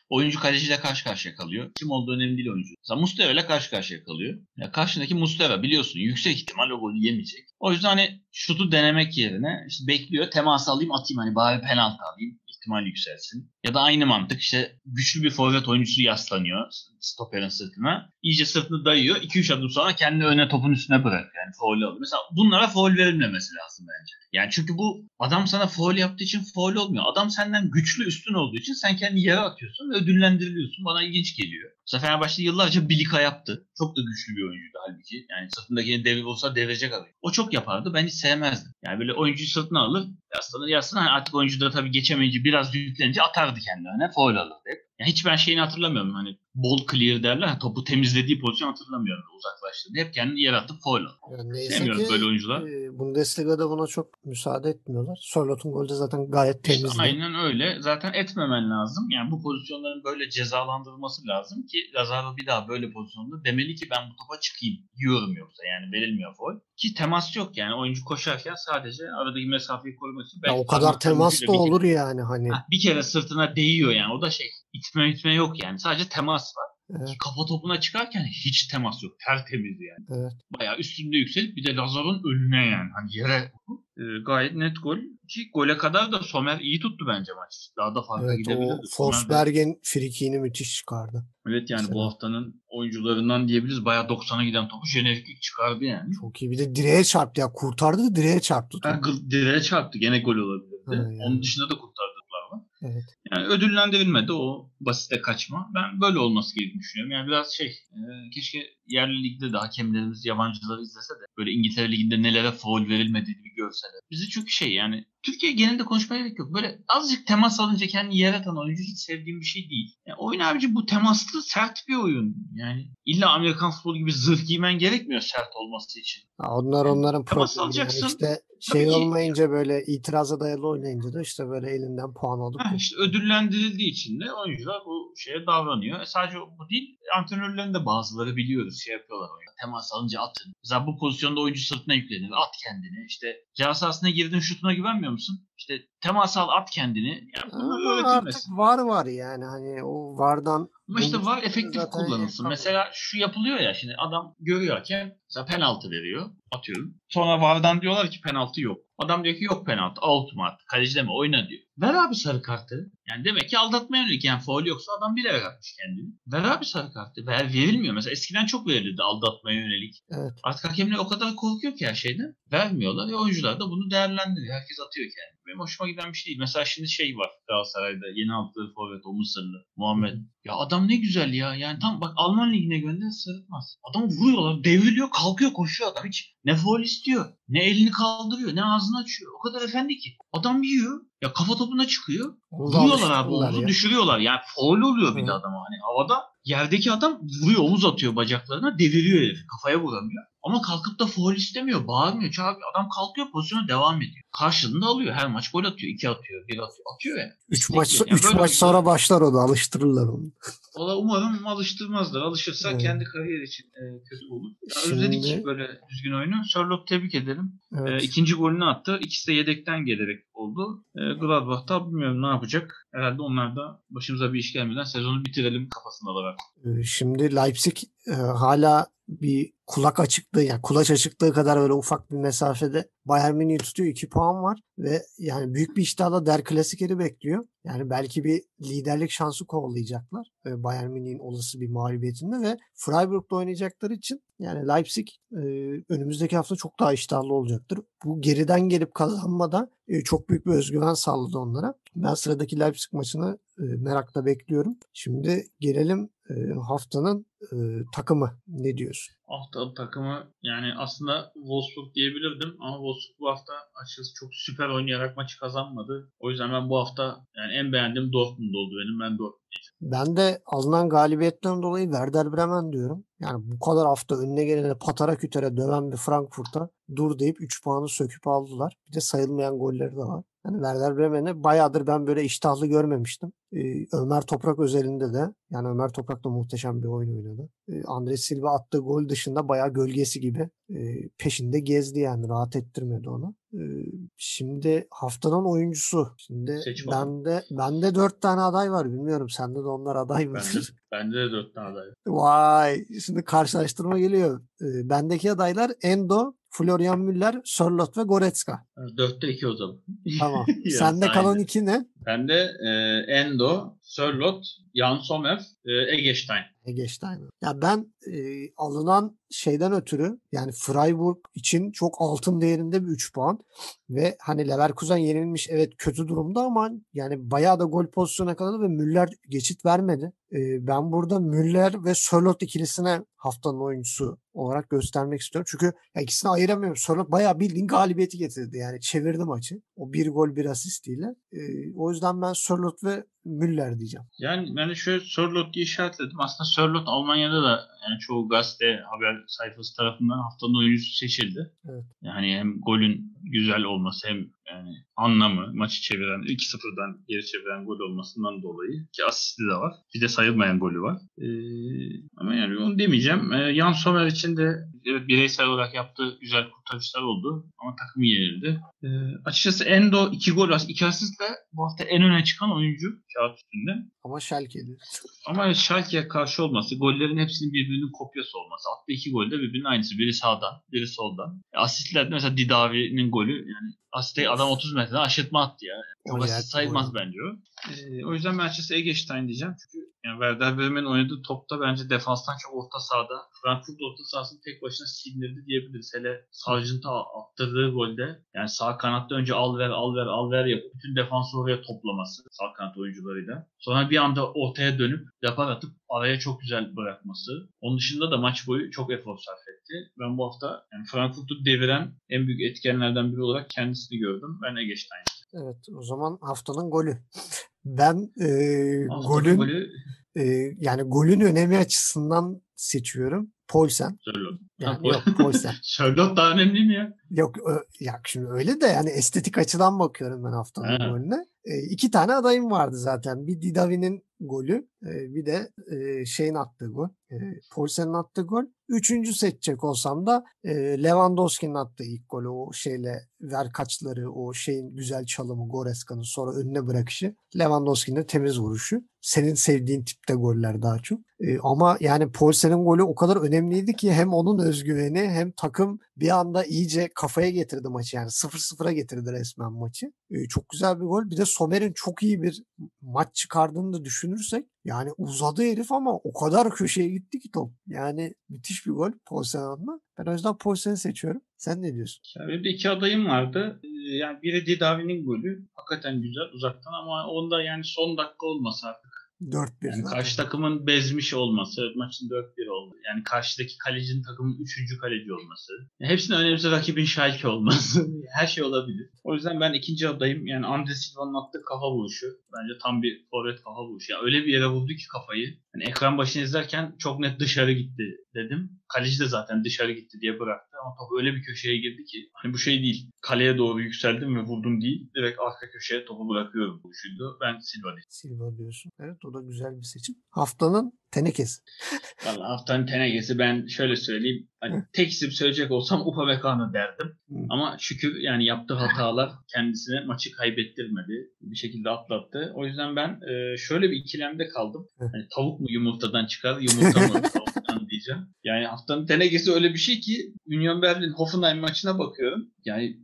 oyuncu kaleciyle karşı karşıya kalıyor. Kim olduğu önemli değil oyuncu. Mesela Muslera ile karşı karşıya kalıyor. Ya karşındaki Muslera biliyorsun yüksek ihtimal o golü yemeyecek. O yüzden hani şutu denemek yerine işte bekliyor. Temas alayım atayım hani bari penaltı alayım ihtimal yükselsin. Ya da aynı mantık işte güçlü bir forvet oyuncusu yaslanıyor stoperin sırtına. İyice sırtını dayıyor. 2-3 adım sonra kendini öne topun üstüne bırakıyor. Yani foul alıyor. Mesela bunlara foul verilmemesi lazım bence. Yani çünkü bu adam sana foul yaptığı için foul olmuyor. Adam senden güçlü üstün olduğu için sen kendini yere atıyorsun ve ödüllendiriliyorsun. Bana ilginç geliyor. Mesela Fenerbahçe yıllarca Bilika yaptı. Çok da güçlü bir oyuncuydu halbuki. Yani sırtındaki devir olsa devirecek adam. O çok yapardı. Ben hiç sevmezdim. Yani böyle oyuncuyu sırtına alır. Yaslanır yaslanır. Hani artık oyuncu da tabii geçemeyince biraz yüklenince atardı kendini öne. Foul alırdı hep. Yani hiç ben şeyini hatırlamıyorum. Hani ball clear derler. Topu temizlediği pozisyon hatırlamıyorum. Uzaklaştırdı. Hep kendini foul alır. yani neyse Sevmiyorum ki böyle oyuncular. e, Bundesliga'da buna çok müsaade etmiyorlar. Sörlot'un golü de zaten gayet İşte temizdi. aynen öyle. Zaten etmemen lazım. Yani bu pozisyonların böyle cezalandırılması lazım ki Lazaro bir daha böyle pozisyonda demeli ki ben bu topa çıkayım. Yiyorum yoksa yani verilmiyor foul. Ki temas yok yani oyuncu koşarken sadece aradaki mesafeyi korumak için. Ya o kadar temas da bir olur yani hani. Ha, bir kere sırtına değiyor yani. O da şey itme itme yok yani. Sadece temas var. Evet, kafa topuna çıkarken hiç temas yok. Tertemiz yani. evet. Bayağı üstünde yükselip bir de Lazaro'nun önüne yani. Hani yere e, gayet net gol. Ki gole kadar da Somer iyi tuttu bence maç. Daha da farklı Evet gidebilirdi. o Forsberg'in frikiğini müthiş çıkardı. Evet yani Mesela. bu haftanın oyuncularından diyebiliriz. Bayağı 90'a giden topu jeneriklik çıkardı yani. Çok iyi. Bir de direğe çarptı ya. Kurtardı da direğe çarptı. Ha, direğe çarptı. Gene gol olabilirdi. Ha, yani. Onun dışında da kurtardılar var. Evet. Yani ödüllendirilmedi o basite kaçma. Ben böyle olması gerektiğini düşünüyorum. Yani biraz şey e, keşke yerli ligde de hakemlerimiz yabancıları izlese de böyle İngiltere liginde nelere foul verilmediğini bir görseler. Bizi çünkü şey yani Türkiye genelinde konuşmaya gerek yok. Böyle azıcık temas alınca kendini yere atan oyuncu hiç sevdiğim bir şey değil. Yani oyun abici bu temaslı sert bir oyun. Yani illa Amerikan futbolu gibi zırh giymen gerekmiyor sert olması için. Ha, onlar onların Temas problemi. Yani alacaksın. işte şey ki. olmayınca böyle itiraza dayalı oynayınca da işte böyle elinden puan alıp Ha, işte ödüllendirildiği için de oyuncular bu şeye davranıyor. E sadece bu değil, antrenörlerin de bazıları biliyoruz şey yapıyorlar oyuna. Temas alınca atın. Mesela bu pozisyonda oyuncu sırtına yüklenir. At kendini. İşte ceza sahasına girdin şutuna güvenmiyor musun? İşte temas al at kendini. Yani bunu Ama artık var var yani hani o vardan Ama işte var efektif kullanılsın. Mesela şu yapılıyor ya şimdi adam görüyor hakem mesela penaltı veriyor atıyorum. Sonra vardan diyorlar ki penaltı yok. Adam diyor ki yok penaltı out mu attı kaleci deme oyna diyor. Ver abi sarı kartı. Yani demek ki aldatmaya yönelik yani faul yoksa adam bilerek atmış kendini. Ver abi sarı kartı. Ver, verilmiyor. Mesela eskiden çok verilirdi aldatmaya yönelik. evet. Artık hakemler o kadar korkuyor ki her şeyden. Vermiyorlar ve oyuncular da bunu değerlendiriyor. Herkes atıyor kendini. Benim hoşuma giden bir şey değil. Mesela şimdi şey var Galatasaray'da yeni aldığı forvet o Mısırlı Muhammed. Ya adam ne güzel ya. Yani tam bak Alman ligine gönder sırıtmaz. Adamı vuruyorlar. Devriliyor kalkıyor koşuyor adam. Hiç ne foul istiyor. Ne elini kaldırıyor. Ne ağzını açıyor. O kadar efendi ki. Adam yiyor. Ya kafa topuna çıkıyor. Vuruyorlar abi omuzu ya. düşürüyorlar. Yani foul oluyor bir de adama. Hani havada Yerdeki adam vuruyor omuz atıyor bacaklarına deviriyor herif. Kafaya vuramıyor. Ama kalkıp da foul istemiyor. Bağırmıyor. Çağırmıyor. Adam kalkıyor pozisyona devam ediyor. Karşılığında alıyor. Her maç gol atıyor. iki atıyor. Bir atıyor. Atıyor yani. 3 maç, Yani üç maç bir- sonra başlar onu alıştırırlar onu. Valla umarım alıştırmazlar. Alışırsa Evet. kendi kariyer için e, kötü olur. Ya Şimdi- Özledik böyle düzgün oyunu. Sherlock tebrik edelim. Evet. E, ikinci golünü attı. İkisi de yedekten gelerek oldu. E, Gladbach'ta bilmiyorum ne yapacak. Herhalde onlar da başımıza bir iş gelmeden sezonu bitirelim kafasındalar. Ee, Şimdi Leipzig e, hala bir kulak açıklığı yani kulaç açıklığı kadar böyle ufak bir mesafede Bayern Münih'i tutuyor. 2 puan var ve yani büyük bir iştahla Der Klasikeri bekliyor. Yani belki bir liderlik şansı kovalayacaklar. e, Bayern Münih'in olası bir mağlubiyetinde ve Freiburg'da oynayacakları için yani Leipzig e, önümüzdeki hafta çok daha iştahlı olacaktır. Bu geriden gelip kazanmada e, çok büyük bir özgüven sağladı onlara. Ben sıradaki Leipzig maçını e, merakla bekliyorum. Şimdi gelelim e, haftanın e, takımı. Ne diyorsun? Hafta takımı yani aslında Wolfsburg diyebilirdim ama Wolfsburg bu hafta açıkçası çok süper oynayarak maçı kazanmadı. O yüzden ben bu hafta yani en beğendiğim Dortmund oldu benim. Ben Dortmund Ben de alınan galibiyetten dolayı Werder Bremen diyorum. Yani bu kadar hafta önüne gelene patara kütere döven bir Frankfurt'a dur deyip 3 puanı söküp aldılar. Bir de sayılmayan golleri de var. Yani Werder Bremen'i bayağıdır ben böyle iştahlı görmemiştim. Ee, Ömer Toprak özelinde de yani Ömer Toprak da muhteşem bir oyun oynadı. Ee, Andres Silva attığı gol dışında bayağı gölgesi gibi e, peşinde gezdi yani rahat ettirmedi onu. Ee, şimdi haftanın oyuncusu. Şimdi Seç bakalım. bende bende 4 tane aday var. Bilmiyorum sende de onlar aday Bende, mıdır? bende de dört tane aday. Vay şimdi karşılaştırma geliyor. Ee, bendeki adaylar Endo, Florian Müller, Sörloth ve Goretzka. Dörtte iki o zaman. Tamam. Sende kalan iki ne? Bende e, Endo, Sörlot, Jan Sommer, Egestein. Egestein. Ya ben e, alınan şeyden ötürü yani Freiburg için çok altın değerinde bir 3 puan ve hani Leverkusen yenilmiş evet kötü durumda ama yani bayağı da gol pozisyona kaldı ve Müller geçit vermedi. E, ben burada Müller ve Sörloth ikilisine haftanın oyuncusu olarak göstermek istiyorum. Çünkü ya ikisini ayıramıyorum. Sörloth bayağı bildiğin galibiyeti getirdi. Yani çevirdi maçı. O bir gol bir asistiyle. E, o yüzden ben Sörloth ve Müller diyeceğim. Yani ben de şöyle Sörlot diye işaretledim. Aslında Sörlot Almanya'da da yani çoğu gazete haber sayfası tarafından haftanın oyuncusu seçildi. Evet. Yani hem golün güzel olması hem yani anlamı maçı çeviren 2-0'dan geri çeviren gol olmasından dolayı ki asisti de var. Bir de sayılmayan golü var. Ee, ama yani onu demeyeceğim. Ee, Jan Sommer için de evet, bireysel olarak yaptığı güzel kurtarışlar oldu ama takım yenildi. Ee, açıkçası Endo 2 gol var. 2 asistle bu hafta en öne çıkan oyuncu kağıt üstünde. Ama Schalke'li. Ama Schalke'ye karşı olması, gollerin hepsinin birbirinin kopyası olması. Attığı iki golde birbirinin aynısı. Biri sağdan, biri soldan. E, Asistlerde mesela Didavi'nin golü yani asiste adam 30 metreden aşırtma attı ya. Çok yer- sayılmaz bence o. E, o yüzden ben açıkçası Egestein diyeceğim. Çünkü yani Werder Bremen'in oynadığı topta bence defanstan çok orta sahada. Frankfurt orta sahasını tek başına sindirdi diyebiliriz. Hele Sargent'a attırdığı golde yani sağ kanatta önce al ver al ver al ver yapıp bütün defansı oraya toplaması sağ kanat oyuncularıyla. Sonra bir anda ortaya dönüp depar atıp araya çok güzel bırakması. Onun dışında da maç boyu çok efor sarf etti. Ben bu hafta yani Frankfurt'u deviren en büyük etkenlerden biri olarak kendisini gördüm. Ben Egestein. Evet o zaman haftanın golü. Ben e, Haftanın golün golü e, yani golün önemi açısından seçiyorum. Poulsen. Sörlot. Yani yok Poulsen. Sörlot daha önemli mi ya? Yok ö- ya şimdi öyle de yani estetik açıdan bakıyorum ben haftanın Ha. golüne. E, iki tane adayım vardı zaten. Bir Didavi'nin golü e, bir de e, şeyin attığı gol. E, attığı gol. Üçüncü seçecek olsam da e, Lewandowski'nin attığı ilk golü o şeyle ver kaçları o şeyin güzel çalımı Goreska'nın sonra önüne bırakışı. Lewandowski'nin de temiz vuruşu. Senin sevdiğin tipte goller daha çok. E, ama yani Poulsen'in golü o kadar önemliydi ki hem onun özgüveni hem takım bir anda iyice kafaya getirdi maçı. Yani 0-0'a getirdi resmen maçı. Çok güzel bir gol. Bir de Somer'in çok iyi bir maç çıkardığını da düşünürsek yani uzadı herif ama o kadar köşeye gitti ki top. Yani müthiş bir gol Poulsen adına. Ben o yüzden Poulsen'i seçiyorum. Sen ne diyorsun? Ya benim de iki adayım vardı. Yani biri Didavi'nin golü. Hakikaten güzel uzaktan ama onda yani son dakika olmasa artık. 4-1 Yani karşı takımın bezmiş olması, maçın 4-1 oldu. Yani karşıdaki kalecinin takımın 3. kaleci olması. Yani hepsinin önemlisi rakibin Schalke olması. Her şey olabilir. O yüzden ben ikinci adayım. Yani Andre Silva'nın attığı kafa vuruşu. Bence tam bir forvet kafa vuruşu. Yani öyle bir yere vurdu ki kafayı. Hani ekran başını izlerken çok net dışarı gitti dedim. Kaleci de zaten dışarı gitti diye bıraktı. Ama top öyle bir köşeye girdi ki. Hani bu şey değil. Kaleye doğru yükseldim ve vurdum değil. Direkt arka köşeye topu bırakıyorum vuruşuydu. Ben Silva diyeyim. Silva diyorsun. Evet o da güzel bir seçim. Haftanın tenekesi. Valla haftanın tenegesi ben şöyle söyleyeyim. Hani tek isim söyleyecek olsam Upamecano derdim. Hı. Ama şükür yani yaptığı hatalar kendisine maçı kaybettirmedi. Bir şekilde atlattı. O yüzden ben e, şöyle bir ikilemde kaldım. Hani tavuk mu yumurtadan çıkar, yumurta mı tavuktan diyeceğim. Yani haftanın tenegesi öyle bir şey ki Union Berlin Hoffenheim maçına bakıyorum. Yani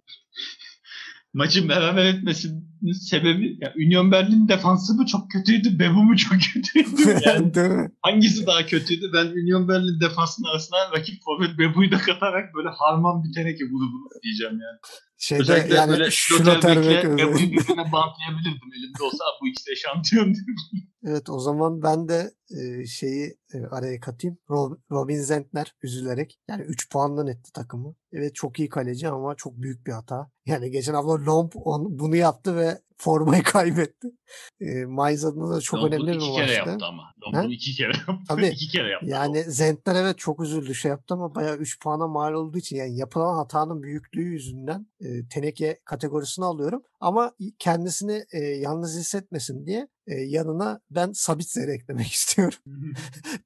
maçın beraber etmesinin sebebi ya Union Berlin defansı mı çok kötüydü, Bebu mu çok kötüydü? Yani Değil mi? Hangisi daha kötüydü? Ben Union Berlin defansının arasına rakip forvet Bebu'yu da katarak böyle harman bir teneke grubu diyeceğim yani. Şeyde Özellikle yani böyle Schlotterbeck. Bebu'yu birbirine bantlayabilirdim. Elimde olsa bu ikisi şampiyon diyorum. Evet o zaman ben de e, şeyi e, araya katayım. Rob- Robin Zentner üzülerek yani 3 puandan etti takımı. Evet çok iyi kaleci ama çok büyük bir hata. Yani geçen hafta Lomp on, bunu yaptı ve formayı kaybetti. E, Mainz adına da çok Lombun önemli bir iki kere maçtı. yaptı ama. İki kere yaptı. Tabii. iki kere yaptı. Yani Zentner evet çok üzüldü şey yaptı ama bayağı 3 puana mal olduğu için yani yapılan hatanın büyüklüğü yüzünden e, teneke kategorisine alıyorum. Ama kendisini e, yalnız hissetmesin diye yanına ben Sabitzer'i eklemek istiyorum.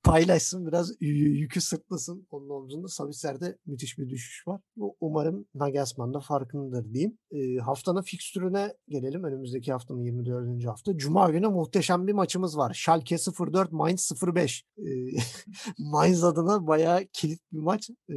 Paylaşsın biraz yükü sırtlasın onun omzunda. Sabitzer'de müthiş bir düşüş var. Bu Umarım Nagelsmann da farkındadır diyeyim. E, haftanın fikstürüne gelelim. Önümüzdeki haftanın 24. hafta. Cuma günü muhteşem bir maçımız var. Schalke 04 Mainz 05. E, Mainz adına bayağı kilit bir maç. E,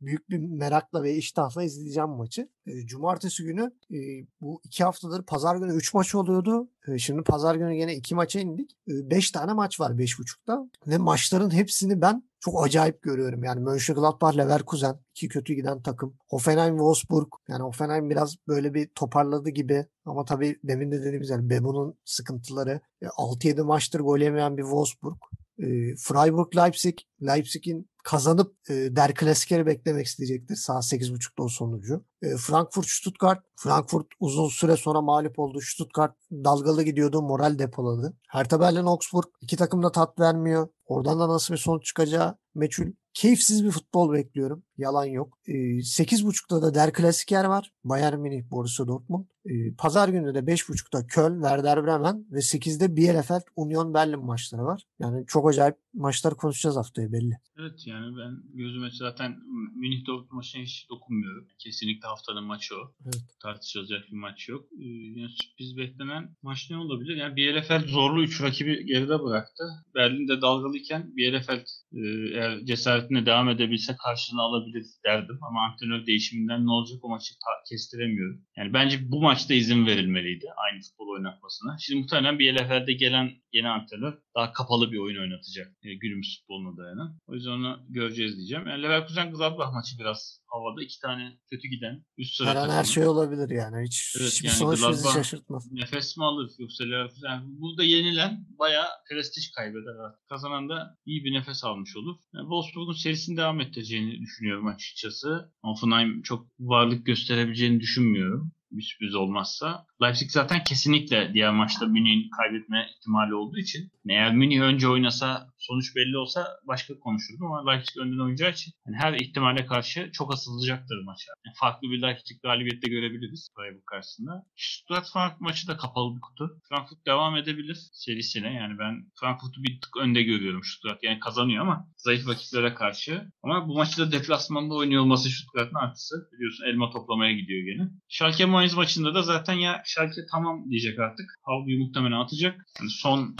büyük bir merakla ve iştahla izleyeceğim maçı. E, Cumartesi günü e, bu iki haftadır pazar günü 3 maç oluyordu. E, şimdi pazar günü yine iki maça indik. 5 tane maç var 5.30'da. Ve maçların hepsini ben çok acayip görüyorum. Yani Mönchengladbach, Leverkusen iki kötü giden takım. Hoffenheim, Wolfsburg. Yani Hoffenheim biraz böyle bir toparladı gibi. Ama tabii demin de dediğimiz yani Bebu'nun sıkıntıları. E, 6-7 maçtır gol yemeyen bir Wolfsburg. E, Freiburg, Leipzig. Leipzig'in kazanıp e, Der Klassiker'i beklemek isteyecektir. Saat 8.30'da o sonucu. E, Frankfurt, Stuttgart. Frankfurt uzun süre sonra mağlup oldu. Stuttgart dalgalı gidiyordu. Moral depoladı. Hertha Berlin, Augsburg. iki takım da tat vermiyor. Oradan da nasıl bir sonuç çıkacağı meçhul. Keyifsiz bir futbol bekliyorum. Yalan yok. E, 8.30'da da Der Klassiker var. Bayern Münih, Borussia Dortmund. E, Pazar günü de 5.30'da Köln, Werder Bremen ve 8'de Bielefeld, Union Berlin maçları var. Yani çok acayip maçlar konuşacağız haftaya belli. Evet yani ben gözüme zaten Münih Dortmund maçına hiç dokunmuyorum. Kesinlikle haftanın maçı o. Evet. Tartışılacak bir maç yok. Ee, yani sürpriz beklenen maç ne olabilir? Yani Bielefeld zorlu 3 rakibi geride bıraktı. Berlin'de dalgalıyken Bielefeld e, eğer cesaretine devam edebilse karşılığını alabilir derdim. Ama antrenör değişiminden ne olacak o maçı kestiremiyorum. Yani bence bu maçta izin verilmeliydi aynı futbol oynatmasına. Şimdi muhtemelen Bielefeld'e gelen yeni antrenör daha kapalı bir oyun oynatacak. E, günümüz futboluna dayanan. O yüzden onu göreceğiz diyeceğim. Yani Leverkusen Gladbach maçı biraz havada. iki tane kötü giden üst sıra Her an her şey olabilir yani. Hiç, Evet, hiçbir yani sonuç bizi Gladbach- şaşırtmaz. Nefes mi alır yoksa Leverkusen? Yani burada yenilen bayağı prestij kaybeder. Kazanan da iyi bir nefes almış olur. Yani Wolfsburg'un serisini devam ettireceğini düşünüyorum açıkçası. Hoffenheim çok varlık gösterebileceğini düşünmüyorum. Bir sürpriz olmazsa. Leipzig zaten kesinlikle diğer maçta Münih'in kaybetme ihtimali olduğu için. Eğer Münih önce oynasa sonuç belli olsa başka konuşurdum ama Leipzig önden oynayacağı için yani her ihtimale karşı çok asılacaktır maça. Yani farklı bir Leipzig galibiyette görebiliriz Freiburg karşısında. Stuttgart Frankfurt maçı da kapalı bir kutu. Frankfurt devam edebilir serisine. Yani ben Frankfurt'u bir tık önde görüyorum Stuttgart. Yani kazanıyor ama zayıf rakiplere karşı. Ama bu maçı da deplasmanda oynuyor olması Stuttgart'ın artısı. Biliyorsun elma toplamaya gidiyor gene. Schalke Mainz maçında da zaten ya Schalke tamam diyecek artık. Havluyu muhtemelen atacak. Yani son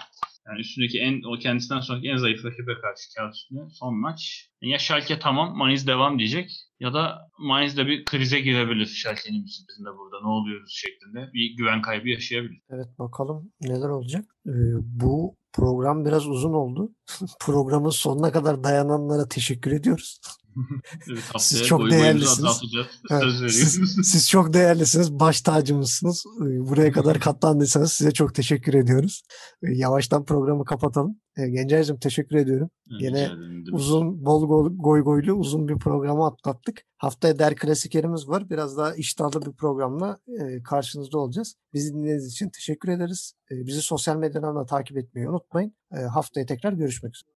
yani üstündeki en o kendisinden sonraki en zayıf rakibe karşı kağıt üstünde son maç. Ya Schalke tamam Mainz devam diyecek ya da Mainz de bir krize girebilir Schalke'nin sürprizinde burada ne oluyoruz şeklinde bir güven kaybı yaşayabilir. Evet bakalım neler olacak. Ee, bu program biraz uzun oldu. Programın sonuna kadar dayananlara teşekkür ediyoruz. Evet, Siz çok değerlisiniz. Evet, siz, siz çok değerlisiniz. Baş tacımızsınız. Ee, Buraya kadar katlandıysanız size çok teşekkür ediyoruz. Ee, Yavaştan programı kapatalım. Ee, Gencer'cim teşekkür ediyorum. Ederim. Demek. Uzun, bol go- goy goylu uzun bir programı atlattık. Haftaya der klasikerimiz var. Biraz daha iştahlı bir programla e, karşınızda olacağız. Bizi dinlediğiniz için teşekkür ederiz. Bizi sosyal medyadan da takip etmeyi unutmayın. Haftaya tekrar görüşmek üzere.